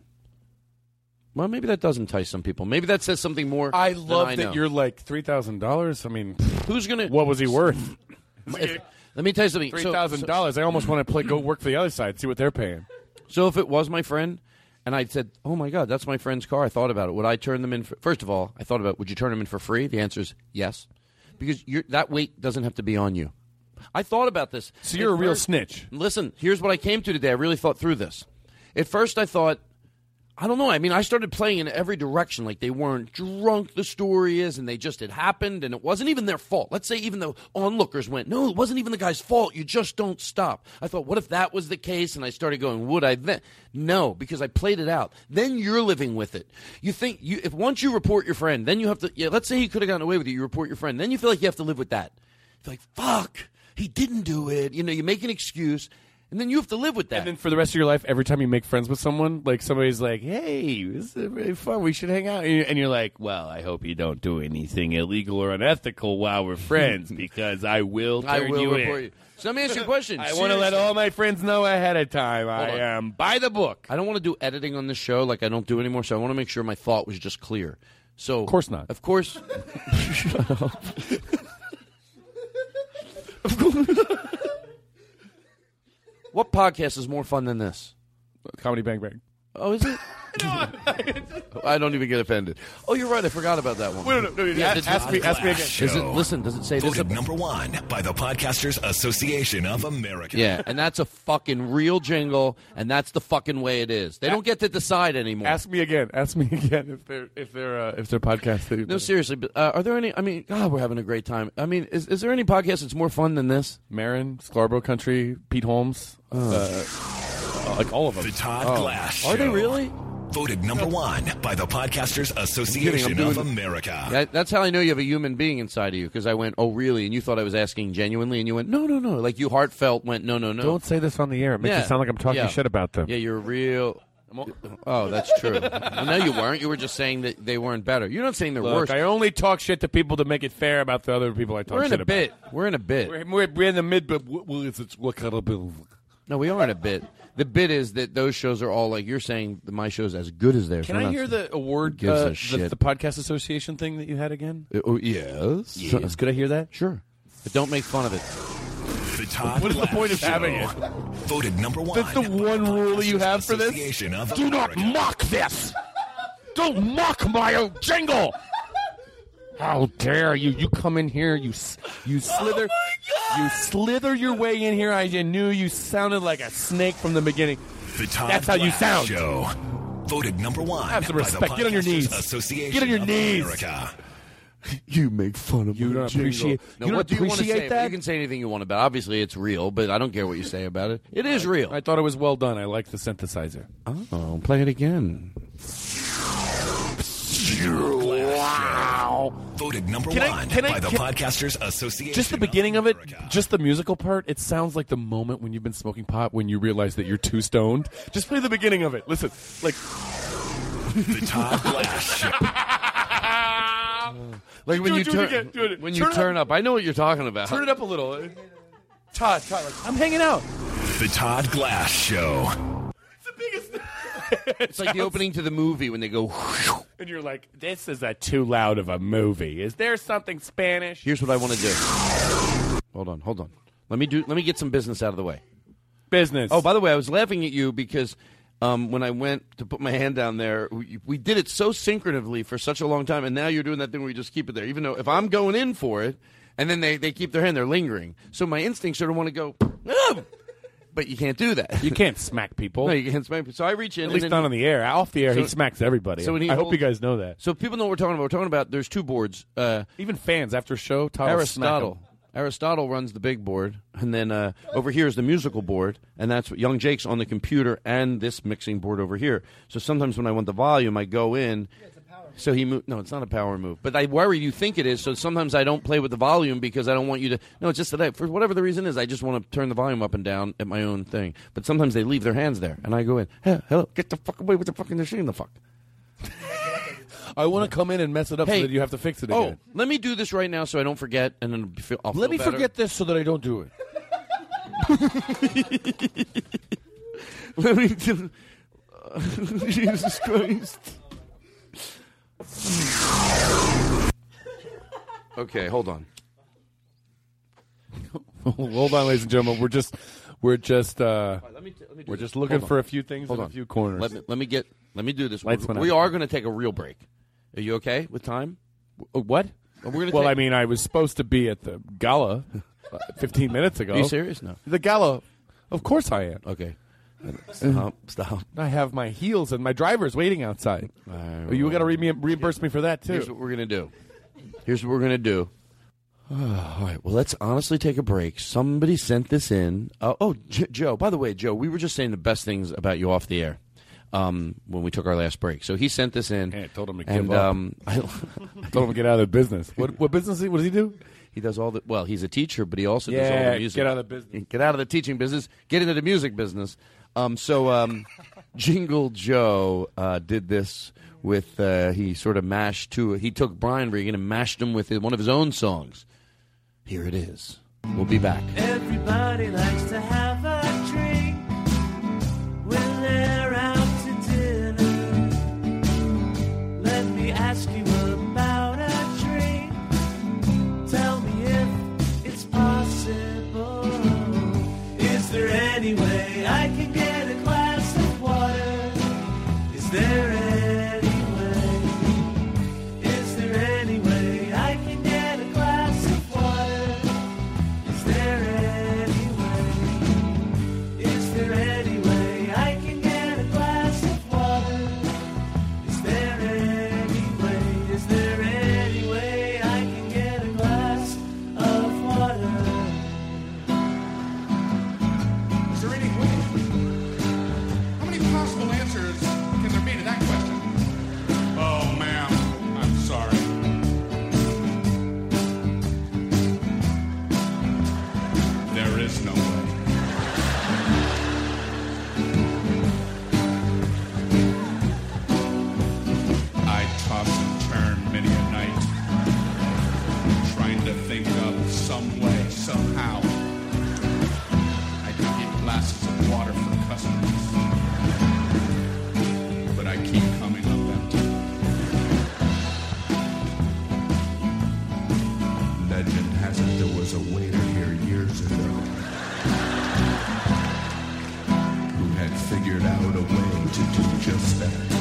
Well, maybe that does entice some people. Maybe that says something more. I love I that know. you're like three thousand dollars. I mean, Who's gonna? what was he worth? if- let me tell you something. Three So- thousand dollars. I almost want to play. Go work for the other side. See what they're paying. So if it was my friend, and I said, "Oh my God, that's my friend's car," I thought about it. Would I turn them in? For, first of all, I thought about, would you turn them in for free? The answer is yes, because you're, that weight doesn't have to be on you. I thought about this. So you're At a real first- snitch. Listen, here's what I came to today. I really thought through this. At first, I thought, I don't know. I mean, I started playing in every direction. Like they weren't drunk, the story is, and they just had happened, and it wasn't even their fault. Let's say even the onlookers went, no, it wasn't even the guy's fault. You just don't stop. I thought, what if that was the case? And I started going, would I then? No, because I played it out. Then you're living with it. You think you if once you report your friend, then you have to. Yeah, let's say he could have gotten away with it. You report your friend, then you feel like you have to live with that. You feel like fuck, he didn't do it. You know, you make an excuse. And then you have to live with that. And then for the rest of your life, every time you make friends with someone, like somebody's like, "Hey, this is really fun. We should hang out," and you're- like, "Well, I hope you don't do anything illegal or unethical while we're friends, because I will turn I will you report in." you. So let me ask you a question. I want to let all my friends know ahead of time. I on. am by the book. I don't want to do editing on this show like I don't do anymore, so I want to make sure my thought was just clear. So, of course not. Of course. What podcast is more fun than this? Comedy Bang Bang. Oh, is it? I don't even get offended. Oh, you're right. I forgot about that one. Wait, no, no, no, Yeah, ask- the- ask me- ask me again. Is it, listen, does it say this? Voted number one by the Podcasters Association of America. Yeah, and that's a fucking real jingle, and that's the fucking way it is. They don't get to decide anymore. Ask me again. Ask me again if they're if they're uh, if they're podcast. No, seriously, but uh, are there any? I mean, God, we're having a great time. I mean, is, is there any podcast that's more fun than this? Maron, Scarborough Country, Pete Holmes, uh, like all of them. The Todd Oh. Glass Are they really? Voted number one by the Podcasters Association I'm of America. That, that's how I know you have a human being inside of you because I went, oh, really? And you thought I was asking genuinely, and you went, no, no, no. Like you heartfelt went, no, no, no. Don't say this on the air. It makes Yeah. it sound like I'm talking Yeah. shit about them. Yeah, you're real. Oh, that's true. well, no, you weren't. You were just saying that they weren't better. You're not saying they're Look, worse. I only talk shit to people to make it fair about the other people I talk We're in shit a about. bit. We're in a bit. We're, we're, we're in the mid, but what, what is it? What kind of bill? No, we are in a bit. The bit is that those shows are all like you're saying. that My show's as good as theirs. Can We're I not- hear the award? Who gives uh, the, shit? the podcast association thing that you had again? Uh, oh, yes. Yes. Could I hear that? Sure. But don't make fun of it. The Todd What is the Glass point of Show. having it? Voted number one. That's the one rule that you have for this. Association of Do not America. mock this. Don't mock my own jingle. How dare you? You come in here, you you oh slither, you slither your way in here. I knew you sounded like a snake from the beginning. The Todd That's how you sound. Show. Voted number one. Have some respect. Get on your knees. Association Get on your knees. America. You make fun of me. You don't appreciate- No, you don't what do you want to appreciate say? that? You can say anything you want about. it. Obviously, it's real, but I don't care what you say about it. It is real. I thought it was well done. I like the synthesizer. Oh, play it again. Wow. Voted number Can I- one can I- by the can- Podcasters Association. Just the beginning of it, just the musical part. It sounds like the moment when you've been smoking pot when you realize that you're too stoned. Just play the beginning of it. Listen, like the Todd Glass Show. Like when Do you it, do it turn again, do it. when you Turn it turn up. I know what you're talking about. turn it up a little. Todd, Todd, like, I'm hanging out. The Todd Glass Show. It's like the opening to the movie when they go. And you're like, this is a too loud of a movie. Is there something Spanish? Here's what I want to do. Hold on, hold on. Let me do. Let me get some business out of the way. Business. Oh, by the way, I was laughing at you because um, when I went to put my hand down there, we, we did it so synchronously for such a long time, and now you're doing that thing where you just keep it there. Even though if I'm going in for it, and then they, they keep their hand, they're lingering. So my instincts sort of want to go, "Ah!" But you can't do that. You can't smack people. No, you can't smack. People. So I reach in. At and least then- not on the air. Off the air, he smacks everybody. so when he I hope holds- you guys know that. So people know what we're talking about. We're talking about there's two boards. Uh, Even fans after a show, Todd will smack 'em. Aristotle. Aristotle runs the big board, and then uh, over here is the musical board, and that's what Young Jake's on the computer and this mixing board over here. So sometimes when I want the volume, I go in. So he moved. No, it's not a power move, but I worry you think it is. So sometimes I don't play with the volume because I don't want you to. No, it's just that I, for whatever the reason is, I just want to turn the volume up and down at my own thing. But sometimes they leave their hands there, and I go in. Hey, hello, get the fuck away with the fucking machine. The fuck. I want to come in and mess it up Hey. so that you have to fix it Oh, let me do this right now so I don't forget, and then feel, I'll Let feel me better. forget this so that I don't do it. Let me do. Jesus Christ. Okay, hold on. Hold on, ladies and gentlemen. We're just, we're just, uh, let me t- let me do we're this. just looking Hold on. for a few things Hold in on. a few corners. Let me, let me get. Let me do this. Lights went we out. are going to take a real break. Are you okay with time? Uh, what? We're gonna well, take- I mean, I was supposed to be at the gala uh, 15 minutes ago. Are you serious? No. The gala. Of course I am. Okay. Stop. Stop. I have my heels and my driver's waiting outside. Oh, you got to re- reimburse me for that too. Here's what we're gonna do. Here's what we're gonna do. all right. Well, let's honestly take a break. Somebody sent this in. Uh, oh, J- Joe. By the way, Joe, we were just saying the best things about you off the air um, when we took our last break. So he sent this in. Hey, I told him to and, up. Um, I, I told him to get out of the business. What, what business? What does he do? He does all the well. He's a teacher, but he also does all Yeah, the music. get out of the business. Get out of the teaching business. Get into the music business. Um, so um, Jingle Joe uh, did this with. Uh, he sort of mashed two. He took Brian Regan and mashed him with one of his own songs. Here it is. We'll be back. Everybody likes to have just better.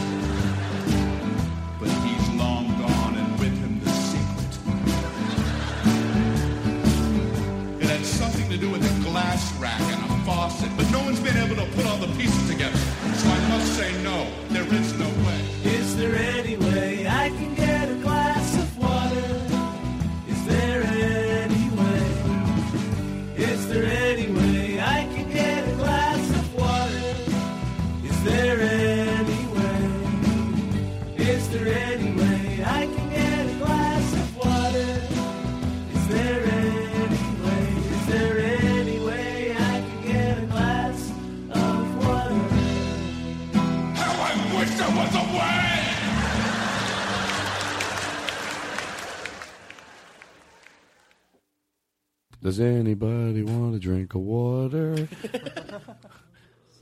Drink of water?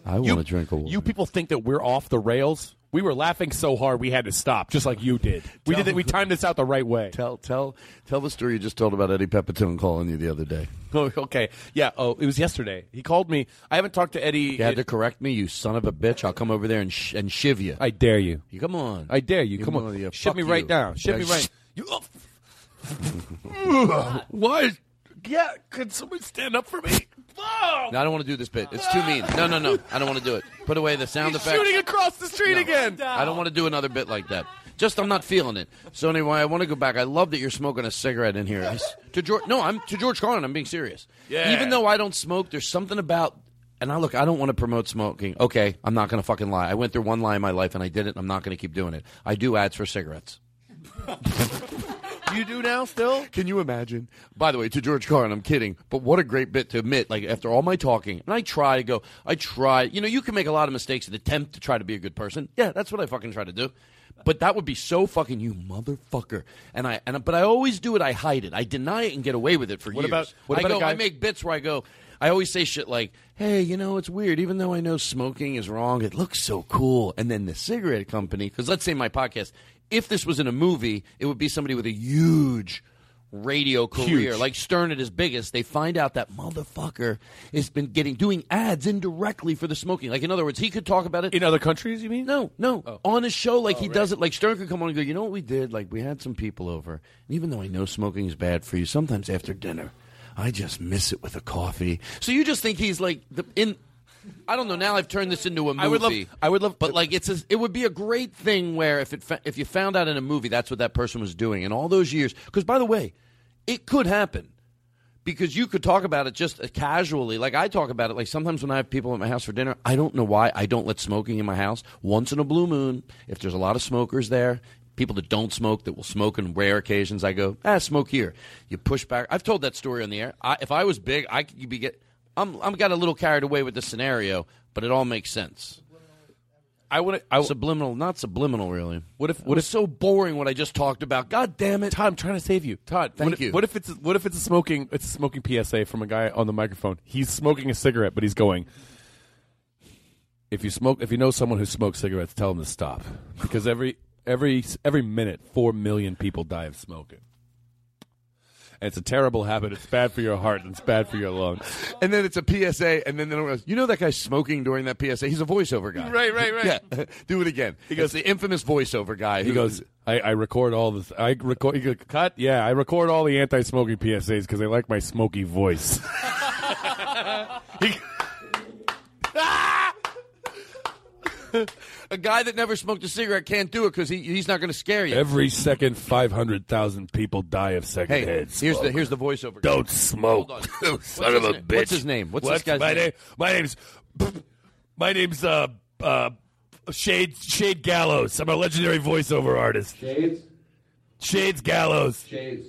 I want a drink of water. You people think that we're off the rails? We were laughing so hard we had to stop, just like you did. We did. it- We timed this out the right way. Tell tell tell the story you just told about Eddie Pepitone calling you the other day. Oh, okay. Yeah. Oh, it was yesterday. He called me. I haven't talked to Eddie. You had to correct me, you son of a bitch. I'll come over there and sh- and shiv you. I dare you. You come on. I dare you. Come know, on. yeah, Ship fuck me right you. now. Ship Yeah, me right. sh- You. Why? Yeah. Could someone stand up for me? Oh! No, I don't want to do this bit. It's too mean. No, no, no. I don't want to do it. Put away the sound He's effects. shooting across the street No. again. I don't want to do another bit like that. Just I'm not feeling it. So anyway, I want to go back. I love that you're smoking a cigarette in here. I s- to George, no, I'm to George Carlin. I'm being serious. Yeah. Even though I don't smoke, there's something about. And I look, I don't want to promote smoking. Okay, I'm not going to fucking lie. I went through one lie in my life, and I did it. and I'm not going to keep doing it. I do ads for cigarettes. You do now still? Can you imagine? By the way, to George Carlin, I'm kidding, but what a great bit to admit. Like after all my talking, and I try to go, I try. You know, you can make a lot of mistakes and attempt to try to be a good person. Yeah, that's what I fucking try to do. But that would be so fucking you motherfucker. And I and but I always do it. I hide it. I deny it and get away with it for years. What years. about- what I about a go. I make bits where I go. I always say shit like, "Hey, you know, it's weird. Even though I know smoking is wrong, it looks so cool." And then the cigarette company, because let's say my podcast, if this was in a movie, it would be somebody with a huge radio career, Huge. like Stern at his biggest. They find out that motherfucker has been getting doing ads indirectly for the smoking. Like in other words, he could talk about it in other countries. You mean? No, no. Oh. On his show, like Oh, he right. does it. Like Stern could come on and go, "You know what we did? Like we had some people over, and even though I know smoking is bad for you, sometimes after dinner." I just miss it with a coffee. So you just think he's like the in. I don't know. Now I've turned this into a movie. I would love- I would love, but like it's a, it would be a great thing where if it fa- if you found out in a movie that's what that person was doing, in all those years. Because by the way, it could happen because you could talk about it just uh, casually. Like I talk about it. Like sometimes when I have people at my house for dinner, I don't know why I don't let smoking in my house. Once in a blue moon, if there's a lot of smokers there, people that don't smoke that will smoke on rare occasions, I go, ah, smoke here. You push back. I've told that story on the air. I, if I was big, I could be get. I'm I'm got a little carried away with the scenario, but it all makes sense. I would. I, subliminal, not subliminal, really. What if? What is so boring? What I just talked about. God damn it, Todd! I'm trying to save you, Todd. Thank what you. What if it's what if it's a smoking? It's a smoking PSA from a guy on the microphone. He's smoking a cigarette, but he's going. If you smoke, if you know someone who smokes cigarettes, tell them to stop because every every every minute, four million people die of smoking. And it's a terrible habit. It's bad for your heart and it's bad for your lungs. And then it's a PSA, and then they goes, you know that guy smoking during that PSA? He's a voiceover guy. Right, right, right. Yeah, do it again. He goes, the infamous voiceover guy. He goes, I, I record all this. I record. He goes, cut. Yeah, I record all the anti-smoking PSAs because they like my smoky voice. Ah! A guy that never smoked a cigarette can't do it because he, he's not going to scare you. Every second, five hundred thousand people die of Hey, secondhand. here's the smoke. here's the voiceover. Don't smoke, Hold on. son of a name? bitch. What's his name? What's, What's this guy's my name? My name's my name's uh uh Shade Shade Gallows. I'm a legendary voiceover artist. Shades. Shades Gallows. Shades.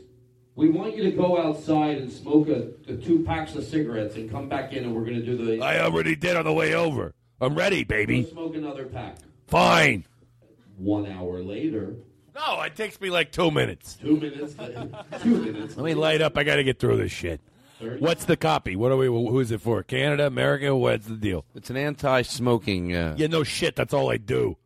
We want you to go outside and smoke a, a two packs of cigarettes and come back in, and we're going to do the. I already did on the way over. I'm ready, baby. smoke another pack. Fine. One hour later. No, it takes me like two minutes. Two minutes. two minutes. Let me light up. I got to get through this shit. What's the copy? What are we? Who is it for? Canada, America? What's the deal? It's an anti-smoking. Uh, Yeah, no shit. That's all I do.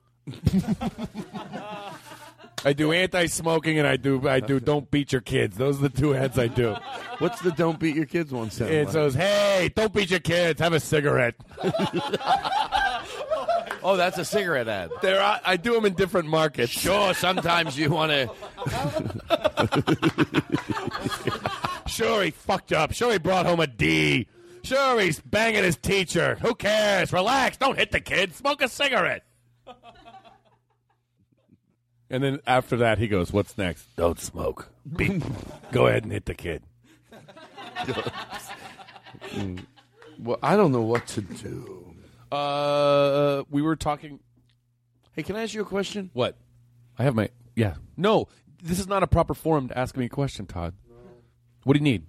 I do anti-smoking and I do I do don't beat your kids. Those are the two ads I do. What's the "Don't beat your kids" one sound It like? says, "Hey, don't beat your kids. Have a cigarette." oh, that's a cigarette ad. There, I, I do them in different markets. Sure, sometimes you want to. Sure, he fucked up. Sure, he brought home a D. Sure, he's banging his teacher. Who cares? Relax. Don't hit the kid. Smoke a cigarette. And then after that, he goes, "What's next? Don't smoke. Beat. Go ahead and hit the kid." Well, I don't know what to do. Uh, we were talking. Hey, can I ask you a question? What? I have my yeah. No, this is not a proper forum to ask me a question, Todd. What do you need?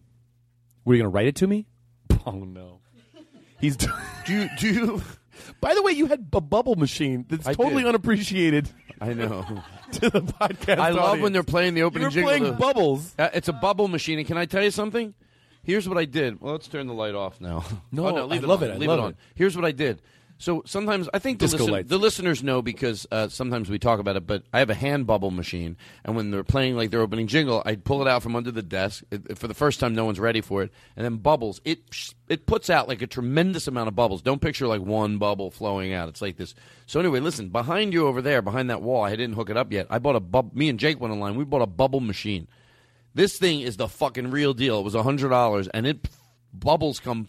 Were you going to write it to me? Oh no. He's do you do you By the way, you had a bubble machine that's I totally did. unappreciated. I know. to the podcast. I love when they're playing the opening You're jingle. playing to- bubbles. Uh, it's a bubble machine, and can I tell you something? Here's what I did. Well, let's turn the light off now. No, Oh, leave I love on. it. I leave love it on. it. Here's what I did. So sometimes I think the, listen- the listeners know because uh, sometimes we talk about it. But I have a hand bubble machine, and when they're playing like their opening jingle, I pull it out from under the desk. It, for the first time, no one's ready for it, and then bubbles. It it puts out like a tremendous amount of bubbles. Don't picture like one bubble flowing out. It's like this. So anyway, listen. Behind you over there, behind that wall, I didn't hook it up yet. I bought a bub. Me and Jake went online. We bought a bubble machine. This thing is the fucking real deal. It was hundred dollars, and it bubbles come.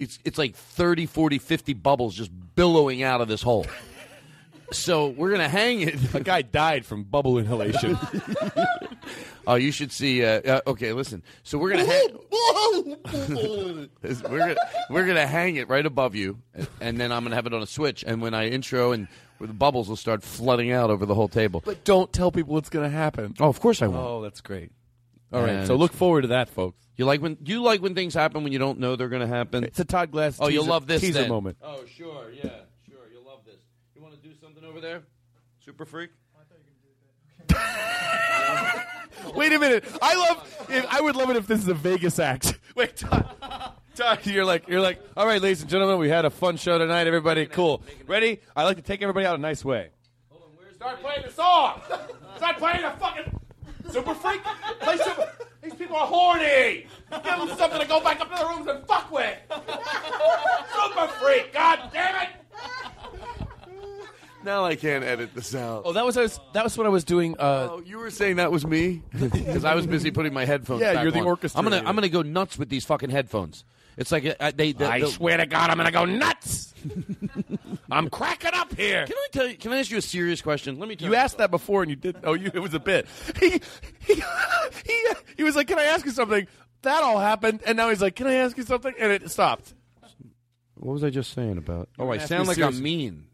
It's it's like 30, 40, 50 bubbles just billowing out of this hole. So we're gonna hang it. A guy died from bubble inhalation. oh, you should see. Uh, uh, okay, listen. So we're gonna hang. we're gonna we're gonna hang it right above you, and then I'm gonna have it on a switch. And when I intro, and the bubbles will start flooding out over the whole table. But don't tell people what's going to happen. Oh, of course I won't. Oh, that's great. All right, And so look forward to that, folks. You like when you like when things happen when you don't know they're going to happen. It's a Todd Glass. Oh, you'll love this teaser then. moment. Oh, sure, yeah, sure, you'll love this. You want to do something over there, Super Freak? Wait a minute. I love. If, I would love it if this is a Vegas act. Wait, Todd. Todd, you're like you're like. All right, ladies and gentlemen, we had a fun show tonight. Everybody, cool. Ready? I like to take everybody out a nice way. Start playing the song. Start playing the fucking Super Freak. Play Super. These people are horny. Give them something to go back up to the rooms and fuck with. Super Freak. God damn it. Now I can't edit this out. Oh, that was I was, that was what I was doing. Uh, Oh, you were saying that was me because I was busy putting my headphones. Yeah, back you're the on. orchestra I'm gonna leader. I'm gonna go nuts with these fucking headphones. It's like uh, they. The, I the- swear to God, I'm gonna go nuts. I'm cracking up here. Can I tell you? Can I ask you a serious question? Let me. Tell You asked that before, and you did. Oh, you, it was a bit. He, he, he, he was like, "Can I ask you something?" That all happened, and now he's like, "Can I ask you something?" And it stopped. What was I just saying about? Oh, I ask sound like serious- I'm mean,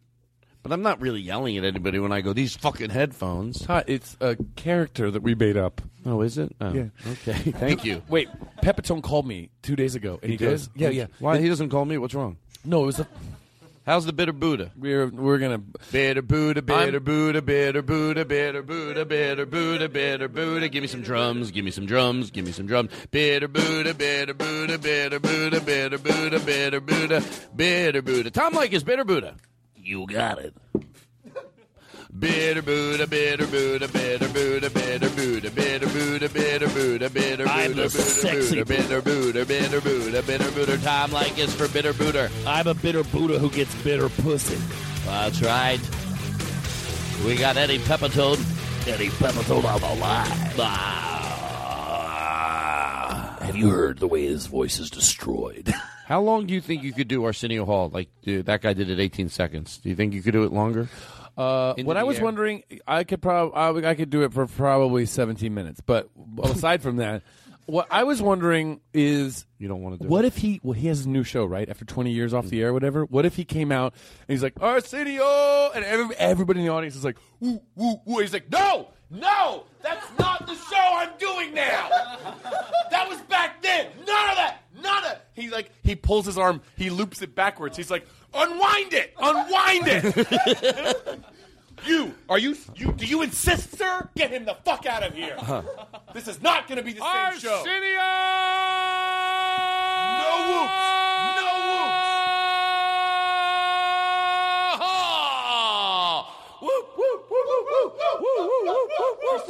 but I'm not really yelling at anybody when I go these fucking headphones. It's a character that we made up. Oh, is it? Oh, Yeah. Okay. Thank you. Wait, Pepitone called me two days ago, and he, did? goes, "Yeah, yeah." Why he doesn't call me? What's wrong? No, it was a. How's the bitter Buddha? We're we're gonna Bitter Buddha, bitter I'm- Buddha, bitter Buddha, bitter Buddha, bitter Buddha, bitter Buddha. Give me some drums, give me some drums, give me some drums. Bitter Buddha, bitter Buddha, bitter Buddha, bitter Buddha, bitter Buddha, bitter Buddha. Tom Leykis, bitter Buddha. You got it. Bitter Buddha, bitter Buddha, bitter Buddha, bitter Buddha, bitter Buddha, bitter Buddha, bitter I'm Buddha, sexy bitter Buddha, bitter Buddha, bitter Buddha, bitter Buddha. Tom Leykis for bitter Buddha. I'm a bitter Buddha who gets bitter pussy. That's right. We got Eddie Pepitone. Eddie Pepitone on the line. Ah. Have you heard the way his voice is destroyed? How long do you think you could do Arsenio Hall? Like dude, that guy did it 18 seconds. Do you think you could do it longer? Uh, what I was air. wondering, I could probably I could do it for probably 17 minutes. But aside from that, what I was wondering is, you don't want to do what it. if he? Well, he has a new show, right? After 20 years off the air, or whatever. What if he came out and he's like Arsenio, and every, everybody in the audience is like, woo, woo, woo. He's like, no, No, that's not the show I'm doing now. That was back then. None of that. None of. he like he pulls his arm, he loops it backwards. He's like, unwind it, unwind it. You are you you do you insist, sir? Get him the fuck out of here. Uh-huh. This is not going to be the same show. Arsenio! No whoops.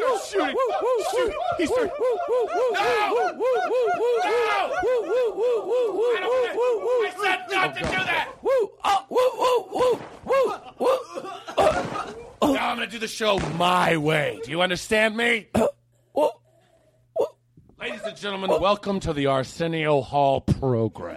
woo, shooting. Shoot. He started. No! No! I said not to do that. Oh. Now I'm gonna do the show my way. Do you understand me? Ladies and gentlemen, welcome to the Arsenio Hall program.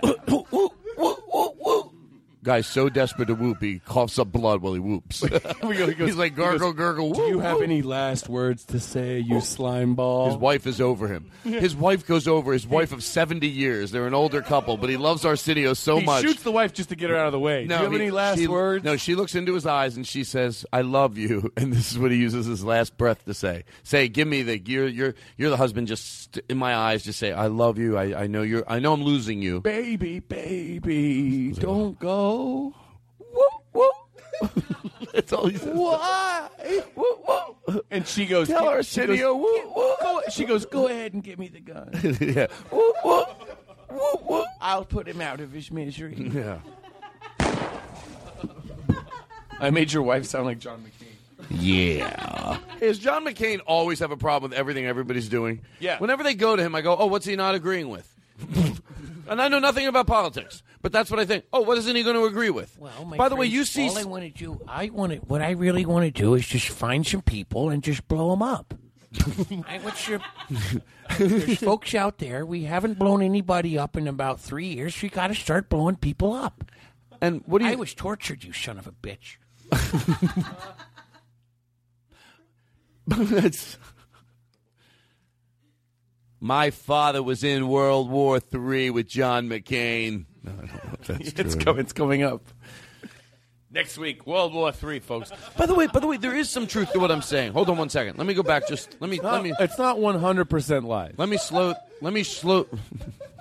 Guy's so desperate to whoop, he coughs up blood while he whoops. He goes- He's like he goes, gurgle, gurgle. Do you have whoop." any last words to say, you slime ball? His wife is over him. His wife goes over. His wife of seventy years. They're an older couple, but he loves Arsenio oh so he much. He shoots the wife just to get her out of the way. Do you have he- any last she- words? No, she looks into his eyes and she says, "I love you." And this is what he uses his last breath to say. Say, "Give me the you're you're you're the husband." Just in my eyes, just say, "I love you." I, I know you're. I know I'm losing you. Baby, baby, don't go. That's all he says. Why? And she goes, Tell she goes, Arsenio, oh, whoop, Go, she goes, go ahead and give me the gun. yeah. I'll put him out of his misery. Yeah. I made your wife sound like John McCain. Yeah. Does John McCain always have a problem with everything everybody's doing? Yeah. Whenever they go to him, I go, "Oh, what's he not agreeing with?" and I know nothing about politics, but that's what I think. Oh, what isn't he going to agree with? Well, By the way, you see, all I want to do, I want what I really want to do is just find some people and just blow them up. I, what's your, there's folks out there. We haven't blown anybody up in about three years. We got to start blowing people up. And what do you? I was tortured, you son of a bitch. That's- My father was in World War III with John McCain. No, I don't know if that's It's, true. co- it's coming up. Next week, World War Three, folks. By the way, by the way, there is some truth to what I'm saying. Hold on one second. Let me go back. Just let me let me. It's not 100% live. Let me slow. Let me slow.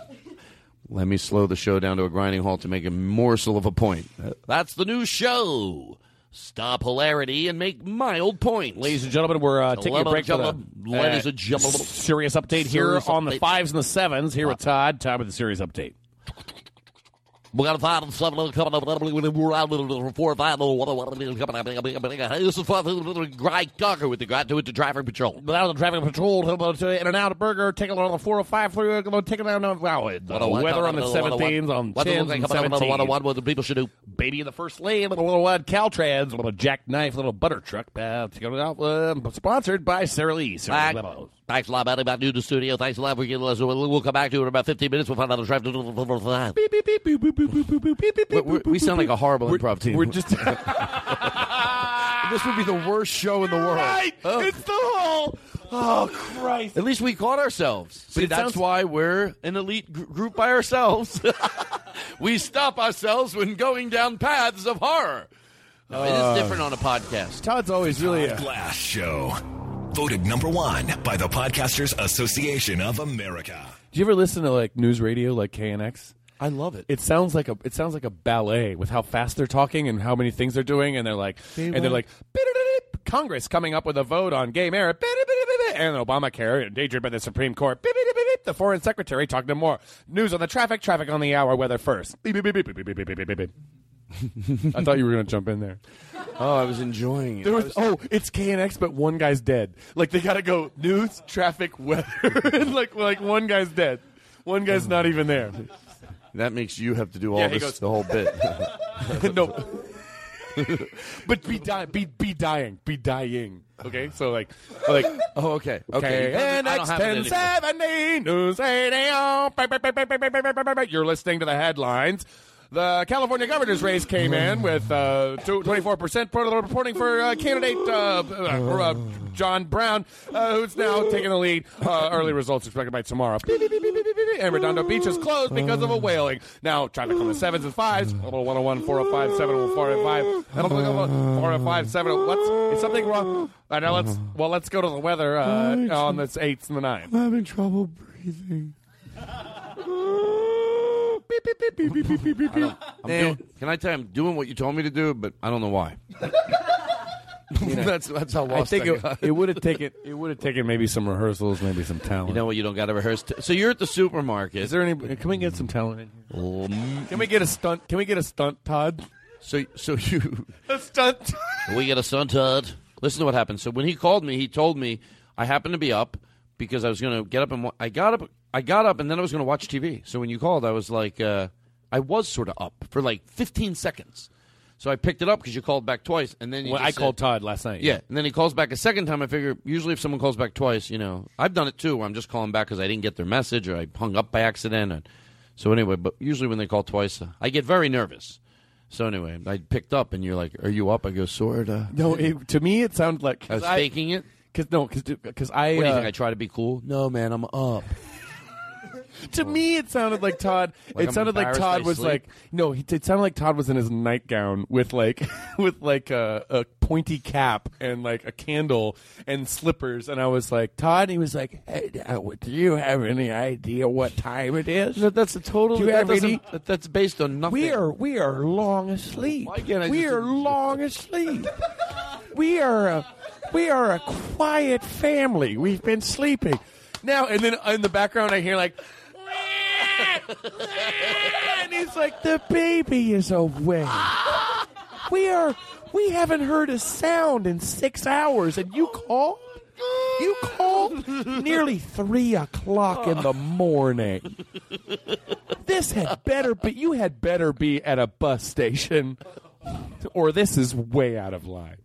let me slow the show down to a grinding halt to make a morsel of a point. That's the new show. Stop hilarity and make mild points. Ladies and gentlemen, we're uh, taking a break for the ladies uh, and gentlemen. Serious update here Serious on the fives and the sevens. Here with Todd. Time with the serious update. We got a five and seven coming up. We're out four or five. This is Guy Cocker with the guy to traffic patrol. Without the traffic patrol, In and Out of Burger, taking on the 405 through, taking down the wow, the weather on the 17s, on the 10s, and what, 17s. what, what the people should do. Baby in the first lane, little, little uh, Caltrans, little jackknife, little butter truck. Uh, to go out, sponsored by Sara Lee. Sara Lee. Thanks a lot, buddy, about new to the studio. Thanks a lot for getting us. We'll, we'll come back to it in about 15 minutes. We'll find out the traffic. We- we- We sound like a horrible improv team. We're just. this would be the worst show in the world. Right! Oh. It's the whole. Oh, Christ. At least we caught ourselves. See, it that's sounds- why we're an elite gr- group by ourselves. we stop ourselves when going down paths of horror. No, it Uh, is different on a podcast. Todd's always really. Todd Glass Show. Voted number one by the Podcasters Association of America. Do you ever listen to like news radio, like KNX? I love it. It sounds like a it sounds like a ballet with how fast they're talking and how many things they're doing, and they're like and they're like Congress coming up with a vote on gay marriage, and Obamacare endangered by the Supreme Court. The foreign secretary talking to more news on the traffic, traffic on the hour, weather first. I thought you were going to jump in there. Oh, I was enjoying it. There was, was oh, it's KNX, but one guy's dead. Like they got to go news, traffic, weather, like like one guy's dead, one guy's not even there. That makes you have to do all yeah, this goes, the whole bit. no. but be dying, be be dying, be dying. Okay, so like, like, oh, okay, okay. And X ten seventy news radio. You're listening to the headlines. The California governor's race came in with uh, 24% reporting for uh, candidate uh, uh, uh, John Brown, uh, who's now taking the lead. Uh, early results expected by tomorrow. And Redondo Beach is closed because of a whaling. Now, traffic on the sevens and fives. Little 101, 405, 7, 405, 405, 7. What's, is something wrong? I know, let's, well, let's go to the weather uh, on the eights and the nines. I'm having trouble breathing. I'm doing, can I tell you, I'm doing what you told me to do, but I don't know why. that's that's how I lost think I it, it would have taken it would have taken maybe some rehearsals, maybe some talent. You know what? You don't got to rehearse. T- so you're at the supermarket. Is there any? Can we get some talent in here? Um, Can we get a stunt? Can we get a stunt, Todd? So so you A stunt. Can we get a stunt, Todd? Listen to what happened. So when he called me, he told me I happened to be up because I was going to get up and wa- I got up. I got up and then I was going to watch TV. So when you called, I was like, uh, I was sort of up for like 15 seconds. So I picked it up because you called back twice, and then you Well, just I said- called Todd last night. Yeah, and then he calls back a second time. I figure usually if someone calls back twice, you know, I've done it too. Where I'm just calling back because I didn't get their message or I hung up by accident. And so anyway, but usually when they call twice, uh, I get very nervous. So anyway, I picked up, and you're like, "Are you up?" I go, "Sorta." No, it, to me it sounded like I was 'cause I- faking it. Cause no, cause, cause I. What do you uh, think? I try to be cool? No, man, I'm up. To me, it sounded like Todd. Like it I'm sounded like embarrassed Todd I was sleep? like no. He, it sounded like Todd was in his nightgown with like with like a, a pointy cap and like a candle and slippers. And I was like Todd. He was like, hey, uh, do you have any idea what time it is? That- that's a total. Do you that have any? doesn't- that- that's based on nothing. We are we are long asleep. Why can't I we just- are long asleep. we are a we are a quiet family. We've been sleeping. Now and then in the background I hear like and he's like the baby is awake. We are we haven't heard a sound in six hours and you called you called nearly three o'clock in the morning. This had better be. You had better be at a bus station, or this is way out of line.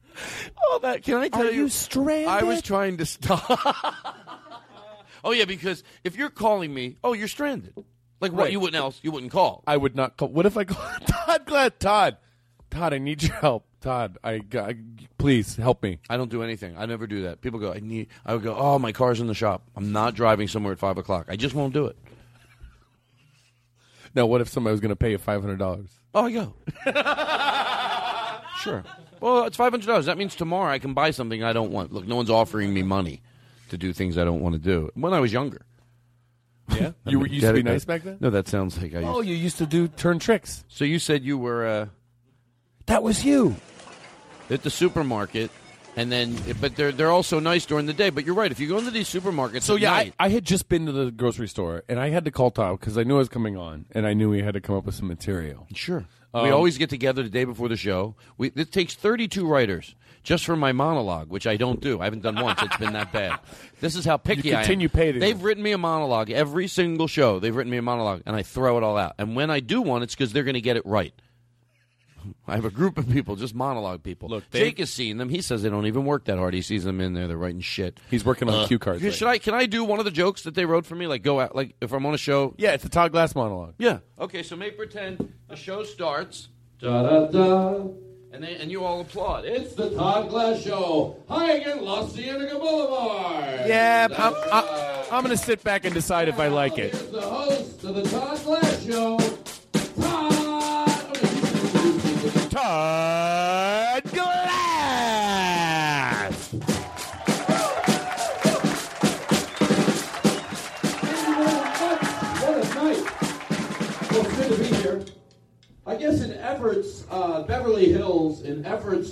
Oh, that can I tell you? Are you? you stranded? I was trying to stop. oh yeah, because if you're calling me, oh, you're stranded. Like what? Right. You wouldn't else. You wouldn't call. I would not call. What if I call Todd? Glad Todd. Todd, I need your help. Todd, I, I please help me. I don't do anything. I never do that. People go, I need. I would go, oh, my car's in the shop. I'm not driving somewhere at five o'clock. I just won't do it. Now, what if somebody was going to pay you five hundred dollars? Oh, I go. sure. Well, it's five hundred dollars. That means tomorrow I can buy something I don't want. Look, no one's offering me money to do things I don't want to do. When I was younger. Yeah, you were used to be nice back then. No, that sounds like I used. Oh, you used to do turn tricks. So you said you were uh, That was you. at the supermarket, and then, but they're they're also nice during the day. But you're right. If you go into these supermarkets, So yeah, I, night- I had just been to the grocery store and I had to call Todd because I knew I was coming on and I knew he had to come up with some material. Sure. Um, we always get together the day before the show. We, it takes 32 writers just for my monologue, which I don't do. I haven't done once. It's been that bad. This is how picky I am. continue paying They've written me a monologue every single show. They've written me a monologue, and I throw it all out. And when I do one, it's because they're going to get it right. I have a group of people, just monologue people. Look, Dave- Jake has seen them. He says they don't even work that hard. He sees them in there. They're writing shit. He's working on Uh, cue cards. right Should I? Can I do one of the jokes that they wrote for me? Like go out, like if I'm on a show. Yeah, it's a Todd Glass monologue. Yeah. Okay, so make pretend the show starts. Da da da. And they, and you all applaud. It's the Todd Glass Show. Hi again, Los Cienega Boulevard. Yeah, I'm, I'm, I'm going to sit back and decide if I like it. Here's the host of the Todd Glass Show,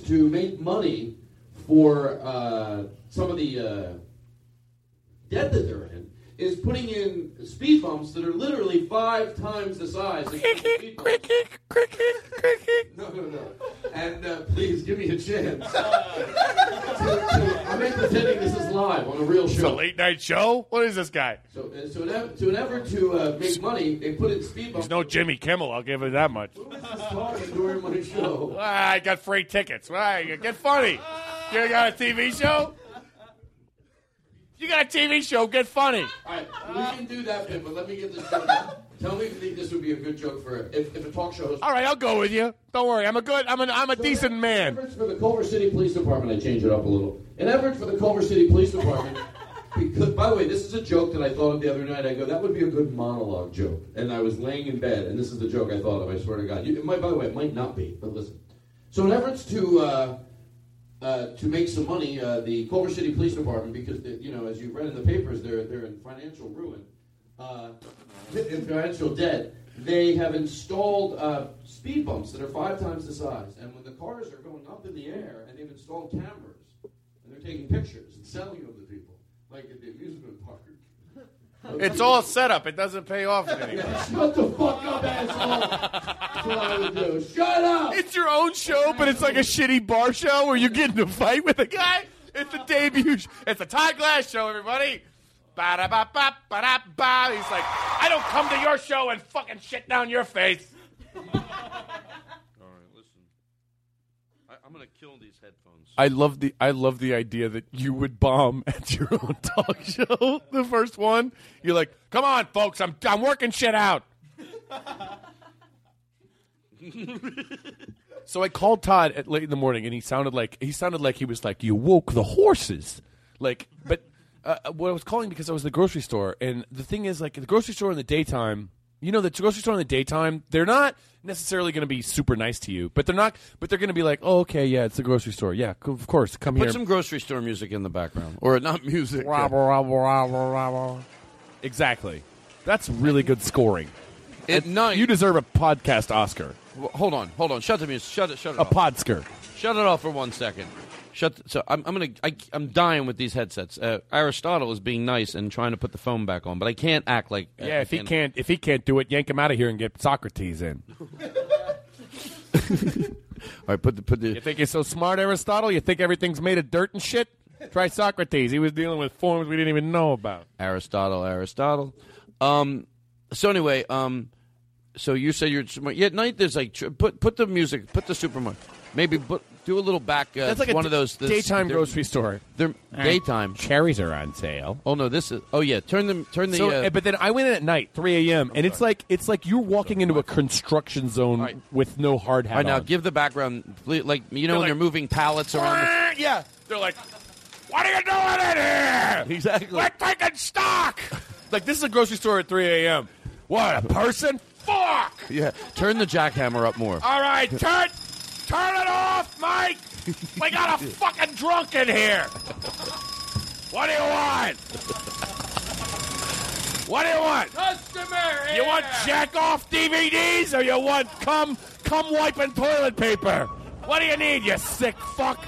to make money for uh, some of the uh, debt that they're is putting in speed bumps that are literally five times the size. of speed bumps. No, no, no. And uh, please give me a chance. To- to- I'm not pretending this is live on a real It's a late night show? What is this guy? So, uh, so, an, eff- to an effort to uh, make money, they put in speed bumps. He's no Jimmy Kimmel, I'll give it that much. talking during my show. Ah, I got free tickets. Why? Get funny. You got a TV show? You got a TV show, get funny. All right, we can do that bit, but let me get this joke. Tell me if you think this would be a good joke for if, if a talk show host. All right, I'll go with you. Don't worry. I'm a good, I'm, an, I'm a decent man. efforts for the Culver City Police Department, I change it up a little. An effort for the Culver City Police Department. Because, by the way, this is a joke that I thought of the other night. I go, that would be a good monologue joke. And I was laying in bed, and this is the joke I thought of. I swear to God. You, it might, by the way, it might not be, but listen. So, in efforts to uh, uh, to make some money, uh, the Culver City Police Department, because they, you know, as you read in the papers, they're they're in financial ruin, uh, in financial debt. They have installed uh, speed bumps that are five times the size, and when the cars are going up in the air, and they've installed cameras, and they're taking pictures and selling them to people, like at the amusement park. It's all set up. It doesn't pay off anymore. Shut the fuck up, asshole! That's what I would do. Shut up! It's your own show, but it's like a shitty bar show where you get in a fight with a guy. It's the debut. sh- It's a Todd Glass show, everybody. Ba-da-ba-ba, ba-da-ba. He's like, I don't come to your show and fucking shit down your face. All right, listen. I, I'm going to kill these headphones. I love the I love the idea that you would bomb at your own talk show. The first one, you're like, "Come on, folks, I'm I'm working shit out." So I called Todd at late in the morning, and he sounded like he sounded like he was like, "You woke the horses," like. But uh, what I was calling because I was at the grocery store, and the thing is, like, the grocery store in the daytime, you know, the grocery store in the daytime, they're not necessarily going to be super nice to you, but they're not. But they're going to be like, "Oh, okay, yeah, it's the grocery store. Yeah, of course, come Put here." Put some grocery store music in the background, or not music. Exactly. That's really good scoring. At night- you deserve a podcast Oscar. Well, hold on, hold on. Shut the music. Shut it. Shut it. A off. podsker. Shut it off for one second. Shut. The, so I'm, I'm gonna. I, I'm dying with these headsets. Uh, Aristotle is being nice and trying to put the phone back on, but I can't act like. uh, Yeah, I if he can't, if he can't do it, yank him out of here and get Socrates in. All right, put the put the. You think you're so smart, Aristotle? You think everything's made of dirt and shit? Try Socrates. He was dealing with forms we didn't even know about. Aristotle, Aristotle. Um. So anyway, um. So you said you're smart. Yeah, at night there's like put put the music, put the supermarket. Maybe put, do a little back. Uh, That's like a one d- of those this- daytime they're- grocery store. They're daytime. Cherries are on sale. Oh no, this is. Oh yeah, turn them. Turn the. So, uh, eh, but then I went in at night, 3 a.m., and it's like it's like you're walking into a construction zone with no hard hat All right, now on. give the background, like you know They're when they're moving pallets around. The, yeah, they're like, "What are you doing in here? Exactly. We're taking stock." like this is a grocery store at 3 a.m. What a person? Fuck! yeah, turn the jackhammer up more. All right, turn, turn it off, Mike. We got a fucking drunk in here. What do you want? What do you want? Customer You want jack off DVDs or you want come come wiping toilet paper? What do you need, you sick fuck?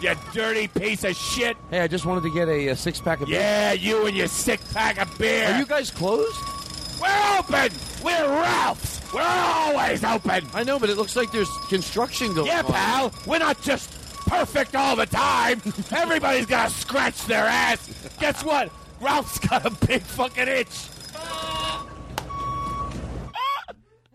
You dirty piece of shit. Hey, I just wanted to get a, uh six pack of. Beer. Yeah, you and your sick pack of beer. Are you guys closed? We're open. We're Ralph's. We're always open. I know, but it looks like there's construction going Yeah, on. Yeah, pal. We're not just perfect all the time. Everybody's got to scratch their ass. Guess what? Ralph's got a big fucking itch.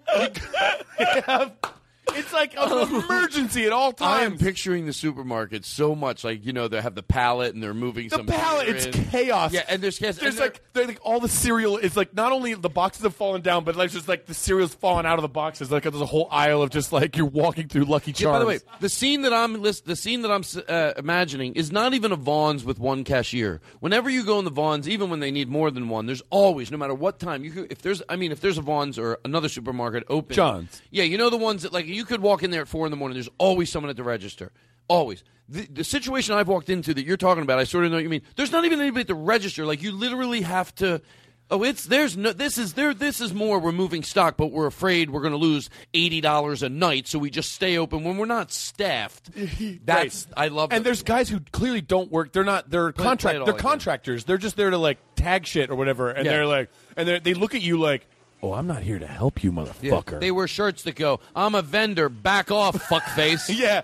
it's like an emergency at all times. I am times. picturing the supermarket so much, like you know, they have the pallet and they're moving The some pallet, it's chaos. Yeah, and there's chaos. There's and like, they're like all the cereal is like not only the boxes have fallen down, but like just like the cereal's falling out of the boxes. Like there's a whole aisle of just like you're walking through Lucky Charms. Yeah, by the way, the scene that I'm list, the scene that I'm uh, imagining is not even a Vons with one cashier. Whenever you go in the Vons, even when they need more than one, there's always, no matter what time, you could, if there's, I mean, if there's a Vons or another supermarket open, John's. yeah, you know the ones that like you could walk in there at four in the morning. There's always someone at the register, always. The, the situation I've walked into that you're talking about, I sort of know what you mean. There's not even anybody at the register. Like you literally have to. Oh, it's there's no. This is there. This is more. We're moving stock, but we're afraid we're going to lose eighty dollars a night, so we just stay open when we're not staffed. That's I love. And there's guys who clearly don't work. They're not. They're Play- play contract. it all They're again. contractors. They're just there to like tag shit or whatever. And Yeah. they're like, and they they look at you like, oh, I'm not here to help you, Yeah. motherfucker. They wear shirts that go, "I'm a vendor. Back off, fuckface." yeah.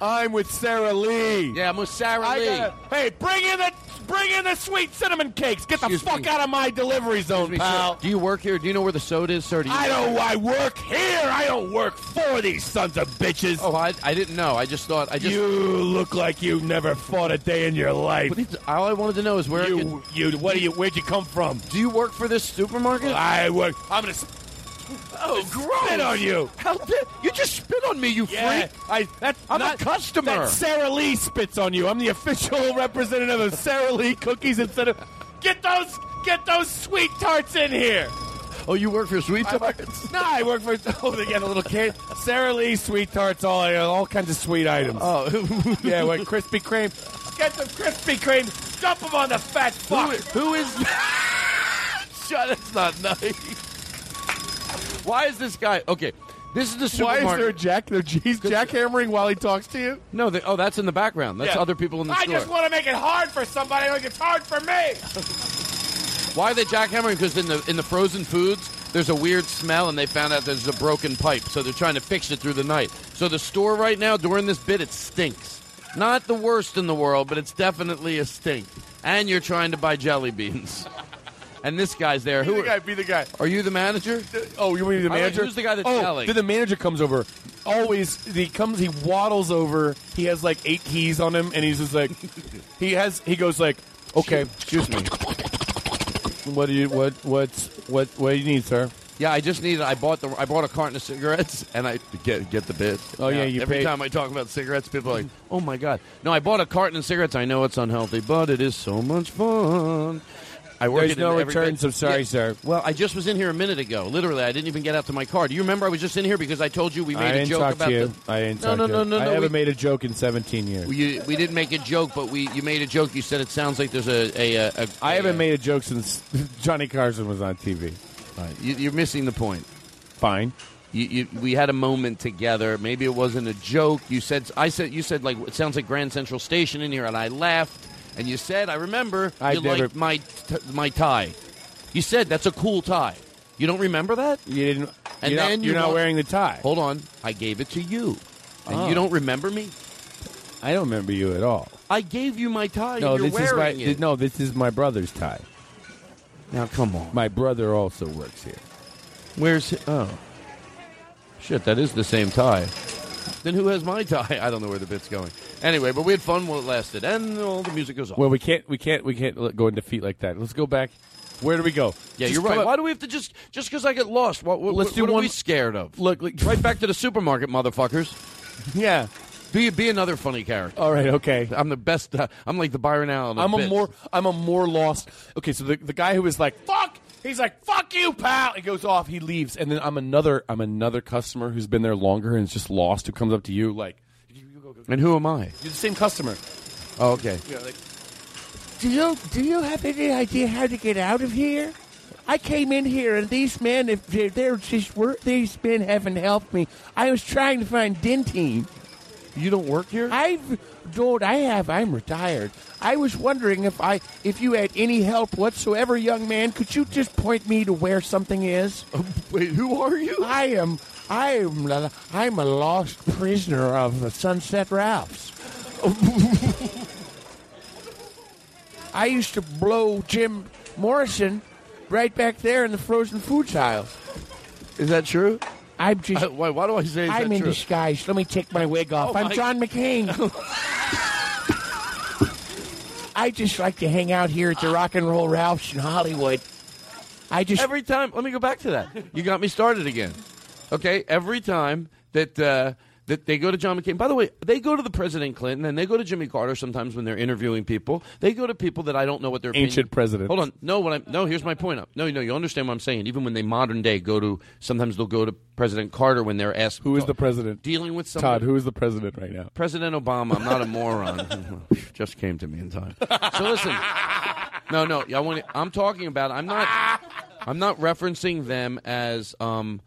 I'm with Sara Lee. Yeah, I'm with Sara I Lee. gotta- hey, bring in the bring in the sweet cinnamon cakes. Get the fuck me. out of my delivery zone, Excuse me, pal. sir. Do you work here? Do you know where the soda is, sir? Do you I don't. I work here. I don't work for these sons of bitches. Oh, I, I didn't know. I just thought I just. you look like you never fought a day in your life. What is- all I wanted to know is where I You, you, what do you? Where'd you come from? Do you work for this supermarket? I work. I'm gonna s- oh, gross! spit on you. How dare you just spit on me, you Yeah, freak? I. That's I'm not, a customer. That Sara Lee spits on you. I'm the official representative of Sara Lee cookies instead of. Get those. Get those sweet tarts in here. Oh, you work for Sweet Tarts? no, I work for. Oh, they get a little kid. Sara Lee sweet tarts, all all kinds of sweet items. Oh, yeah, what Krispy Kreme. Get the Krispy Kreme. Dump them on the fat fuck. who is? Shut. That's not nice. Why is this guy? Okay, this is the supermarket. Why is there a jack? There, he's jackhammering while he talks to you. No, they, oh, that's in the background. That's Yeah. other people in the I store. I just want to make it hard for somebody like it's hard for me. Why are they jackhammering? Because in the in the frozen foods, there's a weird smell, and they found out there's a broken pipe, so they're trying to fix it through the night. So the store right now during this bit, it stinks. Not the worst in the world, but it's definitely a stink. And you're trying to buy jelly beans. And this guy's there. Be Who the guy. Be the guy. are you? The manager? Oh, you mean the I like- manager? who's the guy that's oh, yelling? Then the manager comes over. Always, he comes. He waddles over. He has like eight keys on him, and he's just like, he has. He goes like, okay, Excuse me. what do you what what's what what do you need, sir? Yeah, I just needed. I bought the. I bought a carton of cigarettes, and I get get the bit. Oh, yeah, you Every paid- time I talk about cigarettes, people are like, "Oh my god!" No, I bought a carton of cigarettes. I know it's unhealthy, but it is so much fun. I work There's no returns. I'm sorry, Yeah. sir. Well, I just was in here a minute ago. Literally, I didn't even get out to my car. Do you remember I was just in here because I told you we made I a didn't joke talk about you. the. I didn't no, talk no, no, you. no, I no. haven't we, made a joke in 17 years. we, uh, we didn't make a joke, but we you made a joke. You said it sounds like there's a a. a, a I a- haven't made a joke since Johnny Carson was on TV. You, you're missing the point. Fine. You, you, we had a moment together. Maybe it wasn't a joke. You said I said you said like it sounds like Grand Central Station in here, and I laughed. And you said I remember I you never- liked my t- my tie. You said that's a cool tie. You don't remember that? You didn't. And you're then not, you you're not want- wearing the tie. Hold on, I gave it to you, and Oh. you don't remember me. I don't remember you at all. I gave you my tie. No, and you're this is my wearing it. no. This is my brother's tie. Now come on. My brother also works here. Where's oh shit? That is the same tie. Then who has my tie? I don't know where the bit's going. Anyway, but we had fun while it lasted, and all the music goes off. Well, we can't. We can't. We can't let- go in defeat like that. Let's go back. Where do we go? Yeah, Just you're come right. up- Why do we have to just just because I get lost? What, what, Let's what, do are one- we scared of? Look, look right back to the supermarket, motherfuckers. Yeah. Be be another funny character. All right. Okay. I'm the best. Uh, I'm like the Byron Allen. of I'm a bits. more. I'm a more lost. Okay, so the the guy who is like fuck. He's like fuck you, pal. He goes off. He leaves, and then I'm another. I'm another customer who's been there longer and is just lost. Who comes up to you like, And who am I? you're the same customer. Oh, okay. Yeah, like, Do you do you have any idea how to get out of here? I came in here and these men, if they're, they're just wor- these men haven't helped me. I was trying to find Dentyne. You don't work here? I've don't. I have. I'm retired. I was wondering if I if you had any help whatsoever, young man. Could you just point me to where something is? Wait, who are you? I am. I am. uh, I'm a lost prisoner of the Sunset Ralph's. I used to blow Jim Morrison right back there in the frozen foods aisle. Is that true? I'm just. Uh, why, why do I say I'm in true? disguise. Let me take my wig off. Oh, I'm my- John McCain. I just like to hang out here at the Rock and Roll Ralph's in Hollywood. I just every time. Let me go back to that. You got me started again. Okay, every time that uh, that they go to John McCain. By the way, they go to the President Clinton and they go to Jimmy Carter sometimes when they're interviewing people. They go to people that I don't know what their Ancient president. Hold on, no, what I'm no. Here's my point. Up. No, no, you understand what I'm saying. Even when they modern day go to, sometimes they'll go to President Carter when they're asked who is the president? dealing with Todd. Who is the president right now? President Obama. I'm not a moron. Just came to me in time. So listen. No, no. I want. I'm talking about. I'm not. I'm not referencing them as. Um,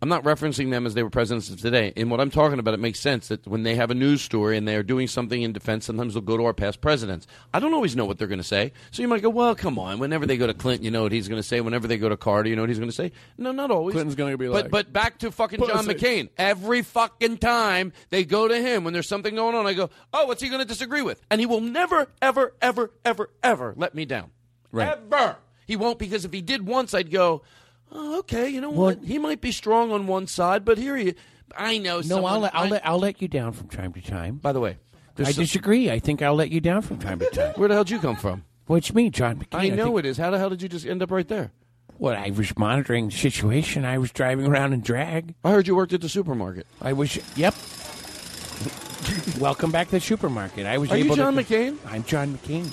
I'm not referencing them as they were presidents of today. In what I'm talking about, it makes sense that when they have a news story and they are doing something in defense, sometimes they'll go to our past presidents. I don't always know what they're going to say. So you might go, well, come on. Whenever they go to Clinton, you know what he's going to say. Whenever they go to Carter, you know what he's going to say. No, not always. Clinton's going to be But like, but back to fucking John Pussy. McCain. Every fucking time they go to him when there's something going on, I go, oh, what's he going to disagree with? And he will never, ever, ever, ever, ever let me down. Right. Ever. He won't because if he did once, I'd go, oh, okay, you know what? He might be strong on one side, but here he. I know. no. someone- I'll let, I'll I- let I'll let you down from time to time. By the way, I some- disagree. I think I'll let you down from time to time. Where the hell did you come from? What's me, John McCain? I know think- it is. How the hell did you just end up right there? What I was monitoring the situation. I was driving around in drag. I heard you worked at the supermarket. I was. Yep. Welcome back to the supermarket. I was Are you able John to. McCain? I'm John McCain.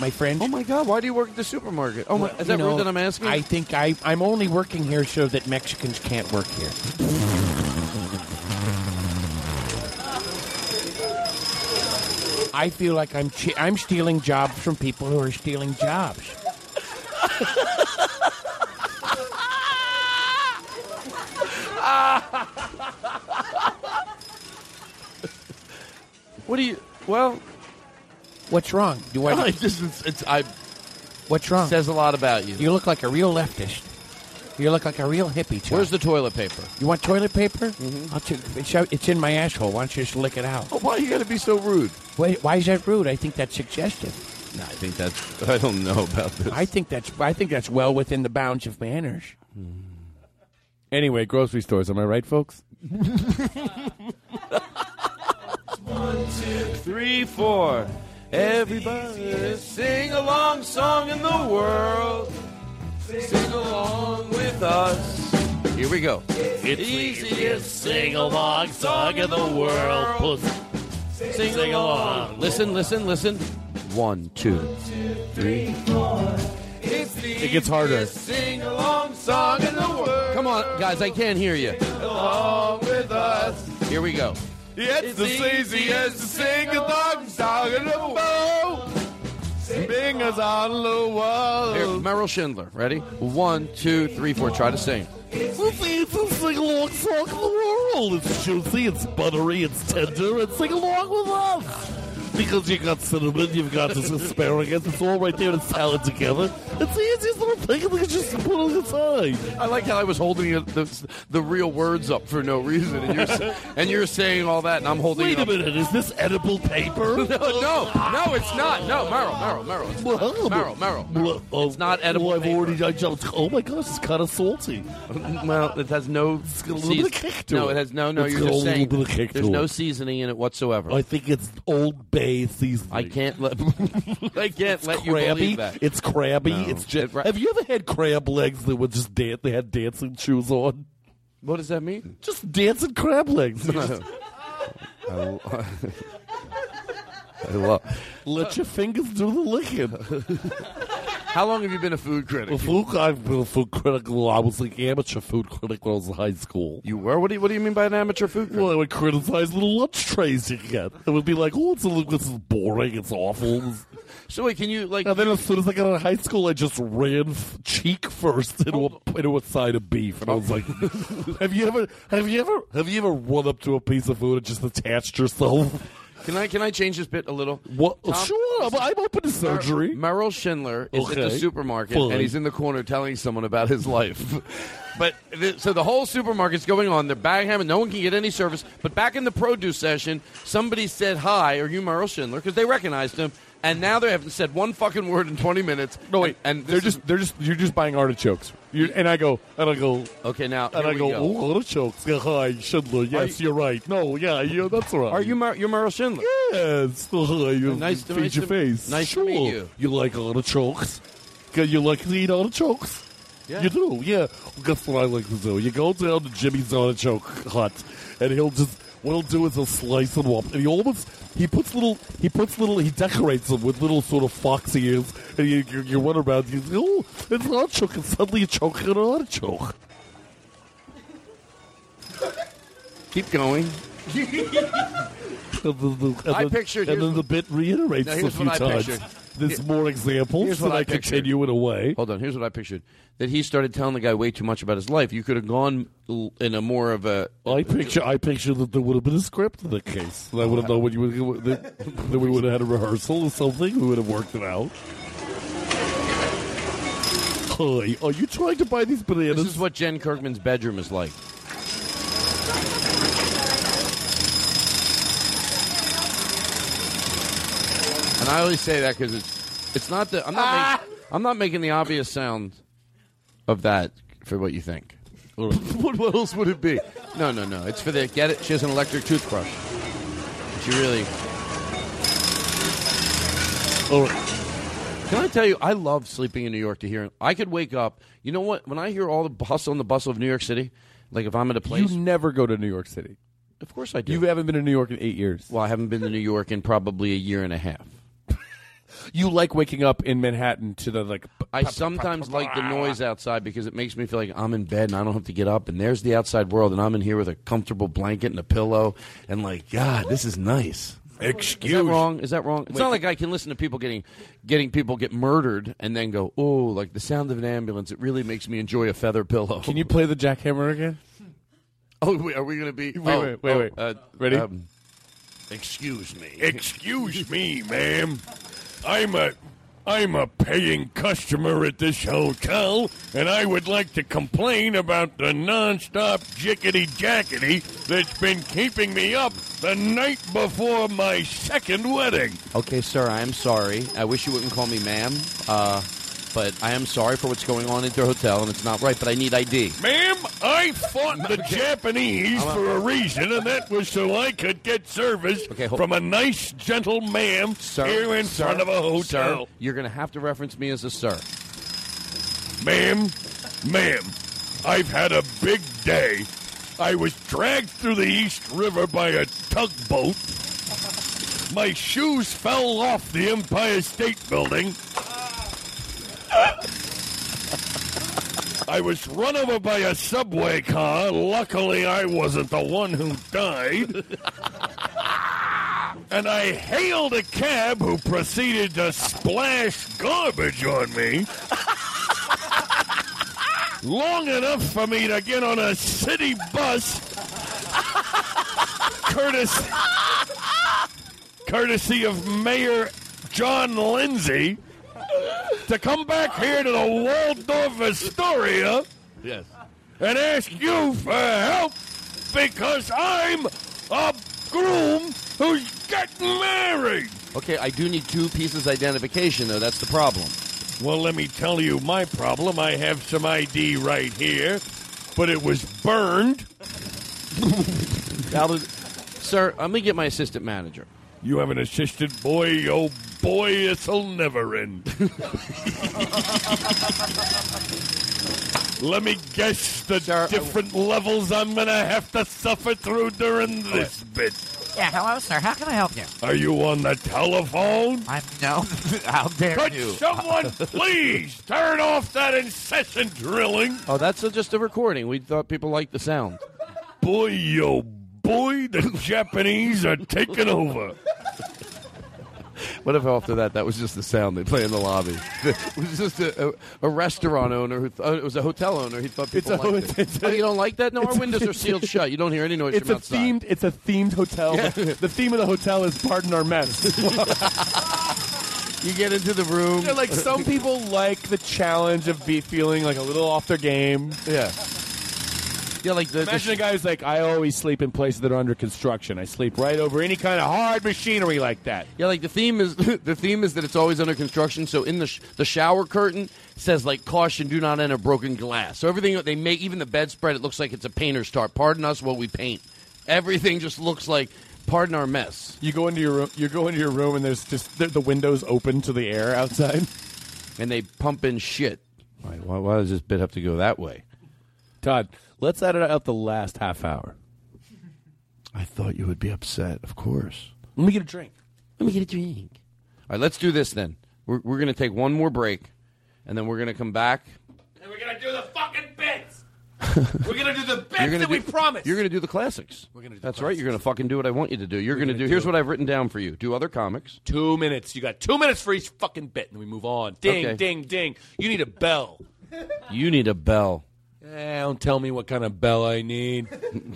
My friend. Oh my God! Why do you work at the supermarket? Oh my! Is that know, rude that I'm asking? I think I, I'm only working here so that Mexicans can't work here. I feel like I'm che- I'm stealing jobs from people who are stealing jobs. what do you? Well, What's wrong? Do? I just it's, it's I. What's wrong? Says a lot about you. You look like a real leftist. You look like a real hippie. Chuck. Where's the toilet paper? You want toilet paper? Mm-hmm. I'll t- it's, out- it's in my asshole. Why don't you just lick it out? Oh, why you got to be so rude? Wait, why is that rude? I think that's suggestive. No, I think that's. I don't know about this. I think that's I think that's well within the bounds of manners. Anyway, grocery stores. Am I right, folks? One, two, three, four. Everybody sing a long song in the world. Sing along with us. Here we go. It's the easiest sing along song in the world. Sing, along. Listen, listen, listen. One, two, three, four. It's the It gets harder. sing along song in the world. Come on, guys, I can't hear you. Along with us. Here we go. It's the easiest to sing along song in the world. Fingers on the wall. Here, Merrill Shindler. Ready? One, two, three, four. Try to sing. It's the easiest sing along song in the world. It's juicy, it's buttery, it's tender, and sing along with us. Because you've got cinnamon, you've got this asparagus, it's all right there in salad together. It's the easiest little thing, you just put it aside. I like how I was holding the, the real words up for no reason, and you're, and you're saying all that, and I'm holding. Wait it a up. minute, is this edible paper? no, no, no, it's not. No, Merrill, Merrill, Merrill. It's not. Merrill, Merrill, Merrill. It's not oh, edible. Well, I've already, I jumped. Oh my gosh, it's kind of salty. Well, it has no. It's got a little bit of kick to no, it. it has no. No, It's you're just little saying. bit of kick there's no seasoning in it whatsoever. I think it's Old Bay seasoning. I can't let. I can't It's let you believe that. It's crabby. No. It's just. It- have you ever had crab legs that were just dan- They had dancing shoes on. What does that mean? Just dancing crab legs. I love. let your fingers do the licking. How long have you been a food critic? Well, food, I've been a food critic. Well, I was like amateur food critic when I was in high school. You were? What do you What do you mean by an amateur food critic? Well, I would criticize little lunch trays you get. It would be like, oh, it's a little, this is boring. It's awful. So wait, can you like? And then as soon as I got out of high school, I just ran f- cheek first into oh. a into a side of beef, and I was like, "Have you ever, have you ever, have you ever run up to a piece of food and just attached yourself?" Can I Can I change this bit a little? What? Tom- sure, I'm, I'm open to surgery. Mer- Merrill Shindler is at the supermarket Fine. and he's in the corner telling someone about his life. but so the whole supermarket's going on. They're bag having no one can get any service. But back in the produce session, somebody said hi. Are you Merrill Shindler? Because they recognized him. And now they haven't said one fucking word in twenty minutes. No wait, and, and they're is- just they're just you're just buying artichokes. You and I go and I go okay now. And I go, go. oh, artichokes. Yeah, hi, Shindler. Yes, you- you, are right. No, yeah, yeah, that's right. Are you Mer- you're Merrill Shindler? Yes. You Nice to- feed nice your to- face. nice to meet you. You like artichokes? You like to eat artichokes? Yeah. You do, yeah. Well, guess what I like to do? You go down to Jimmy's artichoke hut, and he'll just what he'll do is he'll slice them up, and he almost he puts little he puts little he decorates them with little sort of fox ears, and you you, you run around. You say, oh, it's an artichoke, and suddenly you're choking an artichoke. Keep going. And the- the- and I pictured- and then the bit reiterates Now, a few times. pictured. There's Here- more examples, what and I I continue in a way. Hold on. Here's what I pictured: that he started telling the guy way too much about his life. You could have gone in a more of a. I picture, I picture that there would have been a script in the case. I would have known when you would, that, that we would have had a rehearsal or something. We would have worked it out. Hi, are you trying to buy these bananas? This is what Jen Kirkman's bedroom is like. And I always say that because it's it's not the I'm not making, ah. I'm not making the obvious sound of that for what you think. what, what else would it be? No, no, no. It's for the get it. She has an electric toothbrush. She really. Oh, Can I tell you, I love sleeping in New York to hear. I could wake up. You know what? When I hear all the hustle and the bustle of New York City, like if I'm at a place, You never go to New York City. of course I do. You haven't been to New York in eight years. well, I haven't been to New York in probably a year and a half. You like waking up in Manhattan to the like. I sometimes like the noise outside because it makes me feel like I'm in bed and I don't have to get up, and there's the outside world, and I'm in here with a comfortable blanket and a pillow, and like, God, this is nice. Excuse me. Is that wrong? Is that wrong? It's Wait. not like I can listen to people getting getting people get murdered and then go, oh, like the sound of an ambulance. It really makes me enjoy a feather pillow. Can you play the jackhammer again? Oh, wait, are we going to be? Wait, oh, wait, wait, oh, wait. Uh, Ready? um, excuse me. Excuse me, ma'am. I'm a I'm a paying customer at this hotel, and I would like to complain about the nonstop jickety jackety that's been keeping me up the night before my second wedding. Okay, sir, I am sorry. I wish you wouldn't call me ma'am, uh, but I am sorry for what's going on at your hotel, and it's not right. But I need ID. Ma'am, I fought the Japanese I'm a- for a reason, and that was so I could get service Okay, hold- from a nice, gentle ma'am Sir, here in sir, front of a hotel. Sir, you're going to have to reference me as a sir. Ma'am, ma'am, I've had a big day. I was dragged through the East River by a tugboat. My shoes fell off the Empire State Building. I was run over by a subway car. Luckily, I wasn't the one who died. and I hailed a cab who proceeded to splash garbage on me. Long enough for me to get on a city bus. Courtesy, courtesy of Mayor John Lindsay to come back here to the Waldorf Astoria Yes. and ask you for help because I'm a groom who's getting married. Okay, I do need two pieces of identification though. That's the problem. Well, let me tell you my problem. I have some ID right here, but it was burned. Now, sir, I'm gonna get my assistant manager. You have an assistant boy? Oh boy, this'll never end. Let me guess the different levels I'm gonna have to suffer through during this bit. Yeah, hello, sir. How can I help you? Are you on the telephone? I'm no. How dare Could you? someone please turn off that incessant drilling? Oh, that's a, just a recording. We thought people liked the sound. Boy, oh boy, the Japanese are taking over. What if after that, that was just the sound they play in the lobby? It was just a, a, a restaurant owner who thought it was a hotel owner. He thought people It's a- liked it. it's a- oh, you don't like that? No, our it's a- windows are sealed shut. You don't hear any noise It's from a outside. themed. It's a themed hotel. Yeah. The, the theme of the hotel is "Pardon Our Mess." You get into the room. Yeah, like some people like the challenge of be feeling like a little off their game. Yeah. Yeah, like the, Imagine a guy who's like, I always sleep in places that are under construction. I sleep right over any kind of hard machinery like that. Yeah, like the theme is the theme is that it's always under construction. So in the sh- the shower curtain says like caution, do not enter broken glass. So everything they make, even the bedspread, it looks like it's a painter's tarp. Pardon us while we paint. Everything just looks like pardon our mess. You go into your room. You go into your room, and there's just the, the windows open to the air outside, and they pump in shit. Why, why, why does this bit have to go that way? Todd, let's edit out the last half hour. I thought you would be upset. Of course. Let me get a drink. Let me get a drink. All right, let's do this then. We're, we're going to take one more break, and then we're going to come back. And we're gonna do the fucking bits. we're gonna do the bits You're gonna that we promised. You're going to do the classics. We're gonna do That's right. You're going to fucking do what I want you to do. You're going to gonna do. Here's what I've written down for you. Do other comics. Two minutes. You got two minutes for each fucking bit, and we move on. Ding, Okay. ding, ding. You need a bell. You need a bell. Eh, don't tell me what kind of bell I need.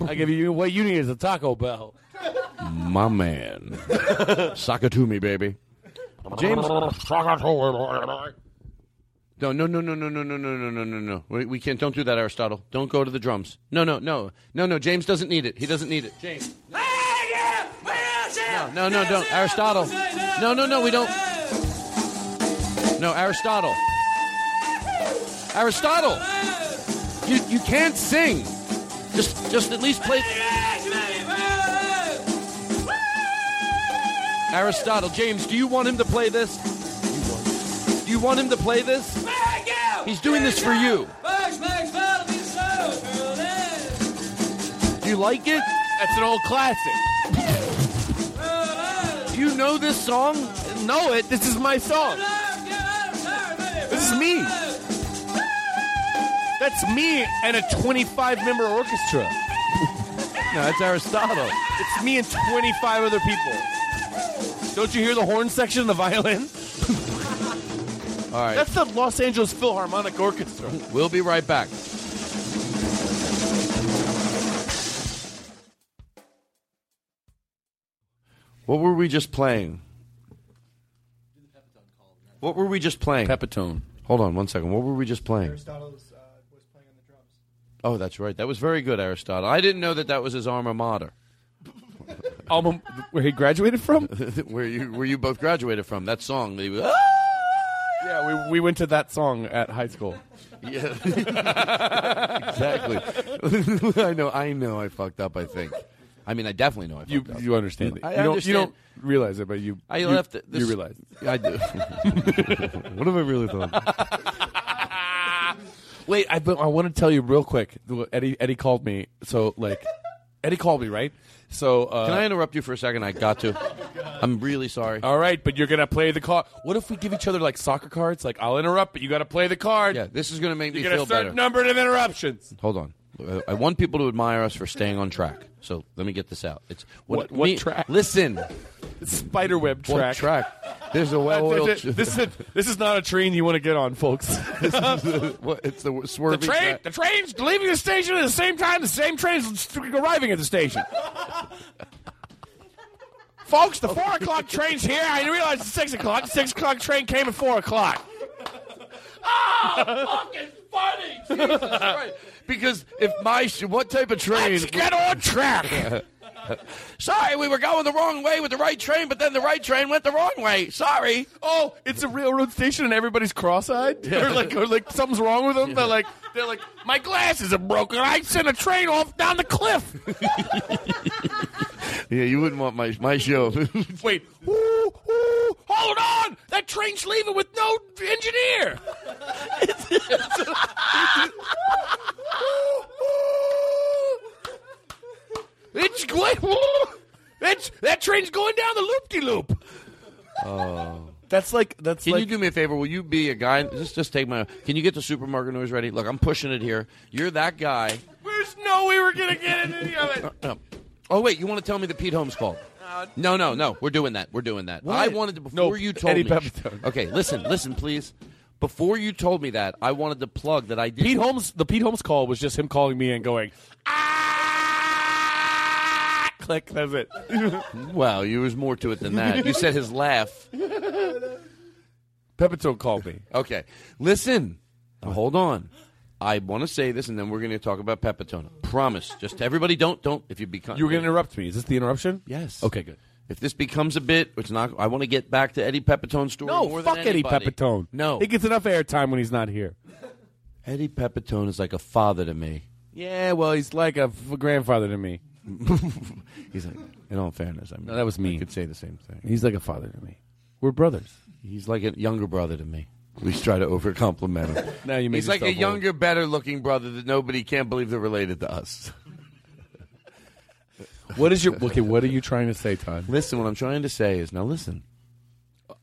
I give you what you need is a Taco Bell. My man. Sock it to me, baby. James. No, no, no, no, no, no, no, no, no, no, no, no. We, we can't. Don't do that, Aristotle. Don't go to the drums. No, no, no, no, no. James doesn't need it. He doesn't need it. James. No, no, no, don't. Aristotle. No, no, no. We don't. No, Aristotle. Aristotle. You you can't sing. Just just at least play. Aristotle, James, do you want him to play this? Do you want him to play this? He's doing this for you. Do you like it? That's an old classic. Do you know this song? Know it. This is my song. This is me. That's me and a 25 member orchestra. No, that's Aristotle. It's me and 25 other people. Don't you hear the horn section and the violin? All right. That's the Los Angeles Philharmonic Orchestra. We'll be right back. What were we just playing? What were we just playing? Pepitone. Hold on one second. What were we just playing? Aristotle's uh, was playing on the drums. Oh, that's right. That was very good, Aristotle. I didn't know that that was his alma mater. Alma, where he graduated from? where you where you both graduated from? That song. That was, Yeah, we, we went to that song at high school. Yeah, exactly. I know. I know. I fucked up. I think. I mean, I definitely know. I fucked You up. you understand it. I you don't. You don't realize it, but you. I you, left. This, you realize. I do. what have I really thought? Wait, I, but I want to tell you real quick. Eddie Eddie called me. So like, Eddie called me, right? So uh, Can I interrupt you for a second? I got to. I'm really sorry. All right, but you're gonna play the card. What if we give each other like soccer cards? Like I'll interrupt, but you got to play the card. Yeah, this is gonna make You're me gonna feel start better. number of interruptions. Hold on. Uh, I want people to admire us for staying on track. So let me get this out. It's What- what me- track? Listen, Spiderweb what track. track? There's a well-oiled. This, is- this is this is not a train you want to get on, folks. this is what, it's the the train, track. the train's leaving the station at the same time. The same train's arriving at the station. Folks, the four o'clock train's here. I didn't realize it's six o'clock. The six o'clock train came at four o'clock. Ah, fucking funny. Jesus Christ. Because if my sh- what type of train? Let's get on track. Sorry, we were going the wrong way with the right train, but then the right train went the wrong way. Sorry. Oh, it's a railroad station and everybody's cross-eyed, or like, or like something's wrong with them. They're like, they're like, my glasses are broken. I sent a train off down the cliff. Yeah, you wouldn't want my my show. Wait, ooh, ooh, hold on! That train's leaving with no engineer. it's going. It's that train's going down the loop de loop. Oh. That's like that's Can like you do me a favor? Will you be a guy? Just just take my. Can you get the supermarket noise ready? Look, I'm pushing it here. You're that guy. There's no way we're gonna get into any of it. Oh, oh, wait, you want to tell me the Pete Holmes called? No, no, no. We're doing that. We're doing that. What? I wanted to before No, you told Eddie me. Pepitone. Okay, listen, listen, please. Before you told me that, I wanted to plug that I did. Pete Holmes, the Pete Holmes call was just him calling me and going, ah, click. That's it. Well, there was more to it than that. You said his laugh. Pepitone called me. Okay, listen. Now, hold on. I want to say this, and then we're going to talk about Pepitone. Promise. Just everybody, don't don't. If you become You were going to interrupt me. Is this the interruption? Yes. Okay, good. If this becomes a bit, it's not. I want to get back to Eddie Pepitone's story. No, more fuck than Eddie anybody. Pepitone. No, He gets enough airtime when he's not here. Eddie Pepitone is like a father to me. Yeah, well, he's like a f- grandfather to me. He's like, in all fairness, I mean, No, that was me. I could say the same thing. He's like a father to me. We're brothers. He's like a younger brother to me. We try to over compliment him. Now you He's like a old. younger, better looking brother that nobody can't believe they're related to us. What is your okay? What are you trying to say, Todd? Listen, what I'm trying to say is now listen.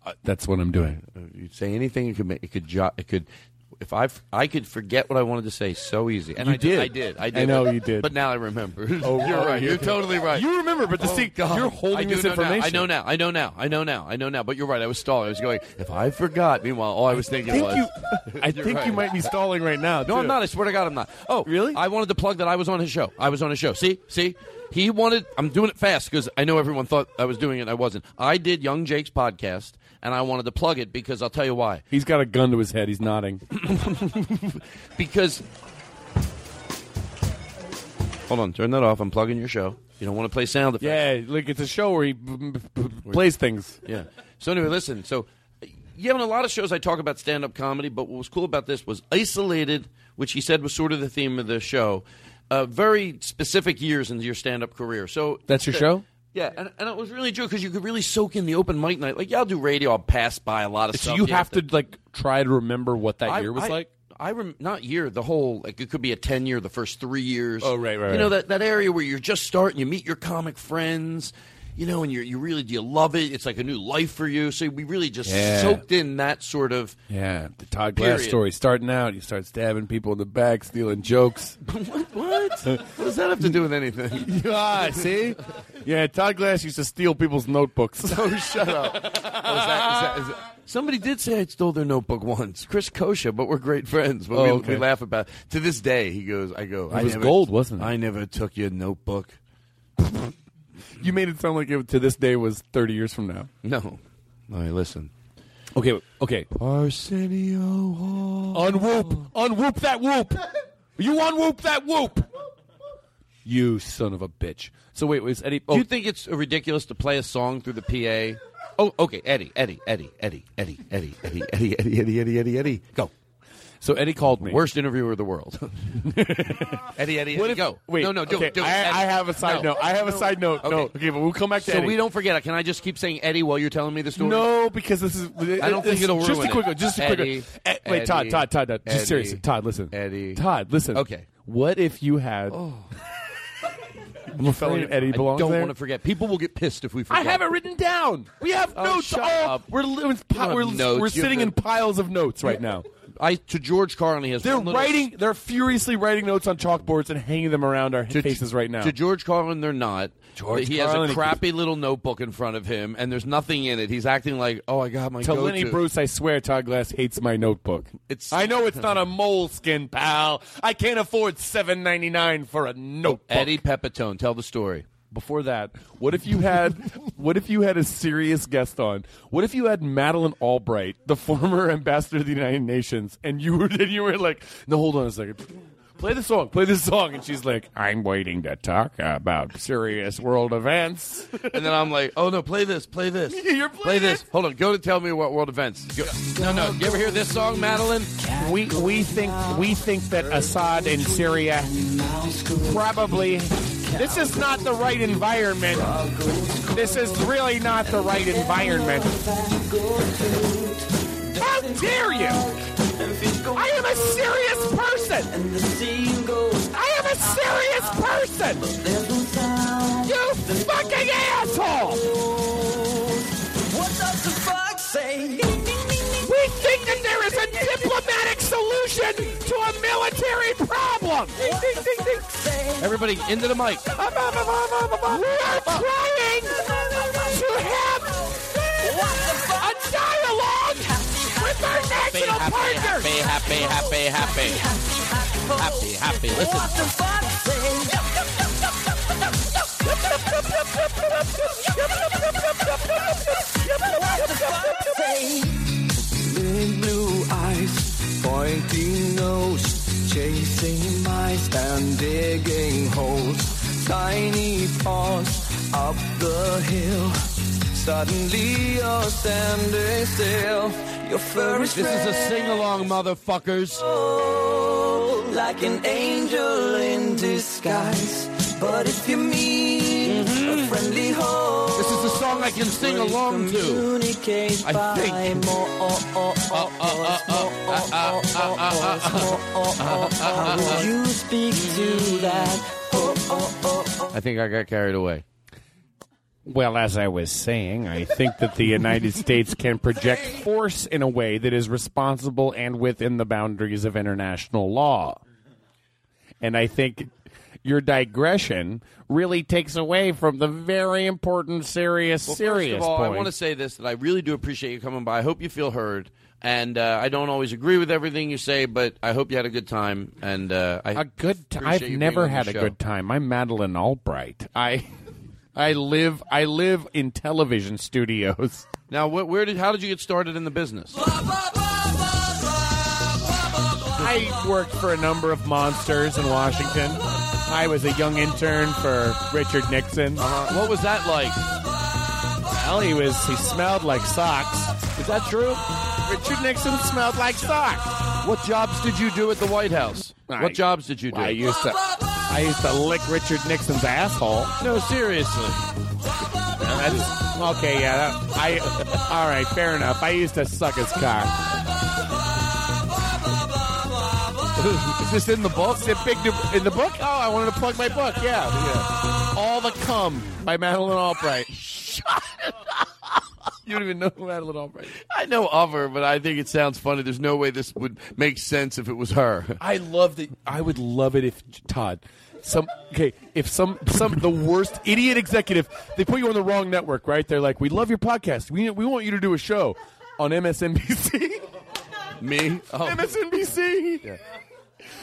Uh, That's what I'm doing. Uh, You say anything, it could make it could jo- it could. If I I could forget what I wanted to say so easy, and You I did. I did, I did. I know but- you did. But now I remember. Oh, you're oh, right. you- You're totally right. You remember, but the Oh, see, God. you're I holding this information. Now. I know now. I know now. I know now. I know now. But you're right. I was stalling. I was going. If I forgot. Meanwhile, all I was thinking think was. you, I think you might be stalling right now. No, I'm not. I swear to God, I'm not. Oh, really? I wanted to plug that I was on his show. I was on his show. See, see, he wanted. I'm doing it fast because I know everyone thought I was doing it. I wasn't. I did Young Jake's podcast, and I wanted to plug it because I'll tell you why. He's got a gun to his head. He's nodding. Because. Hold on, turn that off. I'm plugging your show. You don't want to play sound effects. yeah, like it's a show where he b- b- b- plays things. Yeah. So anyway, listen. So yeah, in a lot of shows I talk about stand-up comedy, but what was cool about this was isolated, which he said was sort of the theme of the show. Uh, very specific years in your stand-up career. So That's your show? Yeah, and, and it was really true because you could really soak in the open mic night. Like, yeah, I'll do radio. I'll pass by a lot of So stuff. you have to like try to remember what that I- year was I- like. I rem- not year the whole like it could be a ten year the first three years. Oh, right, right, You know right. that that area where you're just starting, you meet your comic friends, you know, and you you really do you love it. It's like a new life for you. So we really just Yeah. soaked in that sort of Yeah, the Todd Glass Period. story. Starting out, you start stabbing people in the back, stealing jokes. what? what does that have to do with anything? ah, see? Yeah, Todd Glass used to steal people's notebooks. So shut up. Oh, is that- is that- is that- Somebody did say I stole their notebook once, Chris Kosha, but we're great friends. But Oh, we, okay. we laugh about to this day. He goes, I go, It I was never, gold, wasn't it? I never took your notebook. You made it sound like it to this day was 30 years from now. No. All right, listen. Okay, okay. Arsenio Hall. Unwhoop. Unwhoop that whoop. You unwhoop that whoop. You son of a bitch. So wait, was Eddie? Do Oh, you think it's ridiculous to play a song through the PA? Oh, okay. Eddie, Eddie, Eddie, Eddie, Eddie, Eddie, Eddie, Eddie, Eddie, Eddie, Eddie, Eddie, Eddie. Go. So Eddie called me. Worst interviewer of the world. Eddie, Eddie, Eddie, if- go. Wait, no, no, do okay, it. Do. I, Eddie. I have a side No. note. I have a side note. No, okay, but we'll come back to So Eddie. we don't forget. Can I just keep saying Eddie while you're telling me the story? No, because this is. I don't think it'll work. just ruin a quick it. one. Just a quick Eddie, one. Wait, Todd, Todd, Todd, Todd. Just Eddie, seriously, Todd. Listen, Eddie. Todd, listen. Okay. What if you had? Oh. I'm afraid Eddie belongs I don't there. want to forget. People will get pissed if we forget. I have it written down. We have Oh, notes. shut all, up. We're li- with You don't pi- we're, notes. we're sitting in piles of notes right now. I to George Carlin. He has They're little- writing. They're furiously writing notes on chalkboards and hanging them around our faces right now. To George Carlin, they're not. George he Carlin- has a crappy little notebook in front of him, and there's nothing in it. He's acting like, "Oh, I got my to go-to." Lenny Bruce, I swear Todd Glass hates my notebook. It's I know it's not a Moleskine, pal. I can't afford seven ninety nine for a notebook. Eddie Pepitone, tell the story. Before that, what if you had what if you had a serious guest on? What if you had Madeleine Albright, the former ambassador of the United Nations, and you were and you were like, no, hold on a second. Play the song, play the song, and she's like, "I'm waiting to talk about serious world events." and then I'm like, "Oh no, play this, play this, You're play this." Hold on, go to tell me what world events. Go. No, no, you ever hear this song, Madeleine? We we think we think that Assad in Syria probably this is not the right environment. This is really not the right environment. How dare you! I am a serious person. I am a serious person. You fucking asshole! What does the fuck say? We think that there is a diplomatic solution to a military problem. Everybody into the mic. We are trying to have a dialogue with our national happy, partners. happy, happy, happy, happy, happy, happy. Listen. Pointing nose, chasing mice and digging holes. Tiny paws up the hill. Suddenly you're standing still. Your fur is This is a sing along, motherfuckers. Oh, like an angel in disguise. But if you meet a friendly host, I can sing along to. I think. more. How would you speak to that? I think I got carried away. Well, as I was saying, I think that the United States can project force in a way that is responsible and within the boundaries of international law. And I think your digression really takes away from the very important, serious, Well, serious first of all, point. I want to say this that I really do appreciate you coming by. I hope you feel heard. And uh, I don't always agree with everything you say, but I hope you had a good time. And uh, I a good t- I've never had a show. good time. I'm Madeleine Albright. I I live I live in television studios. Now, wh- where did how did you get started in the business? I worked for a number of monsters in Washington. I was a young intern for Richard Nixon. Uh-huh. What was that like? Well, he was he smelled like socks. Is that true? Richard Nixon smelled like socks. What jobs did you do at the White House? I- what jobs did you do? I used to I used to lick Richard Nixon's asshole. no, seriously. That's, okay, yeah. That, I all right, fair enough. I used to suck his cock. Is this in the book? Is it big in the book? Oh, I wanted to plug my book. Yeah, yeah. All the cum by Madeleine Albright. you don't even know who Madeleine Albright. is. I know of her, but I think it sounds funny. There's no way this would make sense if it was her. I love that. I would love it if Todd. Some okay, if some some the worst idiot executive they put you on the wrong network, right? They're like, "We love your podcast. We we want you to do a show on MSNBC." Me? Oh. MSNBC.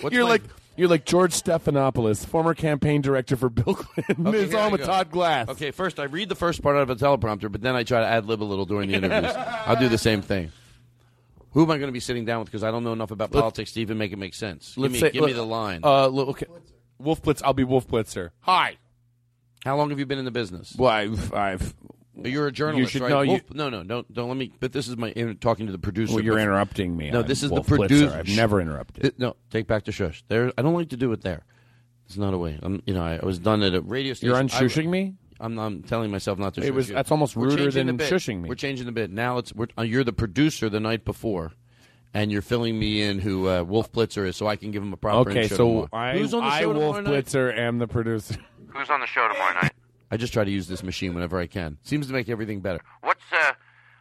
What's you're my- like you're like George Stephanopoulos, former campaign director for Bill Clinton. Okay, here on with go. Todd Glass. Okay, first I read the first part out of a teleprompter, but then I try to ad lib a little during the interviews. I'll do the same thing. Who am I going to be sitting down with? Because I don't know enough about politics to even make it make sense. Give, Let's me, say, give me the line. Uh, look, okay. Wolf Blitz. I'll be Wolf Blitzer. Hi. How long have you been in the business? Well, I've, I've You're a journalist, should right? know you- no, no, don't don't let me. But this is my in, talking to the producer. Well, you're before- interrupting me. No, I'm this is Wolf the producer. I've never interrupted. Th- no, take back the shush. There, I don't like to do it there. It's not a way. I'm, you know, I, I was done at a radio station. You're I- unshushing me. I'm, I'm telling myself not to. It shush was- you. that's almost We're ruder than the shushing me. We're changing the bit now. It's we're, uh, you're the producer the night before, and you're filling me in who uh, Wolf Blitzer is, so I can give him a proper. Okay, intro so tomorrow. I, Who's on the I Wolf tomorrow night? Blitzer, am the producer. Who's on the show tomorrow night? I just try to use this machine whenever I can. Seems to make everything better. What's uh?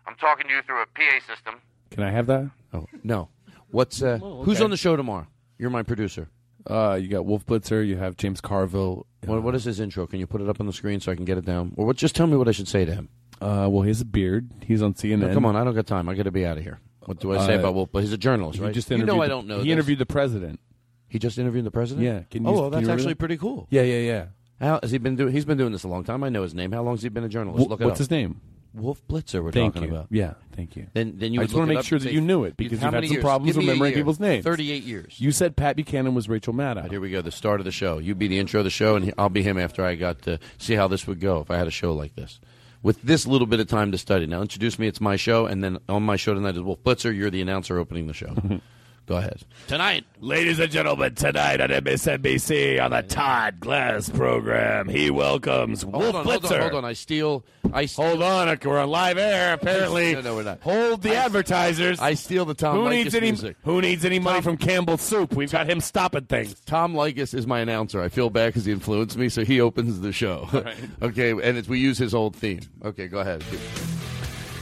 I'm talking to you through a PA system. Can I have that? Oh no. What's uh? Oh, Who's on the show tomorrow? You're my producer. Uh, you got Wolf Blitzer. You have James Carville. What, what is his intro? Can you put it up on the screen so I can get it down? Or what? Just tell me what I should say to him. Uh, well, he has a beard. He's on CNN. No, come on, I don't got time. I got to be out of here. What do I say Uh, about Wolf? But he's a journalist, He right? just you know interviewed I don't know. He this. interviewed the president. He just interviewed the president. Yeah. Can you, oh, well, can that's you actually that? pretty cool. Yeah, yeah, yeah. How has he been doing? He's been doing this a long time. I know his name. How long has he been a journalist? Look it what's up. his name? Wolf Blitzer. We're Thank talking you. about. Yeah, thank you. Then, then you I would just want to make sure that you knew it because you've had some problems remembering people's names. Thirty-eight years. You said Pat Buchanan was Rachel Maddow. Here we go. The start of the show. You be the intro of the show, and I'll be him after I got to see how this would go if I had a show like this. With this little bit of time to study. Now, introduce me. It's my show, and then on my show tonight is Wolf Blitzer. You're the announcer opening the show. go ahead. Tonight, ladies and gentlemen, tonight on MSNBC on the Todd Glass program, he welcomes Wolf Hold on, hold Blitzer. on, hold on. I steal. I steal, Hold on, we're on live air. Apparently, No, no, we're not. hold the advertisers. I steal the Tom who Leykis needs any? music. Who needs any money from Campbell's Soup? We've got him stopping things. Tom Leykis is my announcer. I feel bad because he influenced me, so he opens the show. okay, and it's, we use his old theme. Okay, go ahead.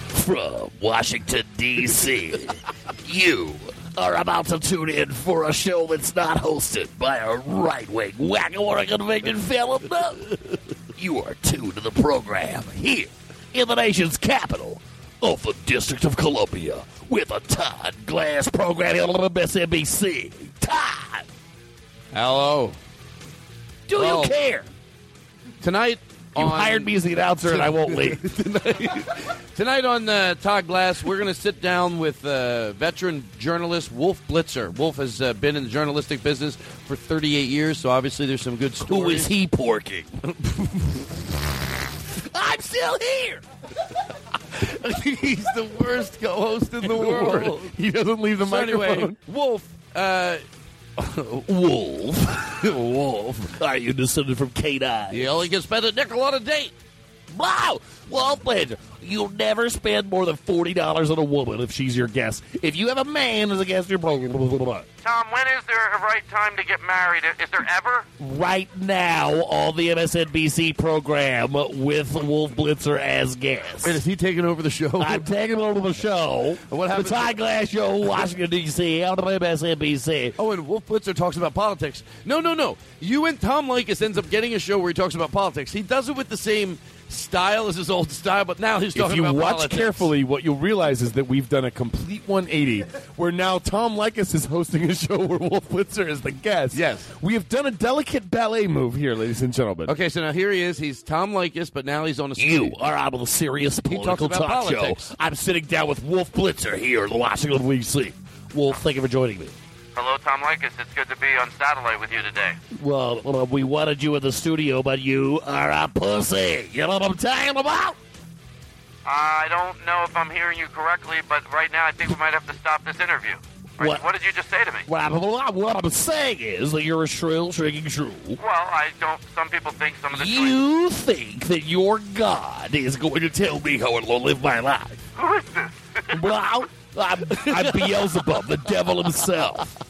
From Washington, D.C., you are about to tune in for a show that's not hosted by a right wing, whack-a-mole convicted felon. No. You are tuned to the program here in the nation's capital of the District of Columbia with a Todd Glass program on the MSNBC. Todd, Hello. do Well, you care? Tonight You on hired me as the announcer, and I won't leave. tonight, tonight on uh, Todd Glass, we're going to sit down with uh, veteran journalist Wolf Blitzer. Wolf has uh, been in the journalistic business for 38 years, so obviously there's some good stories. Who is he porking? I'm still here. He's the worst co-host in the world. He doesn't leave the So anyway, microphone. Wolf. Uh, Wolf. Wolf. Are you descended from K9? you only can spend a nickel on a date. Wow. Well, Bledger, you'll never spend more than $40 on a woman if she's your guest. If you have a man as a guest, you're broke. Tom, when is there a right time to get married? Is there ever? Right now on the MSNBC program with Wolf Blitzer as guest. Wait, is he taking over the show? I'm taking over the show. What The happened- Todd Glass Show, Washington, D.C., on the MSNBC. Oh, and Wolf Blitzer talks about politics. No, no, no. You and Tom Leykis ends up getting a show where he talks about politics. He does it with the same style is his old style, but now he's talking about If you watch politics. carefully, what you'll realize is that we've done a complete 180, where now Tom Leykis is hosting a show where Wolf Blitzer is the guest. Yes. we have done a delicate ballet move here, ladies and gentlemen. Okay, so now here he is. He's Tom Leykis, but now he's on a You are out of the serious political talk politics. show. I'm sitting down with Wolf Blitzer here in Washington, D.C. Wolf, thank you for joining me. Hello, Tom Leykis. It's good to be on satellite with you today. Well, we wanted you in the studio, but you are a pussy. You know what I'm talking about? I don't know if I'm hearing you correctly, but right now I think we might have to stop this interview. Right, What? what did you just say to me? What I'm, what I'm saying is that you're a shrill, shrinking shrew. Well, I don't. Some people think some of the choices. You think that your God is going to tell me how to live my life? Who is this? Well, I'm, I'm Beelzebub, the devil himself.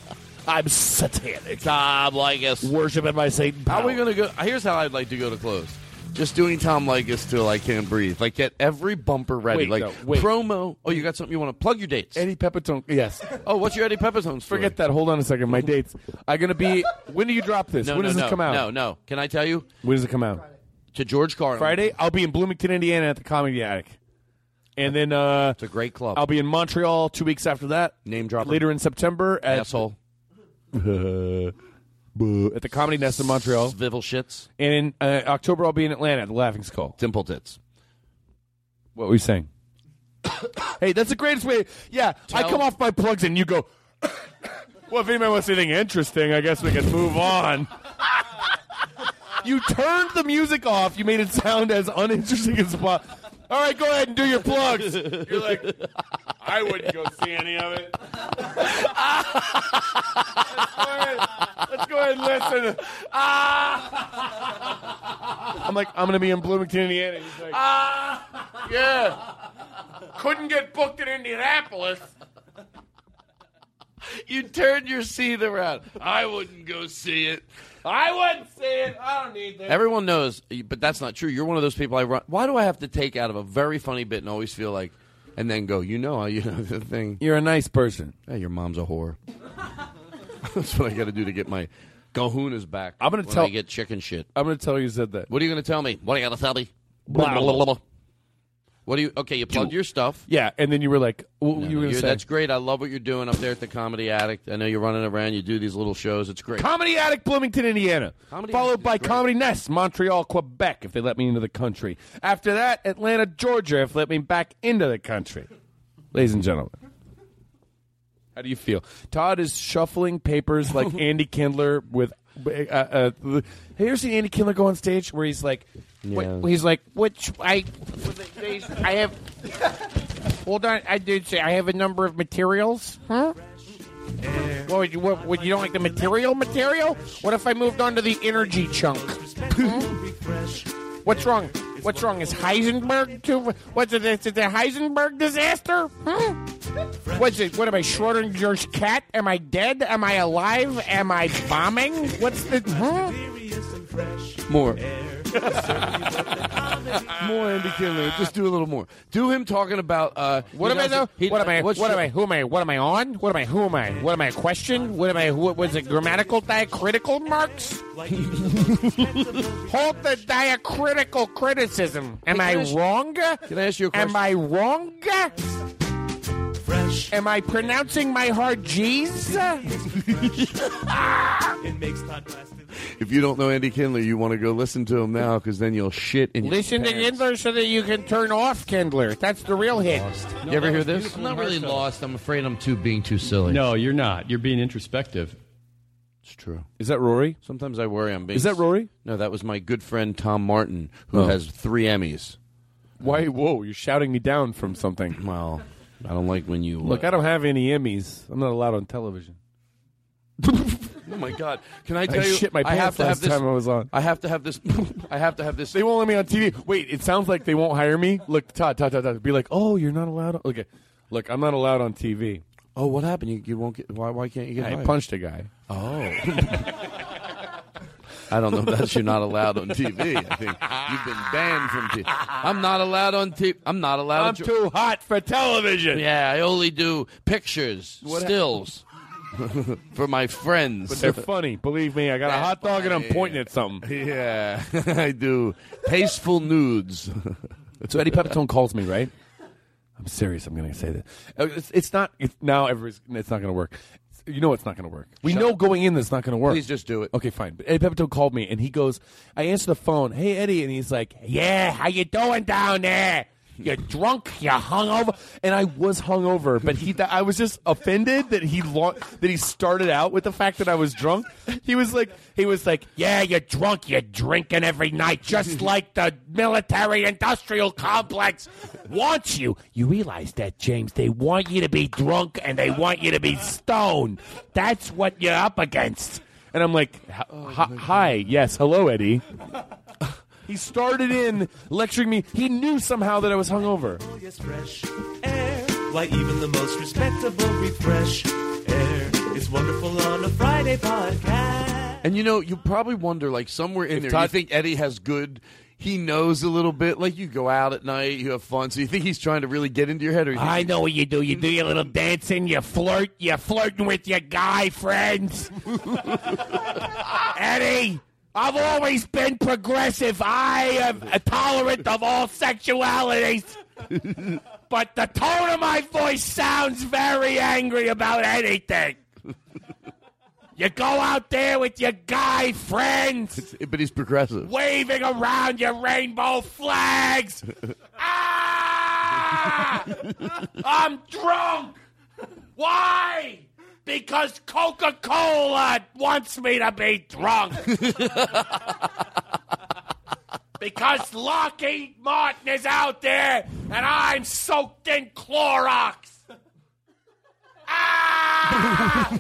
I'm satanic. Tom Leykis. Worshiping my Satan How are we going to go? Here's how I'd like to go to close. Just doing Tom Leykis till I can't breathe. Like get every bumper ready. Wait, like no, wait. promo. Oh, you got something you want to plug your dates? Eddie Pepitone. Yes. Oh, what's your Eddie Pepitone story? Forget that. Hold on a second. My dates. I'm gonna be. When do you drop this? No, when no, does no, this come out? No, no. Can I tell you? When does it come out? To George Carlin. Friday. I'll be in Bloomington, Indiana, at the Comedy Attic, and then uh, It's a great club. I'll be in Montreal two weeks after that. Name drop Later in September at Asshole. at the Comedy Nest in Montreal. Svivel shits. And in uh, October, I'll be in Atlanta at the Laughing Skull. Dimple tits. What were you saying? hey, that's the greatest way. Yeah, I Tell- come off my plugs and you go. well, if anybody wants anything interesting, I guess we can move on. you turned the music off. You made it sound as uninteresting as possible. All right, go ahead and do your plugs. You're like, I wouldn't go see any of it. let's, go ahead, let's go ahead and listen. I'm like, I'm gonna be in Bloomington, Indiana. He's like, Ah, yeah. Couldn't get booked in Indianapolis. You turned your seat around. I wouldn't go see it. I wouldn't see it. I don't need that. Everyone knows, but that's not true. You're one of those people I run. Why do I have to take out of a very funny bit and always feel like, and then go, you know, you know the thing. You're a nice person. Hey, your mom's a whore. that's what I got to do to get my kahunas back. I'm gonna when tell- I get chicken shit. I'm gonna tell you you said that. What are you going to tell me? What are you going to tell me? Blah, blah, blah, blah. What do you? Okay, you plugged your stuff. Yeah, and then you were like, what you were no, gonna you're- say? That's great. I love what you're doing up there at the Comedy Attic. I know you're running around. You do these little shows. It's great. Comedy Attic, Bloomington, Indiana. Comedy Followed by great. Comedy Nest, Montreal, Quebec, if they let me into the country. After that, Atlanta, Georgia, if they let me back into the country. Ladies and gentlemen, how do you feel? Todd is shuffling papers like Andy Kindler with. Uh, uh, have you ever seen Andy Kindler go on stage where he's like, what- Yeah. he's like, which I, I have. Hold on, I did say I have a number of materials. Huh? What would you, what, would you don't like the material material? What if I moved on to the energy chunk? What's wrong? What's wrong? Is Heisenberg too? What's it? Is it the Heisenberg disaster? Hmm? What's it? What am I, Schrodinger's cat? Am I dead? Am I alive? Am I bombing? What's the? Huh? More. more Andy Kindler. Just do a little more. Do him talking about. Uh, What am I though? he- What am I? What what's am I? Who am I? What am I on? What am I? Who am I? What am I? A question? What am I? Who was it? Grammatical diacritical marks? Hold the diacritical criticism. Am I wrong? Can I ask you a question? Am I wrong? Am I pronouncing my hard G's? It makes Todd Glass If you don't know Andy Kindler, you want to go listen to him now because then you'll shit in your Listen to pants. Kindler so that you can turn off Kindler. That's the real hit. You ever hear this? I'm not really lost. I'm afraid I'm too being too silly. No, you're not. You're being introspective. It's true. Is that Rory? Sometimes I worry I'm being. Is that Rory? No, that was my good friend Tom Martin, who Oh. has three Emmys. Why? Whoa! You're shouting me down from something. Well, I don't like when you Look, I don't have any Emmys. I'm not allowed on television. Oh my God! Can I I you? shit my I have pants to have last this. time I was on. I have to have this. I have to have this. They won't let me on TV. Wait, it sounds like they won't hire me. Look, Todd, Todd, Todd, Todd. Be like, oh, you're not allowed. On. Okay, look, I'm not allowed on TV. Oh, what happened? You, you won't get. Why? Why can't you get? I hired? punched a guy. Oh. I don't know if that's you're not allowed on TV. I think you've been banned from TV. I'm not allowed on TV. I'm not allowed. I'm to- too hot for television. Yeah, I only do pictures, What- stills for my friends. But they're funny. Believe me, I got a hot dog and I'm pointing at something. Yeah, I do tasteful nudes. So Eddie Pepitone calls me, right? I'm serious. I'm going to say that. Uh, It's, it's not. It's, now everybody's. It's not going to work. You know it's not going to work. We Shut know up. going in that's not going to work. Please just do it. Okay, fine. But Eddie Pepitone called me and he goes, I answer the phone. Hey Eddie, and he's like, Yeah, how you doing down there? You're drunk. You're hungover. And I was hungover, but he. I was just offended that he lo- that he started out with the fact that I was drunk. He was like, he was like, Yeah, you're drunk. You're drinking every night, just like the military-industrial complex wants you. You realize that, James? They want you to be drunk and they want you to be stoned. That's what you're up against. And I'm like, oh "Hi- hi, hi, yes, hello, Eddie. He started in lecturing me. He knew somehow that I was hungover. Yes, fresh air. Why, even the most respectable breathe fresh air. It's wonderful on a Friday podcast. And you know, you probably wonder, like somewhere in If there, Todd- you think Eddie has good. He knows a little bit. Like you go out at night, you have fun. So you think he's trying to really get into your head, or you I know what you do. You do your little dancing. You flirt. You're flirting with your guy friends. Eddie, I've always been progressive. I am tolerant of all sexualities. but the tone of my voice sounds very angry about anything. You go out there with your guy friends, but he's progressive. waving around your rainbow flags. ah! I'm drunk. Why? Because Coca Cola wants me to be drunk. because Lockheed Martin is out there and I'm soaked in Clorox. Ah!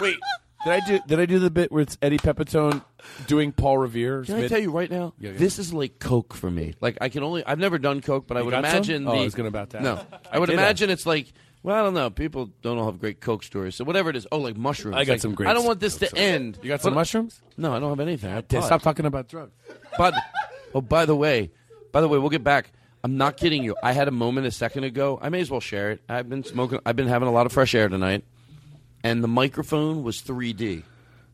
Wait, did I do did I do the bit where it's Eddie Pepitone doing Paul Revere? Can I tell you right now? Yeah, yeah. This is like Coke for me. Like I can only I've never done Coke, but I would got some? imagine Oh, the I was gonna about that. No. I I would did imagine it's like well, I don't know. People don't all have great Coke stories. So whatever it is. Oh, like mushrooms. I got Like, some great I don't want this to end. You got some mushrooms? No, I don't have anything. I Stop talking about drugs. But oh, by the way, by the way, we'll get back. I'm not kidding you. I had a moment a second ago. I may as well share it. I've been smoking. I've been having a lot of fresh air tonight, and the microphone was 3D.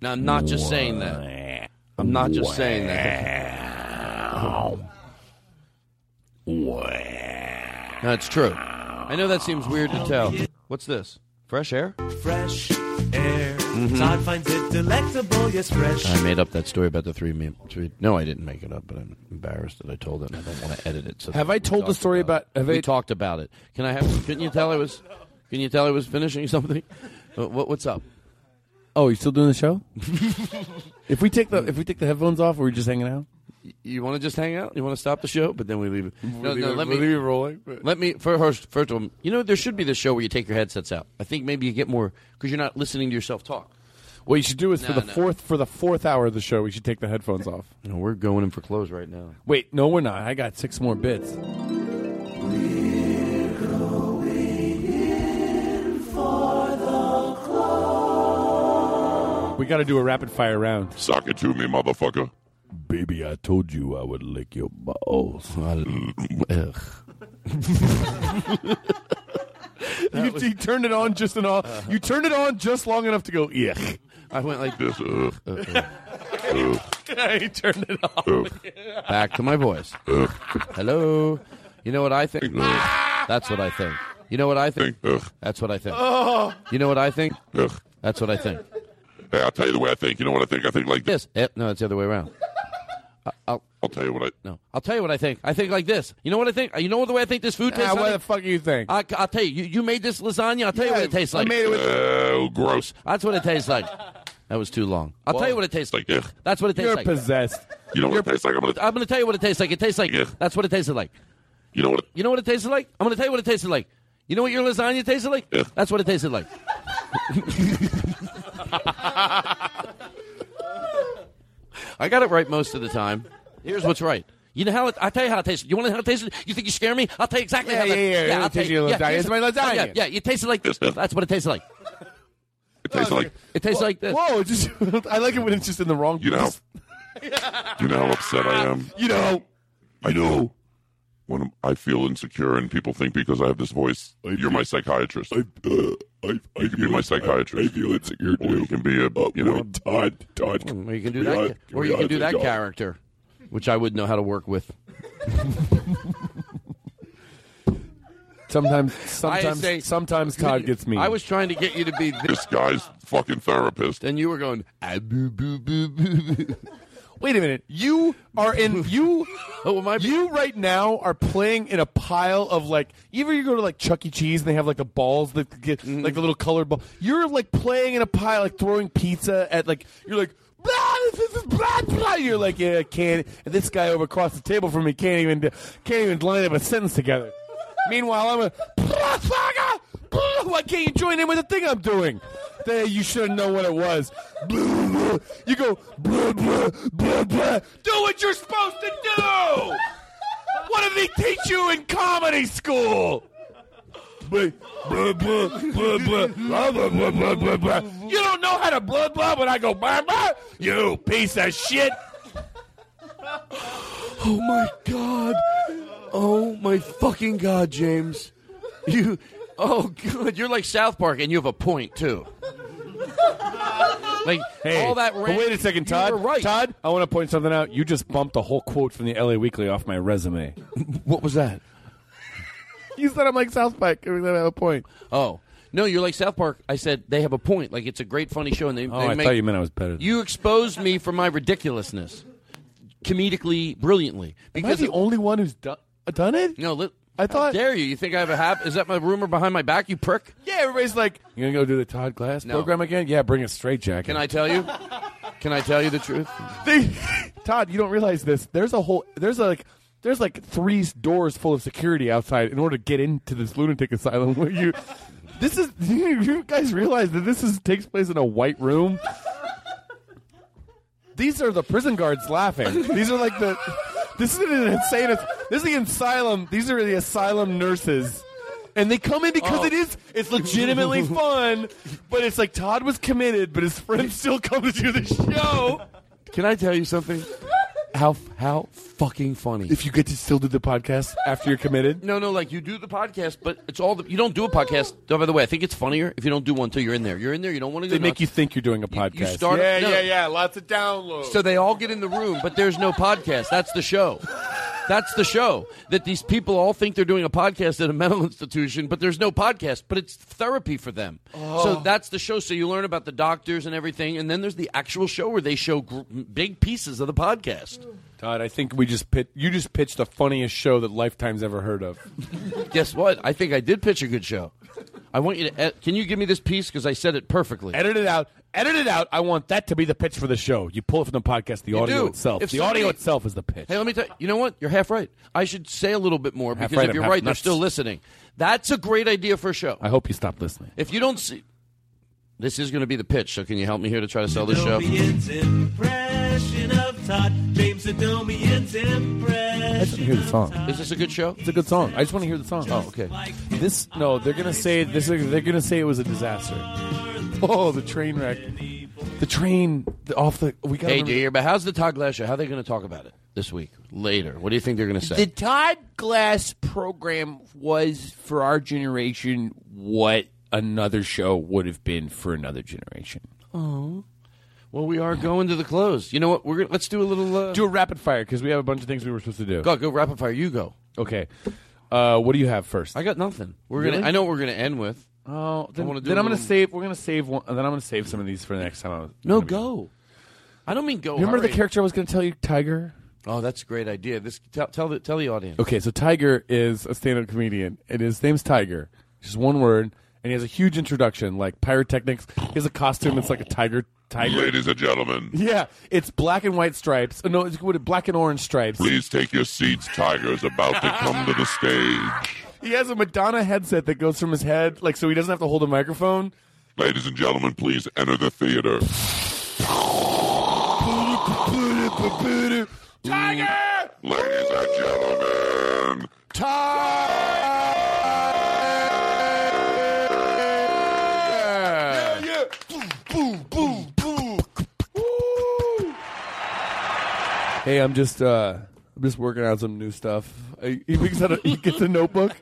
Now I'm not just saying that. I'm not just saying that. No, it's true. I know that seems weird to tell. What's this? Fresh air? Fresh air. Mhm. Todd finds it delectable, yes, fresh. I made up that story about the three. Me- three no, I didn't make it up, but I'm embarrassed that I told it. and I don't want to edit it. So Have I told the story about- it. have we I- talked about it? Can I have? Couldn't you tell I was? Can you tell I was finishing something? What, what- what's up? Oh, you still doing the show? if we take the if we take the headphones off, are we just hanging out? You want to just hang out? You want to stop the show, but then we leave it. No, leave no. it- Let we'll me leave it rolling, but- Let me first. First of all, you know there should be this show where you take your headsets out. I think maybe you get more because you're not listening to yourself talk. What you should do is for the no. fourth for the fourth hour of the show, we should take the headphones off. No, we're going in for close right now. Wait, no, we're not. I got six more bits. We got to do a rapid fire round. Sock it to me, motherfucker. Baby, I told you I would lick your balls. Ugh. you, you turned it on just enough. Uh-huh. you turned it on just long enough to go. Yeah. I went like this. Uh, uh-uh. uh, ugh. he turned it off. Uh. Back to my voice. Hello. You know what I think? That's what I think. You know what I think? That's what I think. Oh. You know what I think? That's what I think. Hey, I'll tell you the way I think. You know what I think? I think like this. This? Eh, no, it's the other way around. I- I'll, I'll tell you what I. no, I'll tell you what I think. I think like this. You know what I think? You know the way I think this food tastes. Ah, what honey? the fuck do you think? I, I'll tell you, you. You made this lasagna. I'll tell you what it tastes like. Oh, gross. That's what it tastes like. That was too long. I'll tell you what it tastes like. Like, That's what it tastes You're like. possessed. You know what it tastes like? I'm gonna. I'm going to tell you what it tastes like. It tastes like. That's what it tasted like. You know what? You know what it tasted like? I'm going to tell you what it tasted like. You know what your lasagna tasted like? That's what it tasted like. I got it right most of the time. Here's what's right. You know how it, I tell you how it tastes. You want to know how it tastes? You think you scare me? I'll tell you exactly Yeah, how. yeah, that- yeah, yeah. I'll It tell you. like lasagna. here's- It's my lasagna. Yeah, yeah. It tasted like This, this. That's what it tasted like. It tastes like. It tastes like this. Whoa! Just I like it when it's just in the wrong. You know. You know how upset I am. You know. I know. When I feel insecure and people think because I have this voice, you're my psychiatrist. I, uh, I, I you can be my psychiatrist. I feel insecure too. Or you can be a, you know, Todd. Todd. Or you can do that. Or you can do that character, which I wouldn't know how to work with. Sometimes, I sometimes, say- sometimes Todd gets me. I was trying to get you to be this, this guy's fucking therapist. and you were going. "Ah, boo, boo, boo, boo, boo." Wait a minute. You are in you. Oh, I? You right now are playing in a pile of like. Either you go to like Chuck E. Cheese and they have like the balls that get Mm-hmm. like the little colored ball. You're like playing in a pile, like throwing pizza at like. You're like. Blah, this is blah, blah. You're like, yeah, can't. And this guy over across the table from me can't even can't even line up a sentence together. Meanwhile, I'm a. Why can't you join in with the thing I'm doing? There, you should know what it was. You go blah blah blah blah. Do what you're supposed to do. What did they teach you in comedy school? You don't know how to blah blah when I go blah blah. You piece of shit. Oh my god! Oh my fucking god, James! You, oh god, you're like South Park, and you have a point too. Like Hey, all that. but wait a second, Todd. right. Todd, I want to point something out. You just bumped a whole quote from the LA Weekly off my resume. What was that? You said I'm like South Park. I have a point. Oh no, you're like South Park. I said they have a point. Like it's a great, funny show, and they. Oh, they I make, thought you meant I was better. Than You exposed me for my ridiculousness, comedically, brilliantly. Am I Because the only one who's done, done it? no, li- I how thought- dare you? You think I have a hab? Is that my rumor behind my back? You prick! Yeah, everybody's like, "You gonna go do the Todd Glass No. program again?" Yeah, bring a straight jacket. Can I tell you? Can I tell you the truth? They, Todd, you don't realize this. There's a whole. There's like. There's like three doors full of security outside in order to get into this lunatic asylum. Where you, this is you guys realize that this is takes place in a white room. These are the prison guards laughing. These are like the. This is an insane. This is the asylum. These are the asylum nurses. And they come in because Oh. it is it's legitimately fun, but it's like Todd was committed, but his friends still come to do the show. Can I tell you something? How how fucking funny. If you get to still do the podcast after you're committed, No, no, like you do the podcast, but it's all the, you don't do a podcast. Oh, by the way, I think it's funnier if you don't do one until you're in there. You're in there, you don't want to. they make you think you're doing a podcast. You start- Yeah, No. yeah, yeah. Lots of downloads. So they all get in the room, but there's no podcast. That's the show. That's the show. That these people all think they're doing a podcast at a mental institution, but there's no podcast. But it's therapy for them. Oh. So that's the show. So you learn about the doctors and everything, and then there's the actual show where they show gr- big pieces of the podcast. Todd, I think we just pit, you just pitched the funniest show that Lifetime's ever heard of. Guess what? I think I did pitch a good show. I want you to. ed- Can you give me this piece because I said it perfectly? Edit it out. Edit it out. I want that to be the pitch for the show. You pull it from the podcast. The You audio do. itself. If the somebody- audio itself is the pitch. Hey, let me tell you. You know what? You're half right. I should say a little bit more Half because right, if I'm you're half right, they're nuts. still listening. That's a great idea for a show. I hope you stop listening. If you don't see, this is going to be the pitch. So can you help me here to try to sell this show? Adomian's impression of Todd. James Adomian's impression. I just want to hear the song. Is this a good show? It's a good song. I just want to hear the song. Oh, okay. This no, they're gonna say this. They're gonna say it was a disaster. Oh, the train wreck. The train the, off the. We got. Hey, do you hear? But how's the Todd Glass show? How are they going to talk about it this week? Later. What do you think they're going to say? The Todd Glass program was for our generation what another show would have been for another generation. Oh. Well, we are going to the close. You know what? We're gonna, let's do a little. Uh, Do a rapid fire because we have a bunch of things we were supposed to do. go, go, rapid fire. You go. Okay. Uh, what do you have first? I got nothing. We're Really? gonna. I know what we're gonna end with. Oh, then, I wanna do then a I'm gonna little- save. We're gonna save one. Then I'm gonna save some of these for the next time. I was, No, go. I don't mean go. Remember the hurry. character I was gonna tell you, Tiger? Oh, that's a great idea. This tell tell the tell the audience. Okay, so Tiger is a stand-up comedian, and his name's Tiger. Just one word, and he has a huge introduction, like pyrotechnics. He has a costume that's like a tiger. Tiger. Ladies and gentlemen, Yeah, it's black and white stripes. Uh, No, it's what, black and orange stripes. please take your seats. Tiger's about to come to the stage. He has a Madonna headset that goes from his head, like so he doesn't have to hold a microphone. Ladies and gentlemen, please enter the theater. Tiger! Ladies and gentlemen, Tiger! Hey, I'm just uh I'm just working on some new stuff. He picks out a, he gets a notebook.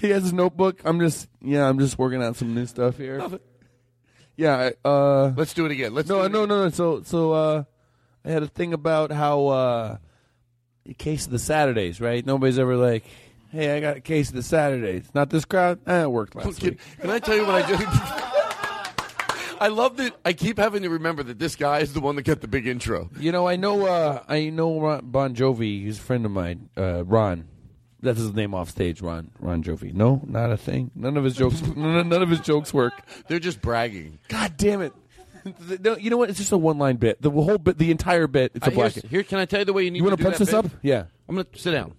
He has his notebook. I'm just yeah, I'm just working on some new stuff here. Yeah, I, uh Let's do it again. Let's no, do it no, no, no. So, so uh, I had a thing about how uh, a case of the Saturdays, right? Nobody's ever like, "Hey, I got a case of the Saturdays." Not this crowd. Eh, it worked last Can, week. can I tell you what I did? I love that. I keep having to remember that this guy is the one that got the big intro. You know, I know, uh, I know Ron, Bon Jovi. He's a friend of mine, uh, Ron. That's his name off stage, Ron. Ron Jovi. No, not a thing. None of his jokes. none, of his jokes work. They're just bragging. God damn it! No, you know what? It's just a one-line bit. The whole bit, the entire bit. It's a black. here, can I tell you the way you need to do? You wanna do punch this up? Yeah. I'm going to sit down.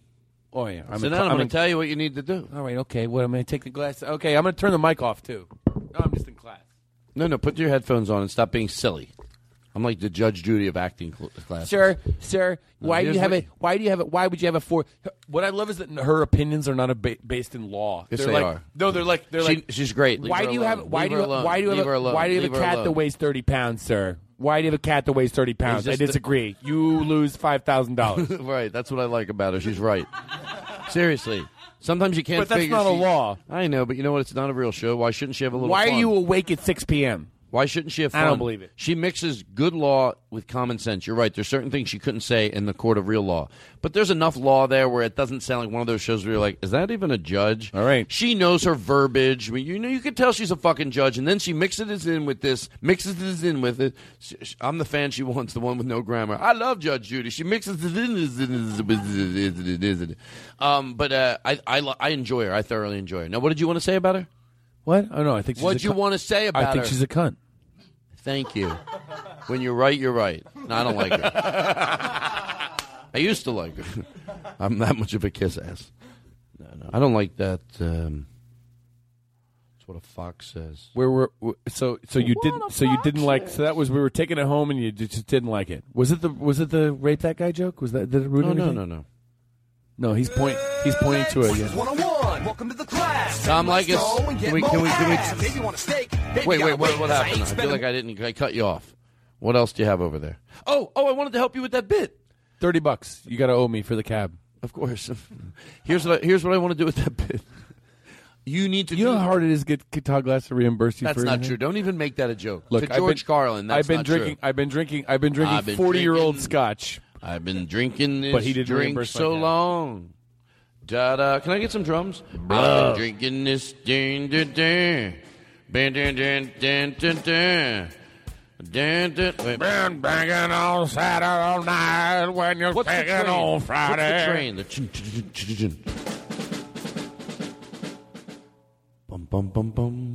Oh yeah. sit down. I'm, going to tell you what you need to do. All right. Okay. What? I'm going to take the glass. Okay. I'm going to turn the mic off too. No, I'm just. No, no. Put your headphones on and stop being silly. I'm like the Judge Judy of acting cl- class. Sir, sir, why do you have what- it? Why do you have it? Why would you have it for? What I love is that her opinions are not a ba- based in law. Yes, they're they like, are. No, they're like they're She- like. she's great. Leave why her do you alone. have? Why Leave do her you? alone. Why do you Leave have? her A, alone. why do you have Leave a her cat that alone. weighs thirty pounds, sir? Why do you have a cat that weighs thirty pounds? I just a- disagree. You lose five thousand dollars. right. That's what I like about her. She's right. Seriously. Sometimes you can't. But that's figure not a law. I know, but you know what? It's not a real show. Why shouldn't she have a little? Why are you awake at six p.m.? Why shouldn't she have fun? I don't believe it. She mixes good law with common sense. You're right. There's certain things she couldn't say in the court of real law. But there's enough law there where it doesn't sound like one of those shows where you're like, is that even a judge? All right. She knows her verbiage. I mean, you know, you can tell she's a fucking judge, and then she mixes it in with this, mixes it in with it. I'm the fan she wants, the one with no grammar. I love Judge Judy. She mixes it in. Um, but uh, I, I, I enjoy her. I thoroughly enjoy her. Now, what did you want to say about her? What? Oh no, I think. What'd you cunt. want to say about her? I think her? she's a cunt. Thank you. When you're right, you're right. No, I don't like her. I used to like her. I'm that much of a kiss ass. No, no, I don't like that. Um, that's what a fox says. Where were so so you didn't so you didn't like so that was we were taking it home and you just didn't like it. Was it the was it the rape that guy joke? Was that did it ruin No, no, anything? no, no. No, he's point he's pointing to it. Yeah. 101, welcome to the class. Tom Let's Leykis, go and can we- can we- can we- more Baby want a steak. Baby Wait, gotta wait, what, what 'cause I happened? I feel like I didn't. I cut you off. What else do you have over there? Oh, oh, I wanted to help you with that bit. Thirty bucks. You got to owe me for the cab. Of course. here's what I, here's what I want to do with that bit. You need to. You know how hard it is to get Todd Glass to reimburse you for. That's for not anything? true. Don't even make that a joke. Look, to I've George been- Carlin, that's I've been not drinking. True. I've been drinking. I've been drinking I've been forty-year-old scotch. I've been drinking this But he didn't drink reimburse so cab. long. Da da. Can I get some drums? I've been uh, drinking this ding ding ding. Ding ding ding ding ding ding. Ding ding. Wait. Been banging on Saturday night when you're What's the banging train? on Friday. What's the train? The chin, chin, chin, chin, chin. Bum bum bum bum.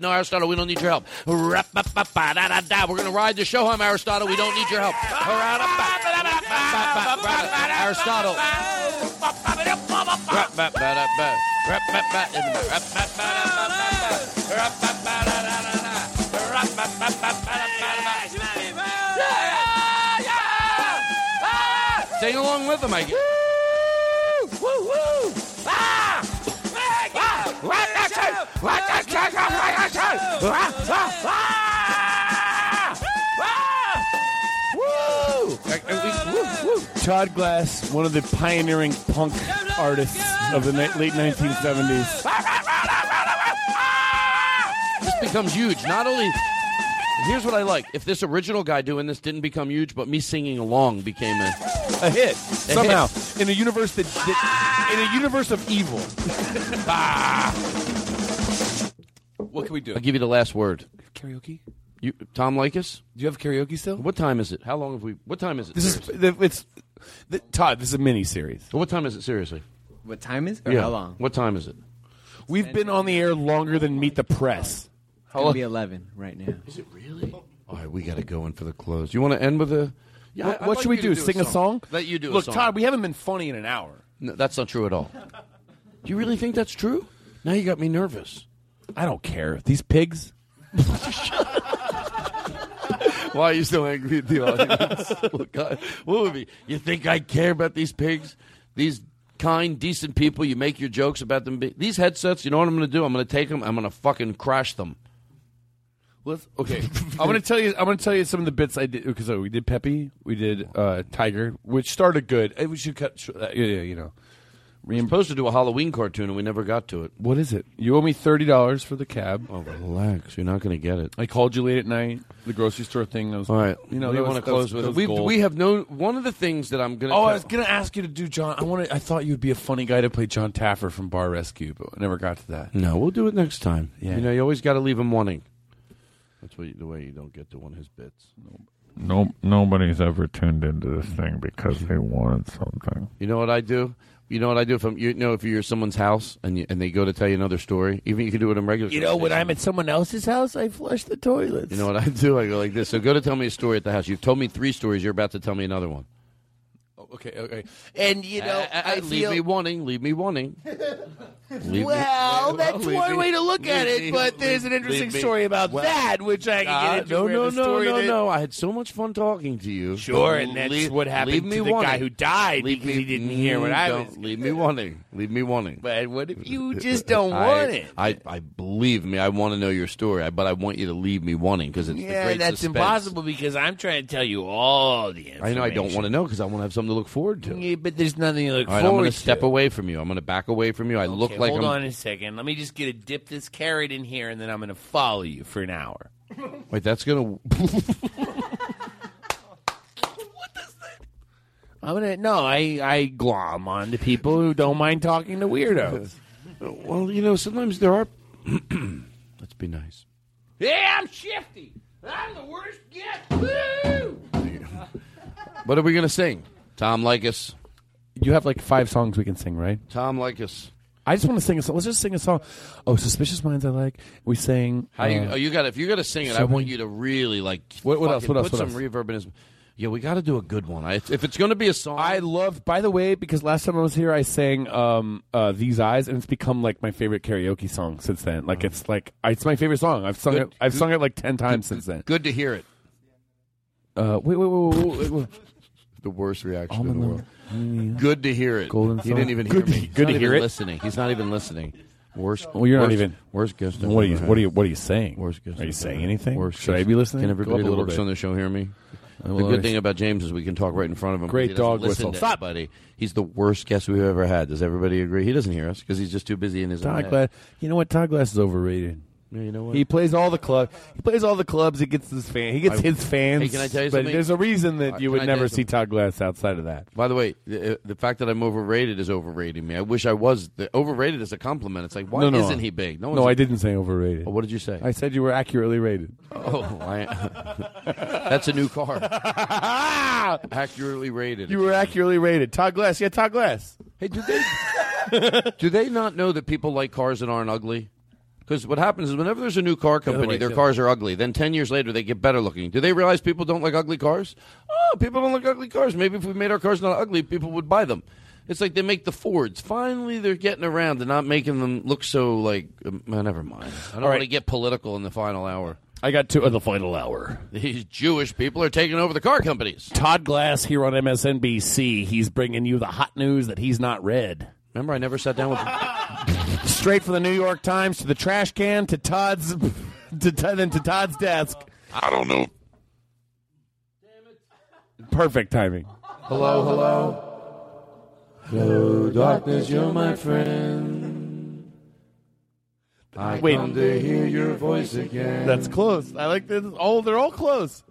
No, Aristotle, we don't need your help. We're going to ride the show home, Aristotle. We don't need your help. Aristotle. Sing along with them, I guess. Woo, woo, ah! Todd Glass, one of the pioneering punk artists of the late 1970s. This becomes huge. Not only. Here's what I like. If this original guy doing this didn't become huge, but me singing along became a, a hit A somehow hit. In a universe that, that in a universe of evil. Ah. what can we do? I'll give you the last word. Karaoke? You, Tom Leykis? Do you have karaoke still? What time is it? How long have we? What time is it? This is the- it's the, Todd. This is a mini series. what time is it? Seriously. What time is it? Or yeah. how long? What time is it? We've been on the air longer than Meet the Press. It's gonna be 11 right now. Is it really? All right, we got to go in for the close. You want to end with a? Yeah, what what like should we do? do Sing a song. song? Let you do a Look, song. Todd. We haven't been funny in an hour. No, that's not true at all. Do you really think that's true? Now you got me nervous. I don't care. These pigs. Why are you so angry at the audience? Look, I- what would be? You think I care about these pigs? These kind, decent people? You make your jokes about them. These headsets. You know what I'm going to do? I'm going to take them. I'm going to fucking crash them. Let's, okay, I'm going to tell you. I'm to tell you some of the bits I did because we did Peppy, we did uh, Tiger, which started good. We should cut. uh, yeah, yeah, you know. We're supposed to do a Halloween cartoon, and we never got to it. What is it? You owe me thirty dollars for the cab. Oh, relax. You're not going to get it. I called you late at night. The grocery store thing. Was All right. You know, want to that was- close with that it. was We gold. we have no one of the things that I'm going to. Oh, I was gonna ask you to do John. I wanted. I thought you'd be a funny guy to play John Taffer from Bar Rescue, but I never got to that. No, we'll do it next time. Yeah. You know, you always got to leave him wanting. That's what you, the way you don't get to one of his bits. No, nobody's ever tuned into this thing because they wanted something. You know what I do? You know what I do if I'm, you know, if you're at someone's house and you, and they go to tell you another story, even you can do it in regular. You know, when I'm at someone else's house, I flush the toilets. You know what I do? I go like this. So go to tell me a story at the house. You've told me three stories. You're about to tell me another one. Okay, okay. And you know, Uh, uh, I leave feel me wanting. Leave me wanting. Leave me- well, that's leave one me- way to look at it, me- but there's an interesting story about Well, that, which I can uh, get into. no, no, no, no, that- no. I had so much fun talking to you. Sure, and that's Leave- what happened leave me to the wanting. guy who died Leave because me, he didn't hear what I don't- was. Leave me wanting. Leave me wanting. But what if you just don't I- want it? I, I believe me. I want to know your story, but I want you to leave me wanting because it's the Yeah, great that's suspense. impossible because I'm trying to tell you all the. I know I don't want to know because I want to have something to look forward to. Yeah, but there's nothing to look All right, I'm forward going to step to. away from you. I'm going to back away from you. I look Okay, like hold I'm. on a second. Let me just get a dip this carrot in here, and then I'm going to follow you for an hour. Wait, that's going to. I'm gonna no. I I glom on to people who don't mind talking to weirdos. well, you know, sometimes there are. Let's be nice. Yeah, I'm shifty. I'm the worst guest. Woo! What are we going to sing? Tom Leykis. You have like five songs we can sing, right? Tom Leykis. I just want to sing a song. Let's just sing a song. Oh, Suspicious Minds, I like. We sang. How you, uh, oh, you got if you got to sing it, I want you to really like. What- what else? fucking What else? Put What some else? reverb in his. Yeah, we got to do a good one. I, if it's going to be a song, I love. By the way, because last time I was here, I sang um, uh, "These Eyes," and it's become like my favorite karaoke song since then. Like it's like it's my favorite song. I've sung Good- it. I've sung it like ten times since then. good to hear it. Uh, wait, wait, wait, wait, wait, wait. The worst reaction Almond in the world. Good to hear it. Golden he didn't even Good hear to- me. good to hear even it? Listening. He's not even listening. Worst. Well, you're not worst- even. Worst guest. What are you? Ever What are had. you? What are you saying? Worst guest Are you I've saying ever had. anything? Worst Should I guest. be listening? Can everybody that works on the show hear me? The good thing about James is we can talk right in front of him. Great He doesn't dog listen whistle. to Stop. anybody. He's the worst guest we've ever had. Does everybody agree? He doesn't hear us because he's just too busy in his own Todd head. Glass. You know what? Todd Glass is overrated. Yeah, you know what? He plays all the club. He plays all the clubs. He gets his fan. He gets I- his fans. Hey, can I tell you but something? there's a reason that Uh, you would never you see? Todd Glass outside of that. By the way, the, the fact that I'm overrated is overrating me. I wish I was. The, overrated is a compliment. It's like, why no, no. isn't he big? No, one's- I didn't say overrated. Oh, what did you say? I said you were accurately rated. Oh, I, that's a new car. Accurately rated. You were accurately rated. Todd Glass. Yeah, Todd Glass. Hey, do they do they not know that people like cars that aren't ugly? Because what happens is whenever there's a new car company, their cars are ugly. Then ten years later, they get better looking. Do they realize people don't like ugly cars? Oh, people don't like ugly cars. Maybe if we made our cars not ugly, people would buy them. It's like they make the Fords. Finally, they're getting around to not making them look so like. Um, uh, never mind. I don't right. want to get political in the final hour. I got two of the final hour. These Jewish people are taking over the car companies. Todd Glass here on MSNBC. He's bringing you the hot news that he's not read. Remember, I never sat down with. Straight from the New York Times to the trash can to Todd's to then to Todd's desk. I don't know. Perfect timing. Hello, hello. Hello, darkness, you're my friend. I Wait. come to hear your voice again. That's close. I like this. Oh, they're all close.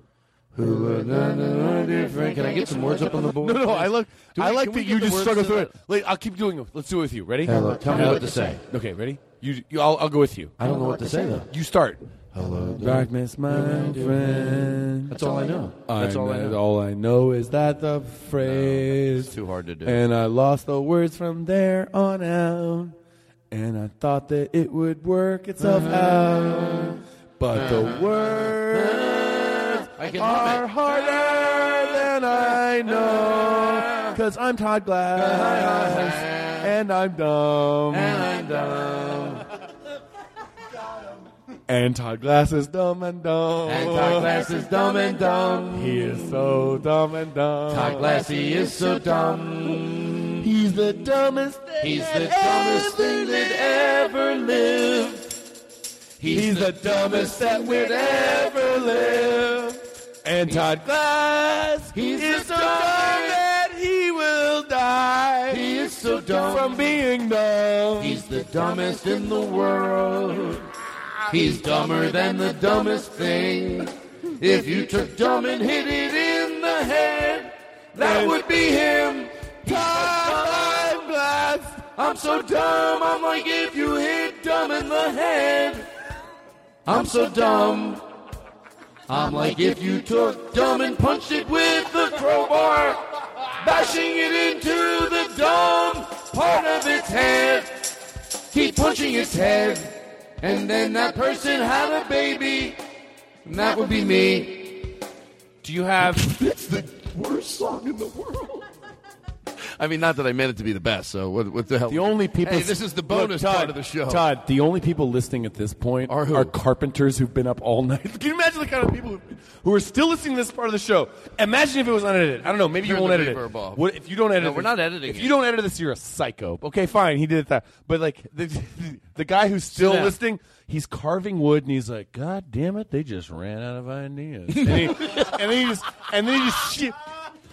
Can I get some words up on the board? No, no, I look. Do I we- like can we that get you the just words struggle to through it. Wait, I'll keep doing it. Let's do it with you. Ready? Hello, tell me what to say. Okay, ready? You, you I'll, I'll go with you. I don't know what to say though. You start. Hello, Darkness, my friend. That's all I know. That's all I know. All I know is that the phrase. It's too hard to do. And I lost the words from there on out. And I thought that it would work itself uh-huh. out. But the uh-huh. words I can are harder than I know. Cause I'm Todd Glass. And I'm dumb. And I'm dumb. And Todd Glass is dumb and dumb. And Todd Glass is dumb and dumb. He is so dumb and dumb. Todd Glass, he is so dumb. He's the dumbest thing. He's the dumbest thing that ever lived. He's the dumbest that we'd ever live. And Todd Glass He's is so dumb that he will die. He is so dumb. from being dumb. He's the dumbest in the world. He's dumber than the dumbest thing. If you took dumb and hit it in the head, that would be him. Todd Glass. I'm so dumb, I'm like if you hit dumb in the head. I'm so dumb. I'm like if you took dumb and punched it with the crowbar, bashing it into the dumb part of its head. Keep punching its head, and then that person had a baby, and that would be me. Do you have It's the worst song in the world. I mean, not that I meant it to be the best. So what, what the hell? The only people. Hey, this is the Look, bonus Todd, part of the show. Todd, the only people listening at this point are, who? carpenters who've been up all night. Can you imagine the kind of people who, who are still listening to this part of the show? Imagine if it was unedited. I don't know. Maybe you won't edit it. off. What, if you don't edit, No, it- we're not editing If it. you don't edit this, you're a psycho. Okay, fine. He did it that. But like the the guy who's still Snap. listening, he's carving wood and he's like, God damn it, they just ran out of ideas. and, he, and then he just and then he just.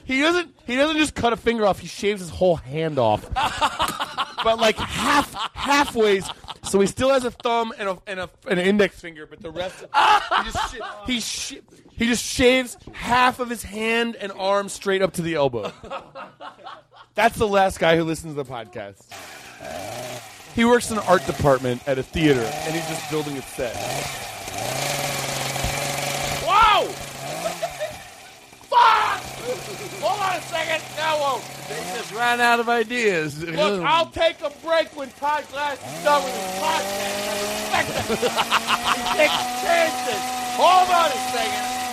He doesn't. He doesn't just cut a finger off. He shaves his whole hand off, but like half halfways. So he still has a thumb and a and a and an index finger, but the rest he just sh- he sh- he just shaves half of his hand and arm straight up to the elbow. That's the last guy who listens to the podcast. He works in the art department at a theater, and he's just building a set. Whoa! Fuck! Hold on a second. Now, whoa. They just ran out of ideas. Look, I'll take a break when Todd Glass is done with his podcast. I respect it. he takes chances. Hold on a second.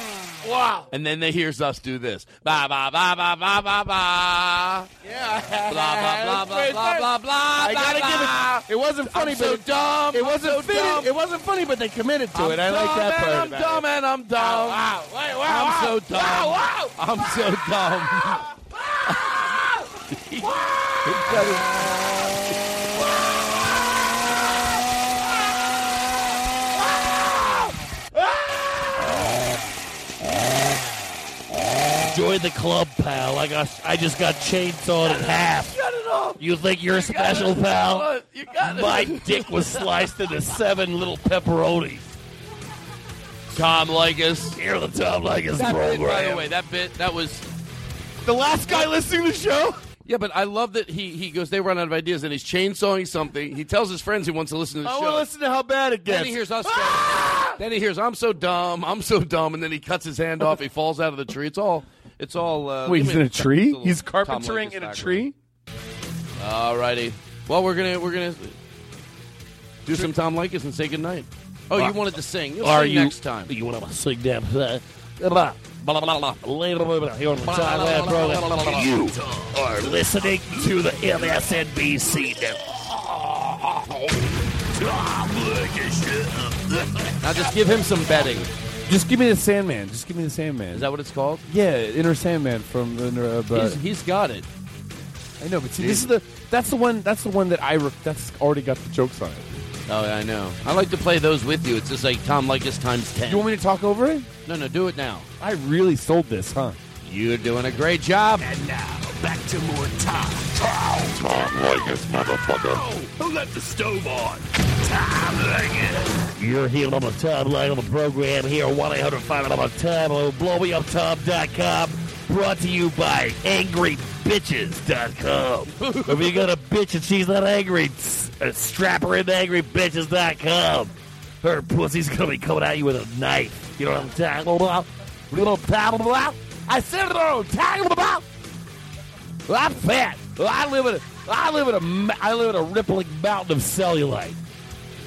Wow. And then they hears us do this. Ba ba ba ba ba ba ba. Yeah. Blah blah blah blah blah blah blah. I gotta blah, give it. It wasn't funny, I'm but so it, dumb. It I'm wasn't so dumb. It wasn't funny, but they committed to I'm it. I like that part. I'm about dumb it. and I'm dumb. Wow. Wait, wow. I'm wow. so dumb. Wow, wow. I'm so dumb. Join the club, pal. I got, I just got chainsawed in half. Cut it off. You think you're special, pal? You got it. My dick was sliced into seven little pepperonis. Tom Leykis. Here the Tom Leykis That bit, program. by the way, that bit that was the last guy listening to the show. Yeah, but I love that he he goes. They run out of ideas, and he's chainsawing something. He tells his friends he wants to listen to the I show. want to listen to how bad it gets. Then gets. he hears us. Ah! Then he hears, "I'm so dumb. I'm so dumb," and then he cuts his hand off. He falls out of the tree. It's all. It's all. Uh, Wait, he's in a tree. little He's carpentering in a tree. All righty. Well, we're gonna we're gonna do some Tom Leykis and say goodnight. Oh, you wanted to sing. You'll Are sing you, next time. You want to sing that? Blah, blah, blah, blah, blah, Here on the Thailand program. You are listening to the MSNBC Now just give him some betting. Just give me the Sandman. Just give me the Sandman. Is that what it's called? Yeah, Inner Sandman from the. Uh, He's, he's got it. I know, but see, this is the. That's the one. That's the one that I. Re- that's already got the jokes on it. Oh, yeah, I know. I like to play those with you. It's just like Tom Leykis times ten. You want me to talk over it? No, no, do it now. I really sold this, huh? You're doing a great job. And now, back to more Tom. Tom Leykis, motherfucker. Who left the stove on? Tom Leykis. You're here on the Tom the program here. 1 800 5 Tom. Oh, blowmeuptom.com. Brought to you by AngryBitches.com. if you got a bitch and she's not angry, strap her into AngryBitches.com. Her pussy's gonna be coming at you with a knife. You know what I'm talking about? You know what I'm talking about? I said it all. Talking about. Well, I'm fat. I live in a, I live in a, ma- I live in a rippling mountain of cellulite.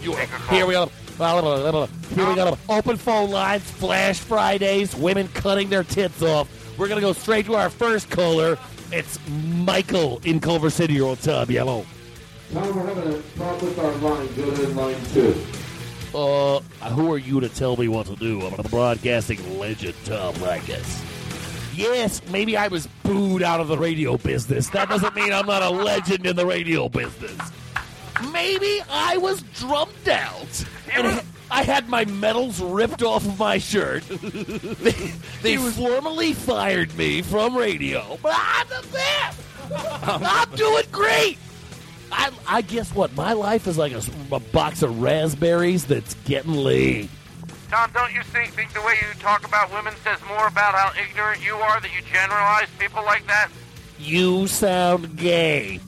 Here we go. Here we got open phone lines, flash Fridays, women cutting their tits off. We're gonna go straight to our first caller. It's Michael in Culver City, old tub yellow. Tom, we're having a problem with our line. Go to line two. Uh, who are you to tell me what to do? I'm a broadcasting legend, Tom Leykis. Yes, maybe I was booed out of the radio business. That doesn't mean I'm not a legend in the radio business. Maybe I was drummed out and I had my medals ripped off of my shirt. they they formally fired me from radio, but I'm the best. I'm doing great. I, I guess what? My life is like a box of raspberries that's getting laid. Tom, don't you think, think the way you talk about women says more about how ignorant you are that you generalize people like that? You sound gay.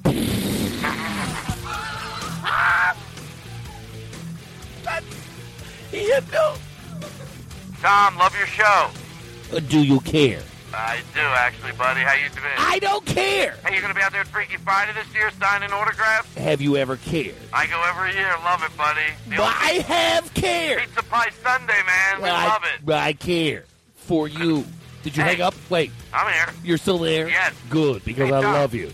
That's, You know. Tom, love your show. Uh, Do you care? I do, actually, buddy. How you doing? I don't care. Hey, you gonna be out there at Freaky Friday this year signing autographs? Have you ever cared? I go every year. Love it, buddy. The But I have cared. Pizza Pie Sunday, man. We I, love it. I care for you. Did you Hey. hang up? Wait, I'm here. you're still there? Yes. Good, because Hey, I Tom. love you.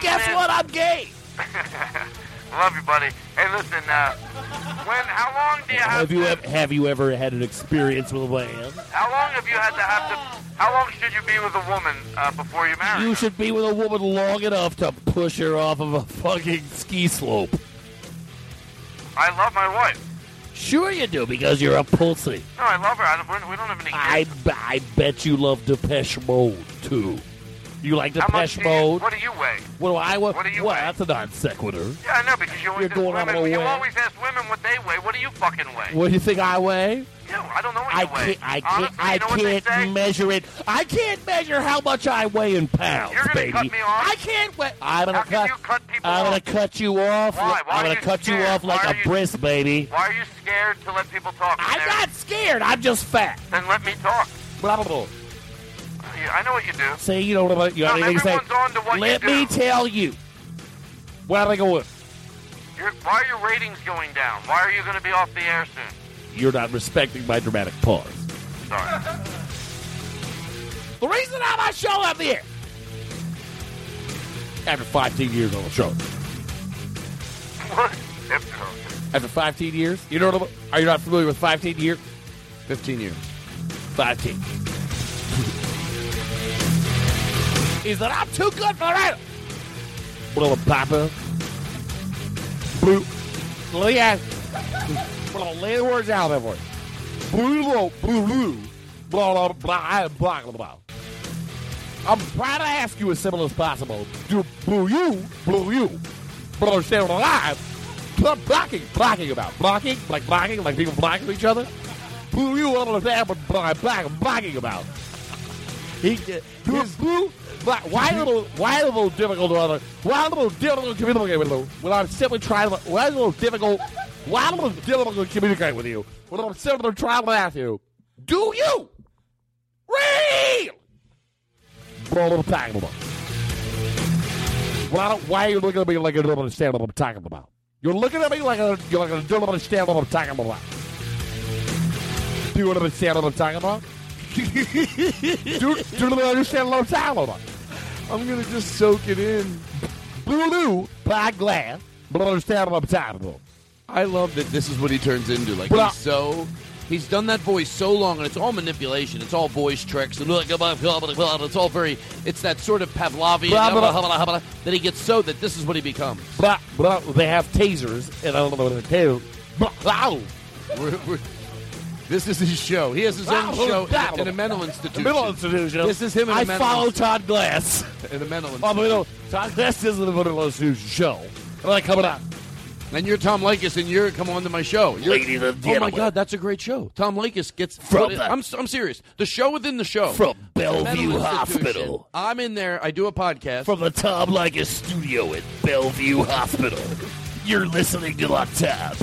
Guess man. what? I'm gay. Love you, buddy. Hey, listen. Uh, when? How long do you have? Have you to, ever, have you ever had an experience with a man? How long have you had to have to? How long should you be with a woman uh, before you marry? You should be with a woman long enough to push her off of a fucking ski slope. I love my wife. Sure you do, because you're a pussy. No, I love her. I don't, we don't have any. I, I bet you love Depeche Mode, too. You like Depeche Mode? What do you weigh? What do I weigh? What do you Well, weigh? that's a non sequitur. Yeah, I know because you always ask women. a You always ask women what they weigh. What do you fucking weigh? What do you think I weigh? Yeah, I don't know what I you weigh. can't. I can't. Honestly, I you know can't measure it. I can't measure how much I weigh in pounds, You're gonna baby. cut me off? I can't weigh. I'm gonna How can cut. you cut people I'm gonna off? cut you off. Why? Why I'm are gonna you cut scared? you off like Why a are you- brisk, baby. Why are you scared to let people talk? I'm not scared. I'm just fat. Then let me talk. Blah blah blah. Yeah, I know what you do. Say you know what you got No, anything to say? on to what Let you me do. tell you. Where are they going? You're, why are your ratings going down? Why are you going to be off the air soon? You're not respecting my dramatic pause. Sorry. The reason I'm not showing up here after 15 years on the show. What? After 15 years, you know what? I'm- Are you not familiar with 15 years? 15 years. 15. Is that I'm too good for it? Little papa. Blue. Let me ask. Well, lay the words out there for you. Blue, blue, blue, blue. Blah, blah, blah, blah, blah, blah. I'm trying to ask you as simple as possible. Do blue you, blue you. But understand what I'm Stop blocking, blocking about. Blocking, like blocking, like people blocking each other. Blue you understand what I'm black, blocking about. He blue, blue, black. Why a little, why a little difficult to other? Why a little difficult communicate with you? When I'm simply trying to, why a little difficult? Why a little difficult communicate with you? When I'm simply trying to ask you, do you real? Blah, blah. Well, I don't, why are you looking at me like you don't understand what I'm talking about? You're looking at me like a, you're like you don't understand what I'm talking about. Do you understand what I'm talking about? do, do you understand what I'm talking about? I'm gonna just soak it in. Blue, black glass. But understand what I'm talking about. I love that this is what he turns into. Like Blah. he's so he's done that voice so long, and it's all manipulation. It's all voice tricks, and like, it's all very. It's that sort of Pavlovian Blah, blah, blah. that he gets so that this is what he becomes. Blah, blah. They have tasers, and I don't know what they do. Blah, blah. We're- we're- this is his show. He has his own show in, in a mental institution. Mental institution. This is him in a I mental I follow institution. Todd Glass. in a mental Oh, but institution. no, Todd Glass isn't a mental institution show. I like coming out. And you're Tom Leykis, and you're come on to my show. You're, Ladies and gentlemen. oh my. God, that's a great show. Tom Leykis gets From I'm I'm serious. The show within the show From a mental Bellevue. Hospital. I'm in there. I do a podcast. From the Tom Leykis studio at Bellevue Hospital. You're listening to the top.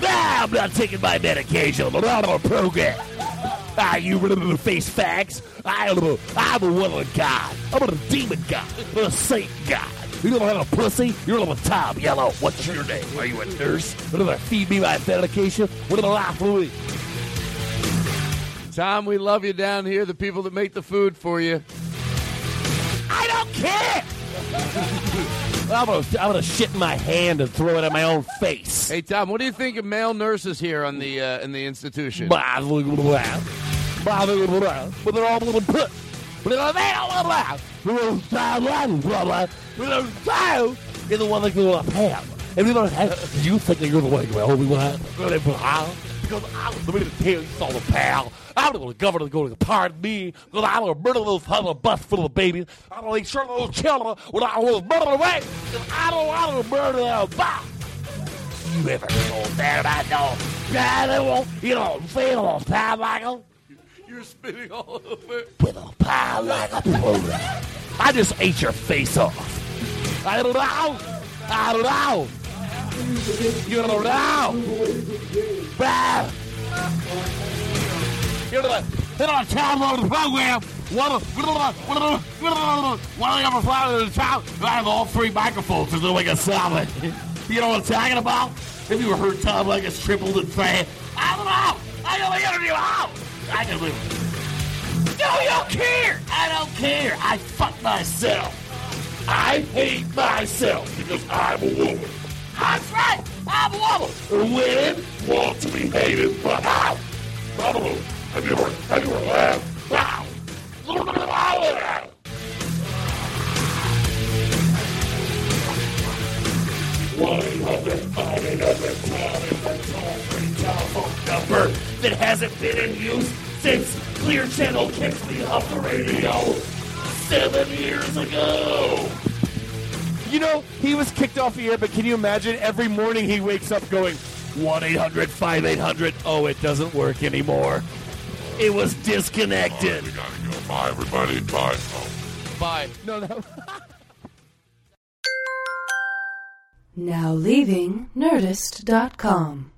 Bah, I'm not taking my medication. I'm not on a program. Ah, you remember the face facts? I'm a, I'm a woman god. I'm a demon god. I'm a Satan god. You don't have a pussy? You're a little Tom Yellow. What's your name? Are you a nurse? What do I feed me my medication? What do lie for me? Tom, we love you down here. The people that make the food for you. I don't care. I'm gonna, I'm gonna shit in my hand and throw it at my own face. Hey Tom, what do you think of male nurses here on the uh, in the institution? Blah, blah, blah, blah. Blah, blah, blah, blah. But they're all little put. Blah, blah, blah, blah. Blah, blah, blah. Little child is the one that goes up ham. And we don't have, you think that you're the one to oh, we want because I was the man to tell you saw the pal. I'm the governor to go to the pardon me because I'm going to murder those hustle bus full of babies. I'm going to make sure those children when I was murdered away because I don't want to murder them. Bah! You ever know that I know? Yeah, they won't, you know, feel on time them. You're spitting all over. With a pie like a program. I just ate your face off. I don't know. I don't know. You don't know. Bah. Hit on time on the program. Of one of the flowers in the top. I have all three microphones to make a solid. You know what I'm talking about? Have you ever heard Tom like it's tripled and fast? I don't know. I don't interview out. I can live. Do you care? I don't care. I fuck myself. I hate myself because I'm a woman. That's right. I'm a woman. Women want to be hated, but? I'm a woman. Have you ever, have you ever laughed? Wow. One eight hundred five eight hundred toll-free number that hasn't been in use since Clear Channel kicked me off the radio seven years ago. You know, he was kicked off the air, but can you imagine every morning he wakes up going, 1 800 5800. Oh, it doesn't work anymore. It was disconnected. Oh, we gotta go. Bye, everybody. Bye. Bye. No, no. Now leaving Nerdist.com.